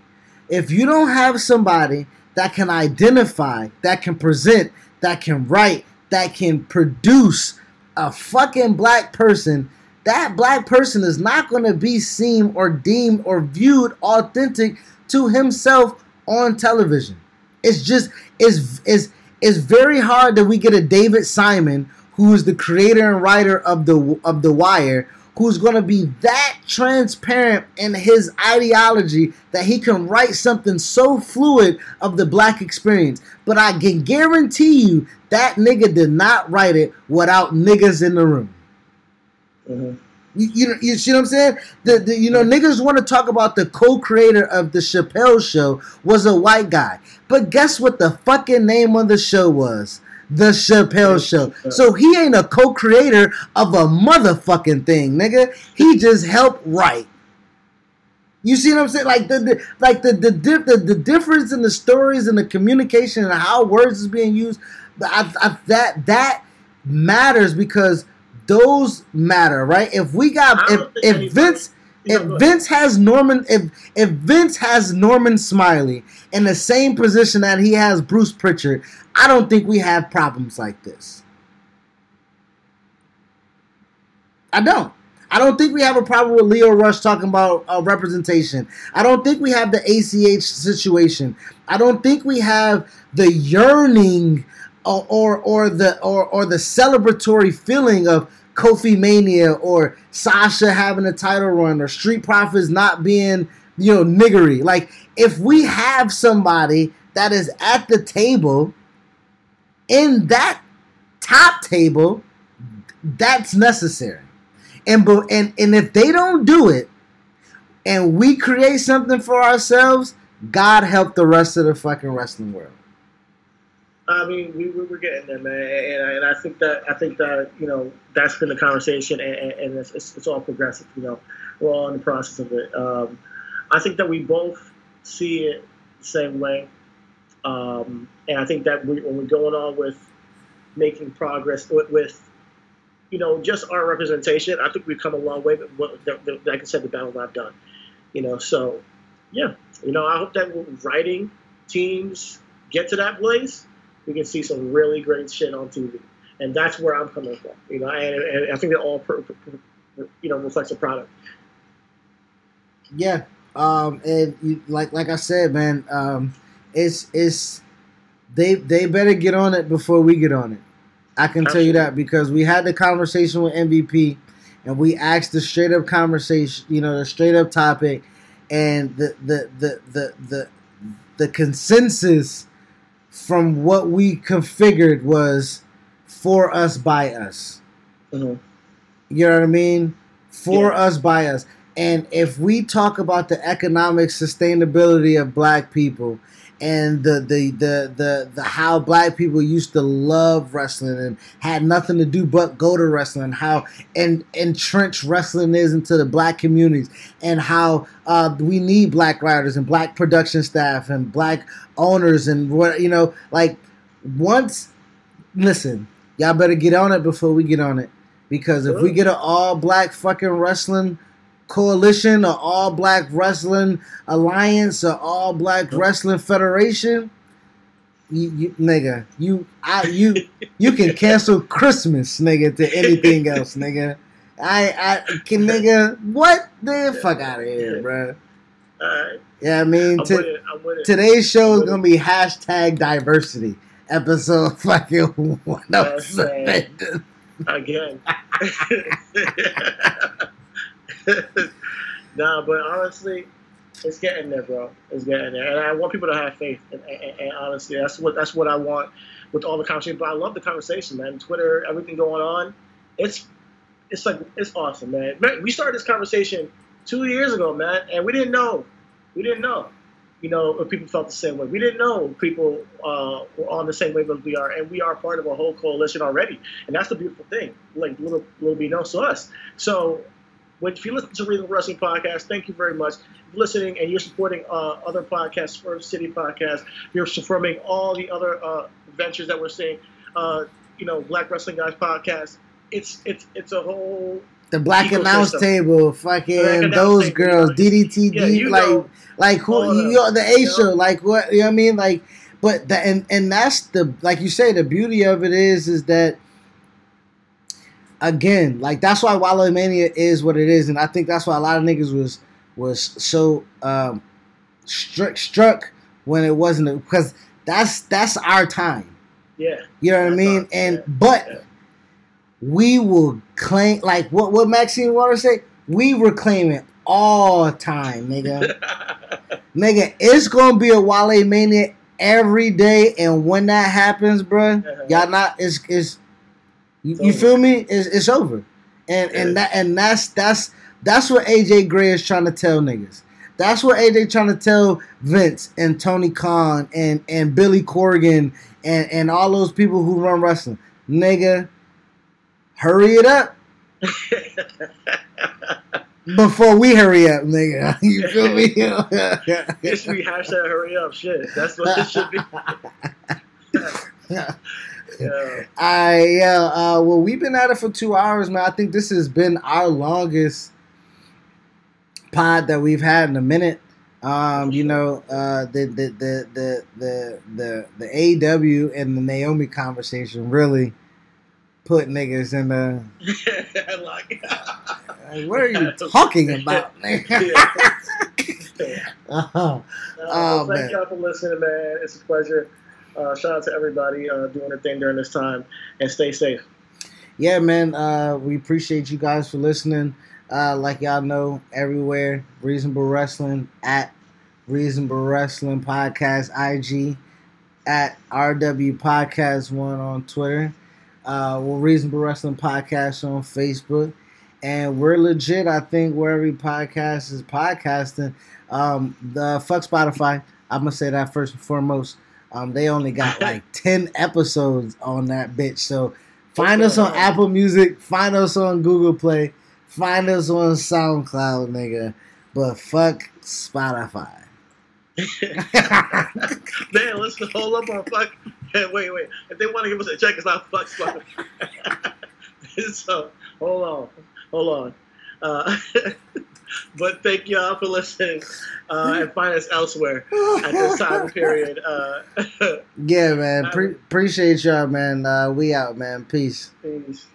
If you don't have somebody that can identify, that can present, that can write, that can produce a fucking black person, that black person is not going to be seen or deemed or viewed authentic to himself on television. It's just it's it's it's very hard that we get a David Simon who is the creator and writer of the of the Wire who's going to be that transparent in his ideology that he can write something so fluid of the black experience. But I can guarantee you that nigga did not write it without niggas in the room. Mhm. You, you, you see what I'm saying? The, the you know niggas want to talk about the co-creator of the Chappelle show was a white guy, but guess what the fucking name of the show was? The Chappelle show. So he ain't a co-creator of a motherfucking thing, nigga. He just helped write. You see what I'm saying? Like the, the like the the, the the difference in the stories and the communication and how words is being used. I, I, that that matters because those matter, right? If we got if if anybody- Vince if. Vince has Norman if if Vince has Norman Smiley in the same position that he has Bruce Prichard, I don't think we have problems like this. I don't. I don't think we have a problem with Lio Rush talking about uh, representation. I don't think we have the ACH situation. I don't think we have the yearning or or, or the or, or the celebratory feeling of Kofi Mania or Sasha having a title run or Street Profits not being you know niggery. Like if we have somebody that is at the table in that top table, that's necessary. And and and if they don't do it, and we create something for ourselves, God help the rest of the fucking wrestling world. I mean, we, we we're getting there, man, and, I- and I think that I think that you know that's been the conversation, and, and and it's, it's, it's all progressive. You know, we're all in the process of it. Um, I think that we both see it the same way. Um, and I think that we, when we're going on with making progress with, with, you know, just our representation, I think we've come a long way. But what, the, the, like I said, the battle not done. You know, so yeah, you know, I hope that writing teams get to that place, we can see some really great shit on TV, and that's where I'm coming from. You know, and, and I think that all, per, per, per, you know, reflects the product. Yeah, um, and you, like like I said, man, um, it's it's they they better get on it before we get on it. I can tell you that because we had the conversation with MVP, and we asked the straight up conversation, you know, the straight up topic, and the the the the the, the consensus from what we configured was for us by us. Mm-hmm. You know what I mean? For Yeah. us by us. And if we talk about the economic sustainability of black people and the, the the the the how black people used to love wrestling and had nothing to do but go to wrestling, how and entrenched wrestling is into the black communities, and how uh, we need black writers and black production staff and black owners and what you know, like once listen, y'all better get on it before we get on it. Because if we get an all black fucking wrestling coalition or all black wrestling alliance or all black wrestling federation, you, you nigga, you I you you can cancel Christmas, nigga, to anything else, nigga. I I can nigga what the fuck out of here, bro. All right, Yeah, I mean I'm to- with it. I'm with it. Today's show is gonna be hashtag diversity. Episode fucking one again. nah, but honestly, it's getting there, bro. It's getting there, and I want people to have faith. And, and, and honestly, that's what that's what I want with all the conversation. But I love the conversation, man. Twitter, everything going on. It's it's like it's awesome, man. We started this conversation two years ago, man, and we didn't know. We didn't know. You know, if people felt the same way. We didn't know people uh, were on the same wave as we are, and we are part of a whole coalition already. And that's the beautiful thing. Like little little be known to us. So, if you listen to Real Wrestling Podcast, thank you very much for listening, and you're supporting uh, other podcasts, First City Podcast. You're supporting all the other uh, ventures that we're seeing. Uh, you know, Black Wrestling Guys Podcast. It's it's it's a whole The black announce table, fucking those table, girls. DDTD, Yeah, you like know. like who you know, the A show, like what you know what I mean? Like but the and, and that's the like you say, the beauty of it is is that again, like that's why Wallow Mania is what it is, and I think that's why a lot of niggas was was so um struck struck when it wasn't because that's that's our time. yeah. You know what I mean? and yeah, but yeah. we will claim like what what Maxine Waters say. We reclaim it all time, nigga. nigga, it's gonna be a Wale mania every day, and when that happens, bruh, Uh-huh. y'all not it's it's you, you feel me? It's, it's over, and and that and that's that's that's what AJ Gray is trying to tell niggas. That's what AJ trying to tell Vince and Tony Khan and and Billy Corgan and and all those people who run wrestling, nigga. Hurry it up before we hurry up, nigga. You feel me? It should be hashtag hurry up shit. That's what it should be. Yeah. I yeah. Uh, well, we've been at it for two hours, man. I think this has been our longest pod that we've had in a minute. Um, you know, uh, the the the the the the the AW and the Naomi conversation really put niggas in the. like, Like, what are you talking about, man? yeah. Uh-huh. Uh, Oh, thank man. y'all for listening, man. It's a pleasure. Uh, shout out to everybody uh, doing their thing during this time, and stay safe. yeah, man. Uh, we appreciate you guys for listening. Uh, like y'all know, everywhere Reasonable Wrestling at Reasonable Wrestling Podcast IG at RW Podcast One on Twitter. Uh, well, Reasonable Wrestling Podcast on Facebook, and we're legit. I think where every podcast is podcasting. Um, the fuck Spotify. I'm gonna say that first and foremost. Um, they only got like ten episodes on that bitch, so Find us on Apple Music. Find us on Google Play. Find us on SoundCloud, nigga. But fuck Spotify. Man, let's hold up on fuck. Wait, wait. If they want to give us a check, it's not fuck fuck. so hold on, hold on. Uh, but thank y'all for listening, uh, and find us elsewhere at this time period. Uh, yeah, man. Pre- appreciate y'all, man. Uh, we out, man. Peace. peace.